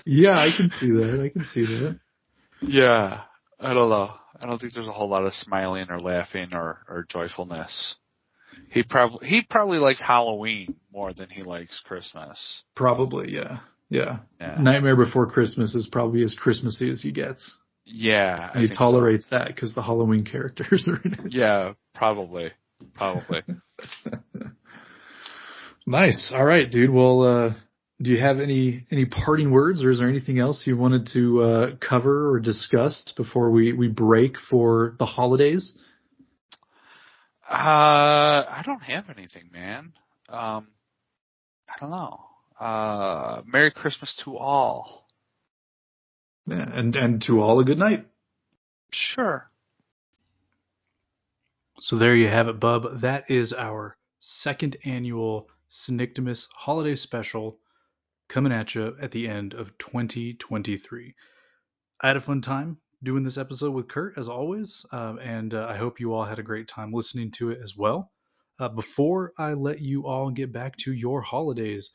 yeah, I can see that. I can see that. yeah, I don't know. I don't think there's a whole lot of smiling or laughing or or joyfulness. He probably he probably likes Halloween more than he likes Christmas. Probably, yeah, yeah. Yeah, Nightmare Before Christmas is probably as Christmassy as he gets. yeah. And he think so. tolerates that because the Halloween characters are in it. Yeah, probably. Probably. Nice. All right, dude. Well, uh, do you have any any parting words, or is there anything else you wanted to uh, cover or discuss before we we break for the holidays? Uh, I don't have anything, man. Um, I don't know. Uh, Merry Christmas to all. Yeah, and and to all a good night. Sure. So there you have it, bub. That is our second annual Sniktmas holiday special coming at you at the end of 2023. I had a fun time doing this episode with Kurt, as always, um, and uh, I hope you all had a great time listening to it as well. Uh, before I let you all get back to your holidays,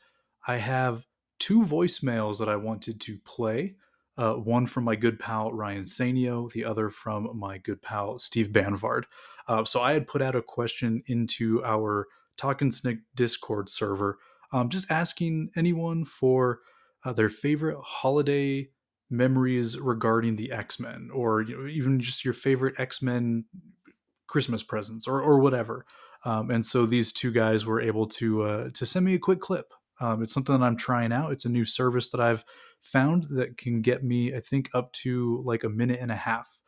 I have two voicemails that I wanted to play. Uh, one from my good pal Ryan Sainio, the other from my good pal Steve Banvard. Uh, so I had put out a question into our Talkin' Snikt Discord server, um, just asking anyone for uh, their favorite holiday memories regarding the X Men, or you know, even just your favorite X Men Christmas presents, or or whatever. Um, and so these two guys were able to uh, to send me a quick clip. Um, it's something that I'm trying out. It's a new service that I've found that can get me, I think, up to like a minute and a half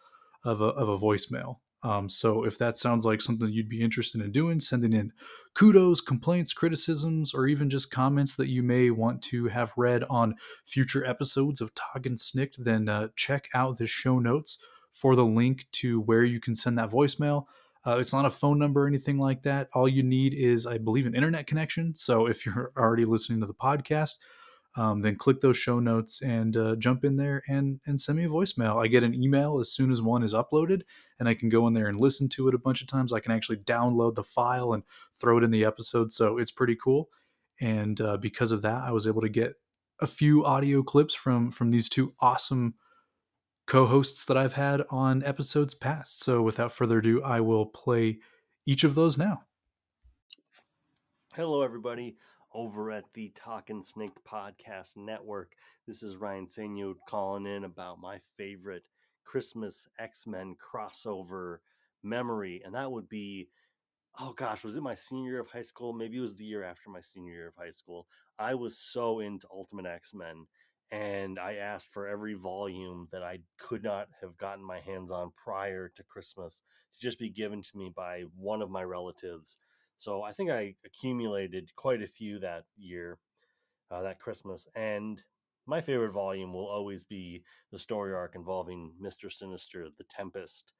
of a of a voicemail. Um, so if that sounds like something you'd be interested in doing, sending in kudos, complaints, criticisms, or even just comments that you may want to have read on future episodes of Talkin' Snikt, then uh, check out the show notes for the link to where you can send that voicemail. Uh, it's not a phone number or anything like that. All you need is, I believe, an internet connection. So if you're already listening to the podcast, um, then click those show notes and uh, jump in there and and send me a voicemail. I get an email as soon as one is uploaded, and I can go in there and listen to it a bunch of times. I can actually download the file and throw it in the episode, so it's pretty cool. And uh, because of that, I was able to get a few audio clips from from these two awesome co-hosts that I've had on episodes past. So without further ado, I will play each of those now. Hello, everybody, over at the Talking Snikt Podcast Network. This is Ryan Sainio calling in about my favorite Christmas X Men crossover memory, and that would be. Oh gosh, was it my senior year of high school? Maybe it was the year after my senior year of high school. I was so into Ultimate X Men and I asked for every volume that I could not have gotten my hands on prior to Christmas to just be given to me by one of my relatives. So I think I accumulated quite a few that year, uh, that Christmas. And my favorite volume will always be the story arc involving Mr. Sinister, the Tempest.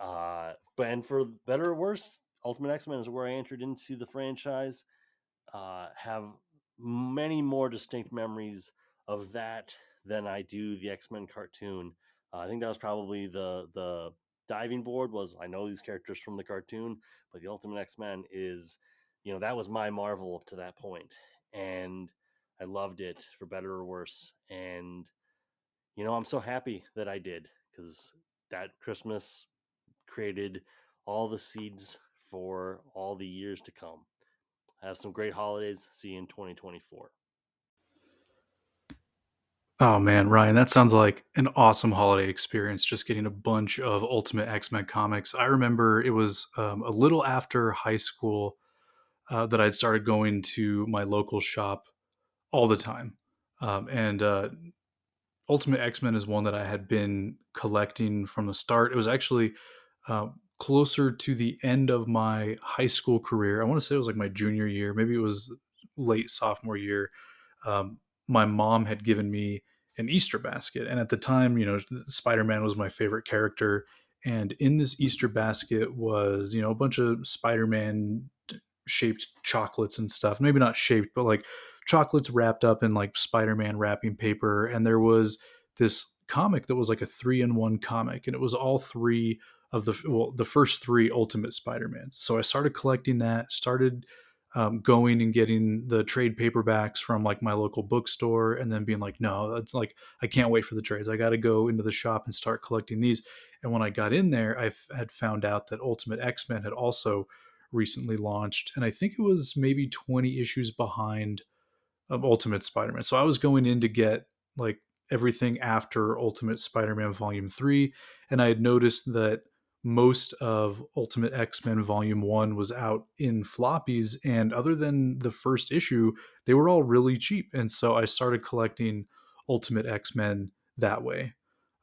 Uh, and for better or worse, Ultimate X Men is where I entered into the franchise. Uh, have many more distinct memories of that than I do the X Men cartoon. Uh, I think that was probably the the diving board was I know these characters from the cartoon, but the Ultimate X Men is, you know, that was my Marvel up to that point, and I loved it for better or worse. And you know, I'm so happy that I did because that Christmas created all the seeds for all the years to come. Have some great holidays. See you in 2024. Oh man, Ryan, that sounds like an awesome holiday experience. Just getting a bunch of Ultimate X Men comics. I remember it was um, a little after high school uh, that I'd started going to my local shop all the time, um, and uh, Ultimate X Men is one that I had been collecting from the start. It was actually uh, closer to the end of my high school career. I want to say it was like my junior year, maybe it was late sophomore year. Um, my mom had given me an Easter basket. And at the time, you know, Spider Man was my favorite character. And in this Easter basket was, you know, a bunch of Spider Man shaped chocolates and stuff. Maybe not shaped, but like chocolates wrapped up in like Spider Man wrapping paper. And there was this comic that was like a three in one comic. And it was all three of the, well, the first three Ultimate Spider Mans. So I started collecting that, started um, going and getting the trade paperbacks from like my local bookstore and then being like no that's like i can't wait for the trades. I got to go into the shop and start collecting these. And when i got in there i had found out that ultimate x-men had also recently launched and i think it was maybe 20 issues behind ultimate spider-man. So i was going in to get like everything after ultimate spider-man volume 3 and i had noticed that most of Ultimate X Men Volume 1 was out in floppies. And other than the first issue, they were all really cheap. And so I started collecting Ultimate X Men that way.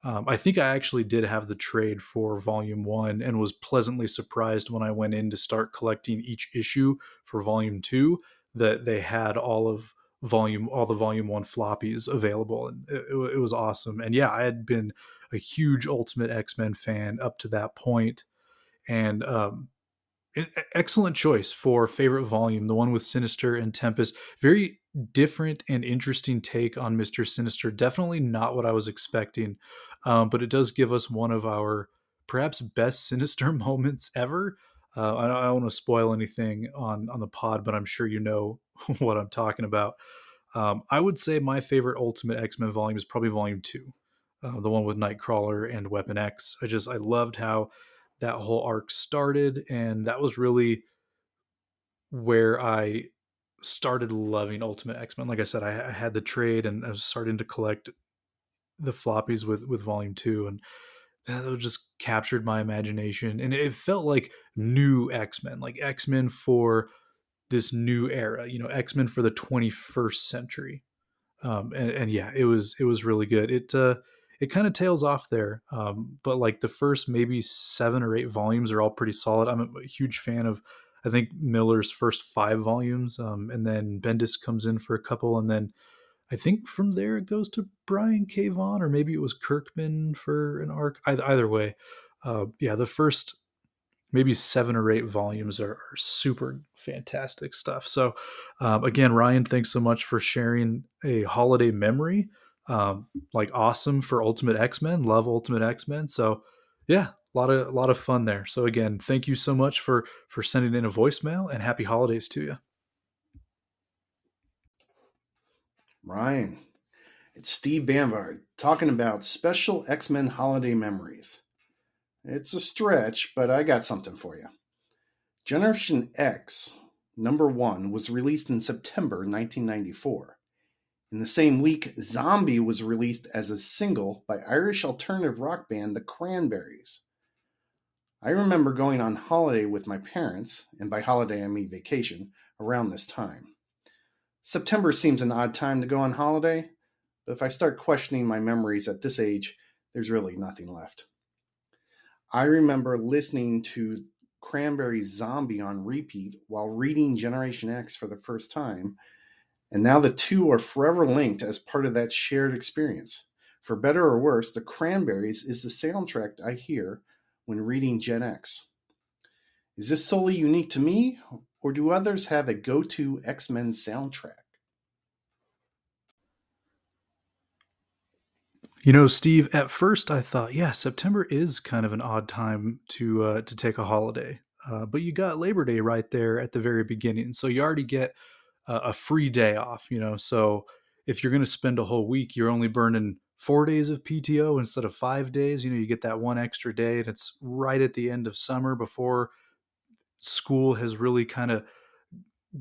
Um, I think I actually did have the trade for Volume 1 and was pleasantly surprised when I went in to start collecting each issue for Volume 2 that they had all of volume all the volume one floppies available and it, it, was awesome and yeah i had been a huge Ultimate X Men fan up to that point, and um, excellent choice for favorite volume, the one with Sinister and Tempest. Very different and interesting take on Mister Sinister. Definitely not what I was expecting, um, but it does give us one of our perhaps best Sinister moments ever. Uh, I, I don't want to spoil anything on on the pod, but I'm sure you know what I'm talking about. Um, I would say my favorite Ultimate X Men volume is probably Volume Two uh, the one with Nightcrawler and Weapon X. I just I loved how that whole arc started, and that was really where I started loving Ultimate X Men. Like I said, I, I, had the trade, and I was starting to collect the floppies with with Volume Two, and that just captured my imagination, and it felt like new X Men, like X Men for this new era. You know, X Men for the 21st century. Um, and, and yeah, it was it was really good. It uh, it kind of tails off there. Um, but like the first maybe seven or eight volumes are all pretty solid. I'm a huge fan of, I think Millar's first five volumes, um, and then Bendis comes in for a couple, and then I think from there it goes to Brian K. Vaughan, or maybe it was Kirkman for an arc. Either, either way, uh, yeah, the first maybe seven or eight volumes are, are super fantastic stuff. So, um, again, Ryan, thanks so much for sharing a holiday memory. Um, like awesome for Ultimate X Men. Love Ultimate X Men. So, yeah, a lot of a lot of fun there. So again, thank you so much for for sending in a voicemail and happy holidays to you. Ryan, it's Steve Banvard talking about special X Men holiday memories. It's a stretch, but I got something for you. Generation X number one was released in September 1994. In the same week, Zombie was released as a single by Irish alternative rock band The Cranberries. I remember going on holiday with my parents, and by holiday I mean vacation, around this time. September seems an odd time to go on holiday, but if I start questioning my memories at this age, there's really nothing left. I remember listening to Cranberry Zombie on repeat while reading Generation X for the first time, and now the two are forever linked as part of that shared experience. For better or worse, The Cranberries is the soundtrack I hear when reading Gen X. Is this solely unique to me, or do others have a go to X Men soundtrack? You know, Steve, at first I thought, yeah, September is kind of an odd time to uh, to take a holiday. Uh, but you got Labor Day right there at the very beginning. So you already get a free day off, you know. So if you're going to spend a whole week, you're only burning four days of PTO instead of five days. You know, you get that one extra day, and it's right at the end of summer before school has really kind of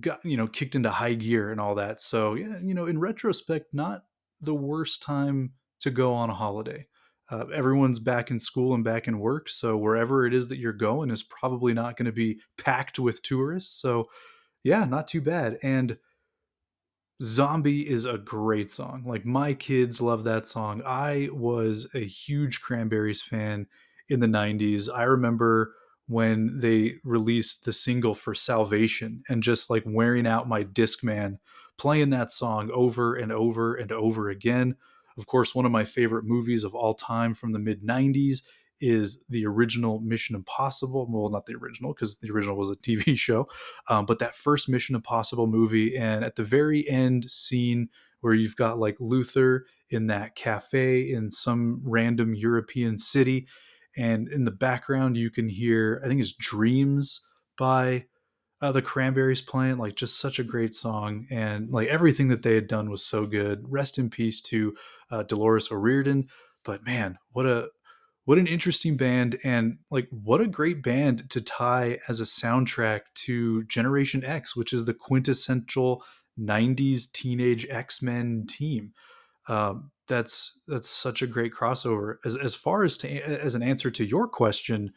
got you know kicked into high gear and all that. So yeah, you know, in retrospect, not the worst time to go on a holiday. Uh, everyone's back in school and back in work, so wherever it is that you're going is probably not going to be packed with tourists. So yeah, not too bad. And Zombie is a great song. Like my kids love that song. I was a huge Cranberries fan in the 90s. I remember when they released the single for Salvation and just like wearing out my Discman playing that song over and over and over again. Of course, one of my favorite movies of all time from the mid 90s is the original Mission Impossible. Well, not the original, because the original was a TV show, um, but that first Mission Impossible movie. And at the very end scene where you've got like Luther in that cafe in some random European city. And in the background, you can hear, I think it's Dreams by uh, the Cranberries playing, like just such a great song. And like everything that they had done was so good. Rest in peace to uh, Dolores O'Riordan. But man, what a what an interesting band and like what a great band to tie as a soundtrack to Generation X, which is the quintessential 90s teenage X-Men team. Um, that's that's such a great crossover. As as far as to as an answer to your question,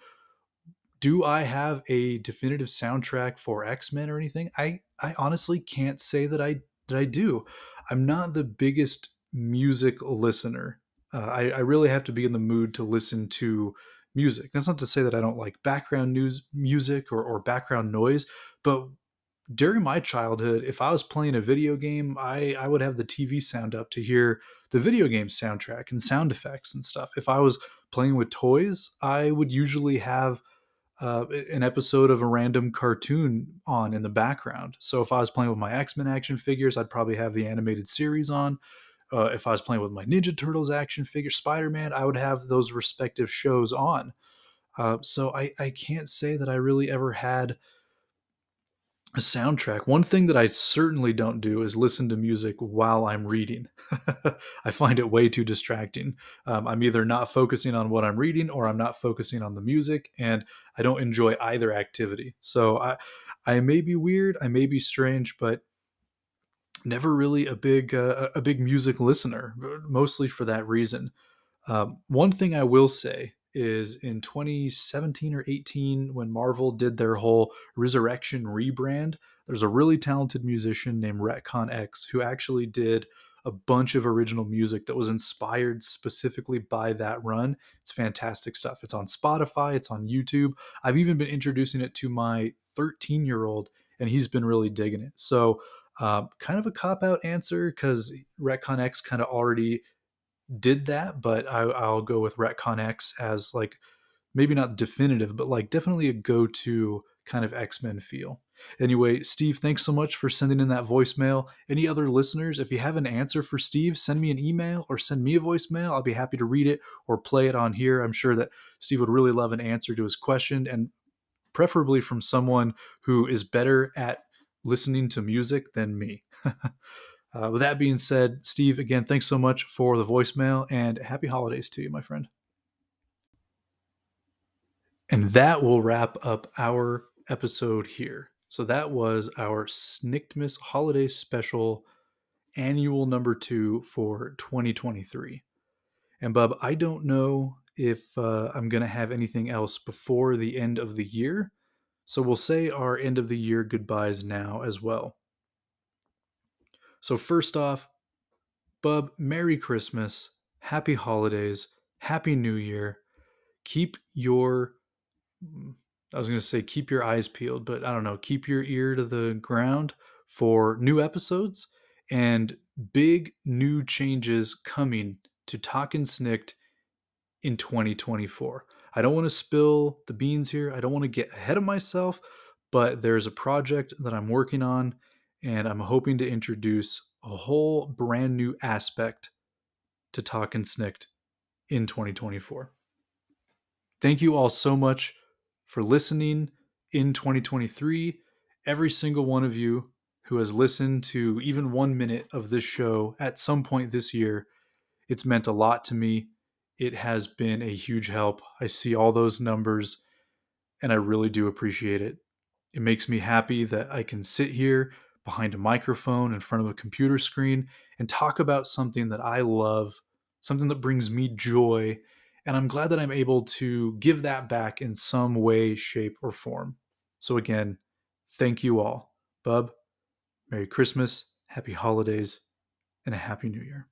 do I have a definitive soundtrack for X-Men or anything? I I honestly can't say that I that I do. I'm not the biggest music listener uh, I, I really have to be in the mood to listen to music. That's not to say that I don't like background news music or, or background noise, but during my childhood, if I was playing a video game, I, I would have the TV sound up to hear the video game soundtrack and sound effects and stuff. If I was playing with toys, I would usually have uh, an episode of a random cartoon on in the background. So if I was playing with my X Men action figures, I'd probably have the animated series on uh, if I was playing with my Ninja Turtles action figure, Spider Man, I would have those respective shows on. Uh, so I, I can't say that I really ever had a soundtrack. One thing that I certainly don't do is listen to music while I'm reading. I find it way too distracting. Um, I'm either not focusing on what I'm reading or I'm not focusing on the music, and I don't enjoy either activity. So I, I may be weird, I may be strange, but never really a big uh, a big music listener, mostly for that reason. Um, one thing I will say is in 2017 or 18 when Marvel did their whole ResurrXion rebrand, there's a really talented musician named Retcon X who actually did a bunch of original music that was inspired specifically by that run. It's fantastic stuff. It's on Spotify, it's on YouTube. I've even been introducing it to my 13 year old, and he's been really digging it. So uh, kind of a cop out answer because Retcon X kind of already did that, but I, will go with Retcon X as like maybe not definitive, but like definitely a go to kind of X Men feel. Anyway, Steve, thanks so much for sending in that voicemail. Any other listeners, if you have an answer for Steve, send me an email or send me a voicemail. I'll be happy to read it or play it on here. I'm sure that Steve would really love an answer to his question and preferably from someone who is better at listening to music than me. uh, with that being said, Steve, again, thanks so much for the voicemail and happy holidays to you, my friend. And that will wrap up our episode here. So that was our Sniktmas holiday special annual number two for 2023. And Bub, I don't know if uh, I'm going to have anything else before the end of the year. So we'll say our end of the year goodbyes now as well. So, first off, Bub, Merry Christmas, Happy Holidays, Happy New Year. Keep your, I was going to say keep your eyes peeled, but I don't know, keep your ear to the ground for new episodes and big new changes coming to Talkin' Snikt in 2024. I don't want to spill the beans here. I don't want to get ahead of myself, but there's a project that I'm working on, and I'm hoping to introduce a whole brand new aspect to Talkin' Snikt in 2024. Thank you all so much for listening in 2023. Every single one of you who has listened to even one minute of this show at some point this year, it's meant a lot to me it has been a huge help. I see all those numbers and I really do appreciate it. It makes me happy that I can sit here behind a microphone in front of a computer screen and talk about something that I love, something that brings me joy. And I'm glad that I'm able to give that back in some way, shape, or form. So, again, thank you all. Bub, Merry Christmas, Happy Holidays, and a Happy New Year.